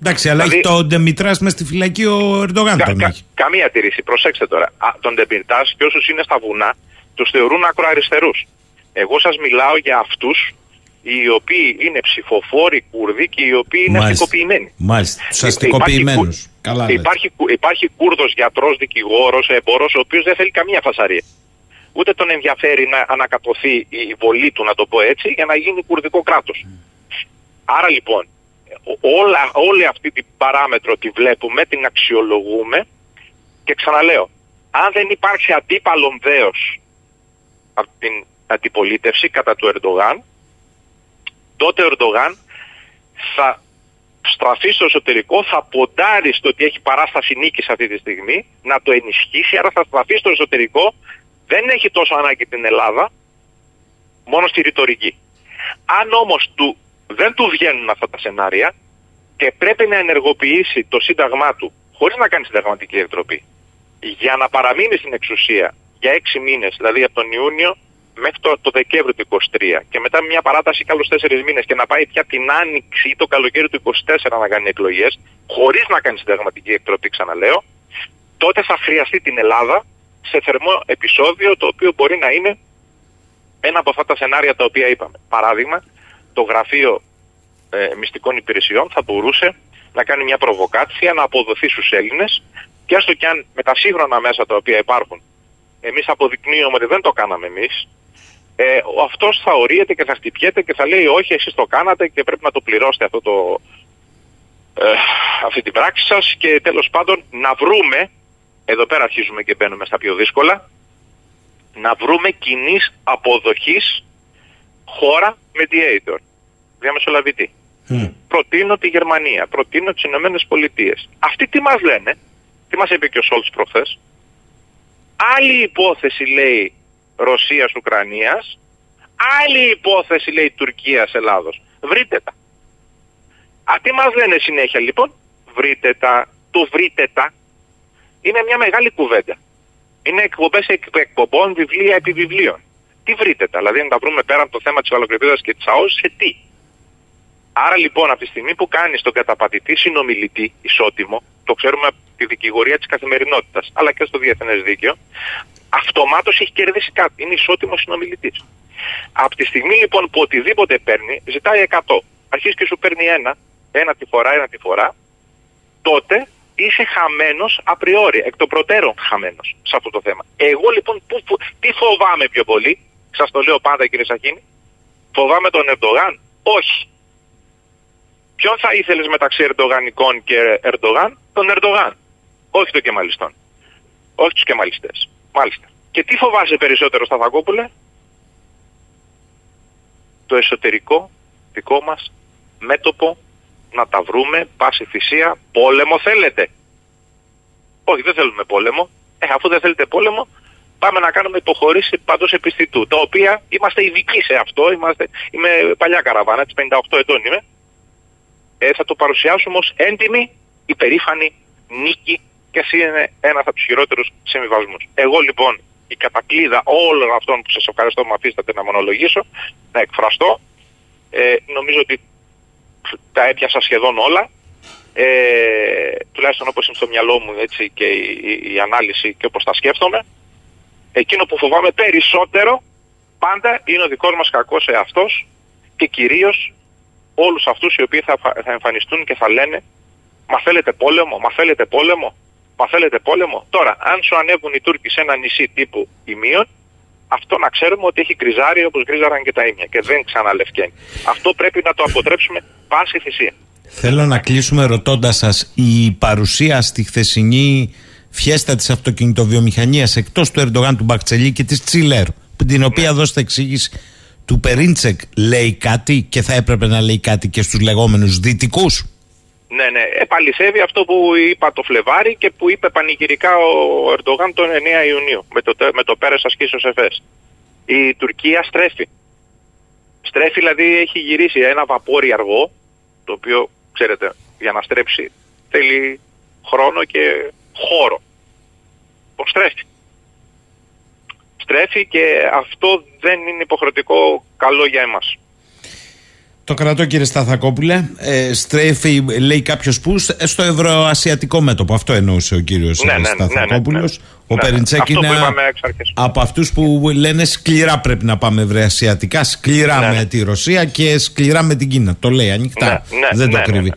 Εντάξει, αλλά δηλαδή, έχει τον Ντεμιτρά μες στη φυλακή ο Ερντογάν. Κα, κα, καμία τηρήση. Προσέξτε τώρα. Α, τον Ντεμιτρά και όσους είναι στα βουνά τους θεωρούν ακροαριστερούς. Εγώ σας μιλάω για αυτούς οι οποίοι είναι ψηφοφόροι Κούρδοι και οι οποίοι είναι αστικοποιημένοι. Μάλιστα, τους αστικοποιημένους. Υπάρχει, υπάρχει, υπάρχει Κούρδος γιατρός, δικηγόρος, έμπορος, ο οποίος δεν θέλει καμία φασαρία. Ούτε τον ενδιαφέρει να ανακατωθεί η βολή του, να το πω έτσι, για να γίνει κουρδικό κράτος. Άρα λοιπόν, όλα, όλη αυτή την παράμετρο τη βλέπουμε, την αξιολογούμε και ξαναλέω, αν δεν υπάρξει αντίπαλον δέος από την αντιπολίτευση κατά του Ερντογάν, τότε ο Ερντογάν θα στραφεί στο εσωτερικό, θα ποντάρει στο ότι έχει παράσταση νίκης αυτή τη στιγμή, να το ενισχύσει, άρα θα στραφεί στο εσωτερικό, δεν έχει τόσο ανάγκη την Ελλάδα, μόνο στη ρητορική. Αν όμως του, δεν του βγαίνουν αυτά τα σενάρια και πρέπει να ενεργοποιήσει το σύνταγμά του, χωρίς να κάνει συνταγματική εκτροπή, για να παραμείνει στην εξουσία για έξι μήνες, δηλαδή από τον Ιούνιο μέχρι το, το Δεκέμβριο του 2023 και μετά μια παράταση και άλλους τέσσερις μήνες και να πάει πια την άνοιξη ή το καλοκαίρι του 2024 να κάνει εκλογές, χωρίς να κάνει συνταγματική εκτροπή, ξαναλέω, τότε θα χρειαστεί την Ελλάδα σε θερμό επεισόδιο το οποίο μπορεί να είναι ένα από αυτά τα σενάρια τα οποία είπαμε. Παράδειγμα, το γραφείο ε, μυστικών υπηρεσιών θα μπορούσε να κάνει μια προβοκάτσια, να αποδοθεί στους Έλληνες και έστω και αν με τα σύγχρονα μέσα τα οποία υπάρχουν εμείς αποδεικνύουμε ότι δεν το κάναμε εμείς ε, ο αυτός θα ορίεται και θα χτυπιέται και θα λέει όχι εσείς το κάνατε και πρέπει να το πληρώσετε αυτό το, ε, αυτή την πράξη σας και τέλος πάντων να βρούμε, εδώ πέρα αρχίζουμε και μπαίνουμε στα πιο δύσκολα, να βρούμε κοινής αποδοχής χώρα mediator, διαμεσολαβητή. Mm. Προτείνω τη Γερμανία, προτείνω τις Ηνωμένες Πολιτείες. Αυτοί τι μας λένε, τι μας είπε και ο Σόλτς προχθές, άλλη υπόθεση λέει Ρωσίας-Ουκρανίας, άλλη υπόθεση λέει Τουρκίας-Ελλάδος. Βρείτε τα. Α, τι μας λένε συνέχεια λοιπόν, βρείτε τα, το βρείτε τα, είναι μια μεγάλη κουβέντα. Είναι εκπομπές εκπομπών, βιβλία επί βιβλίων. Τι βρείτε τα, δηλαδή να τα βρούμε πέρα από το θέμα της βαλοκρηπίδας και της ΑΟΣ, σε τι; Άρα λοιπόν από τη στιγμή που κάνεις τον καταπατητή συνομιλητή ισότιμο, το ξέρουμε από τη δικηγορία της καθημερινότητας, αλλά και στο διεθνές δίκαιο, αυτομάτως έχει κερδίσει κάτι. Είναι ισότιμος συνομιλητής. Από τη στιγμή λοιπόν που οτιδήποτε παίρνει, ζητάει 100. Αρχίζει και σου παίρνει ένα, ένα τη φορά, ένα τη φορά, τότε είσαι χαμένος απριόρι, εκ των προτέρων χαμένος σε αυτό το θέμα. Εγώ λοιπόν που, που, τι φοβάμαι πιο πολύ, σας το λέω πάντα κύριε Σαχίνη, φοβάμαι τον Ερντογάν; Όχι. Ποιον θα ήθελες μεταξύ Ερντογανικών και Ερντογάν, τον Ερντογάν. Όχι το Κεμαλιστών. Όχι τους Κεμαλιστές. Μάλιστα. Και τι φοβάσαι περισσότερο, Σταθακόπουλε, το εσωτερικό δικό μας μέτωπο να τα βρούμε, πάση θυσία, πόλεμο θέλετε; Όχι, δεν θέλουμε πόλεμο. Ε, αφού δεν θέλετε πόλεμο, πάμε να κάνουμε υποχωρήσει παντός επιστητού, τα οποία είμαστε ειδικοί σε αυτό, είμαστε, είμαι παλιά καραβάνα, τις 58 ετών είμαι. Ε, θα το παρουσιάσουμε ως έντιμη, υπερήφανη νίκη και εσύ είναι ένα από τους χειρότερους συμβιβασμούς. Εγώ λοιπόν η κατακλείδα όλων αυτών που σας ευχαριστώ που με αφήσατε να μονολογήσω, να εκφραστώ, ε, νομίζω ότι τα έπιασα σχεδόν όλα. Ε, τουλάχιστον όπως είναι στο μυαλό μου έτσι, και η, η, ανάλυση και όπως τα σκέφτομαι εκείνο που φοβάμαι περισσότερο πάντα είναι ο δικός μας κακός εαυτός και κυρίως όλους αυτούς οι οποίοι θα, θα εμφανιστούν και θα λένε μα θέλετε πόλεμο, μα θέλετε πόλεμο μα θέλετε πόλεμο. Τώρα, αν σου ανέβουν οι Τούρκοι σε ένα νησί τύπου ημείων, αυτό να ξέρουμε ότι έχει γκριζάρει όπως γκρίζαραν και τα ίμια και δεν ξαναλευκαίνει. Αυτό πρέπει να το αποτρέψουμε πάση θυσία. Θέλω να κλείσουμε ρωτώντας σας, η παρουσία στη χθεσινή φιέστα της αυτοκινητοβιομηχανίας εκτός του Ερντογάν του Μπακτσελή και της Τσίλερ, την οποία ναι. δώσετε εξήγηση του Περίντσεκ, λέει κάτι και θα έπρεπε να λέει κάτι και στους λεγόμενους δυτικούς; Ναι, ναι. Επαληθεύει αυτό που είπα το Φλεβάρι και που είπε πανηγυρικά ο Ερντογάν τον 9 Ιουνίου με το, με το πέρας ασκήσεως ΕΦΕΣ. Η Τουρκία στρέφει. Στρέφει δηλαδή έχει γυρίσει ένα βαπόρι αργό το οποίο ξέρετε για να στρέψει θέλει χρόνο και χώρο. Το στρέφει. Στρέφει και αυτό δεν είναι υποχρεωτικό καλό για εμάς. Το κρατώ κύριε Σταθακόπουλε. Ε, στρέφει, λέει κάποιος που, στο ευρωασιατικό μέτωπο. Αυτό εννοούσε ο κύριος ναι, ναι, ναι Σταθακόπουλος. Ναι, ναι, ο Περιντσέκ είναι από αυτούς που λένε σκληρά πρέπει να πάμε ευρωασιατικά, σκληρά με τη Ρωσία και σκληρά με την Κίνα. Το λέει ανοιχτά. Δεν το κρύβει.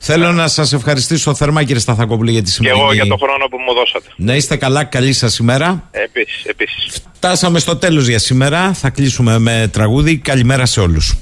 Θέλω να σας ευχαριστήσω θερμά κύριε Σταθακόπουλε για τη σημερινή. Και εγώ για τον χρόνο που μου δώσατε. Να είστε καλά, καλή σας ημέρα. Επίσης, επίσης. Φτάσαμε στο τέλος για σήμερα. Θα κλείσουμε με τραγούδι. Καλημέρα σε όλους.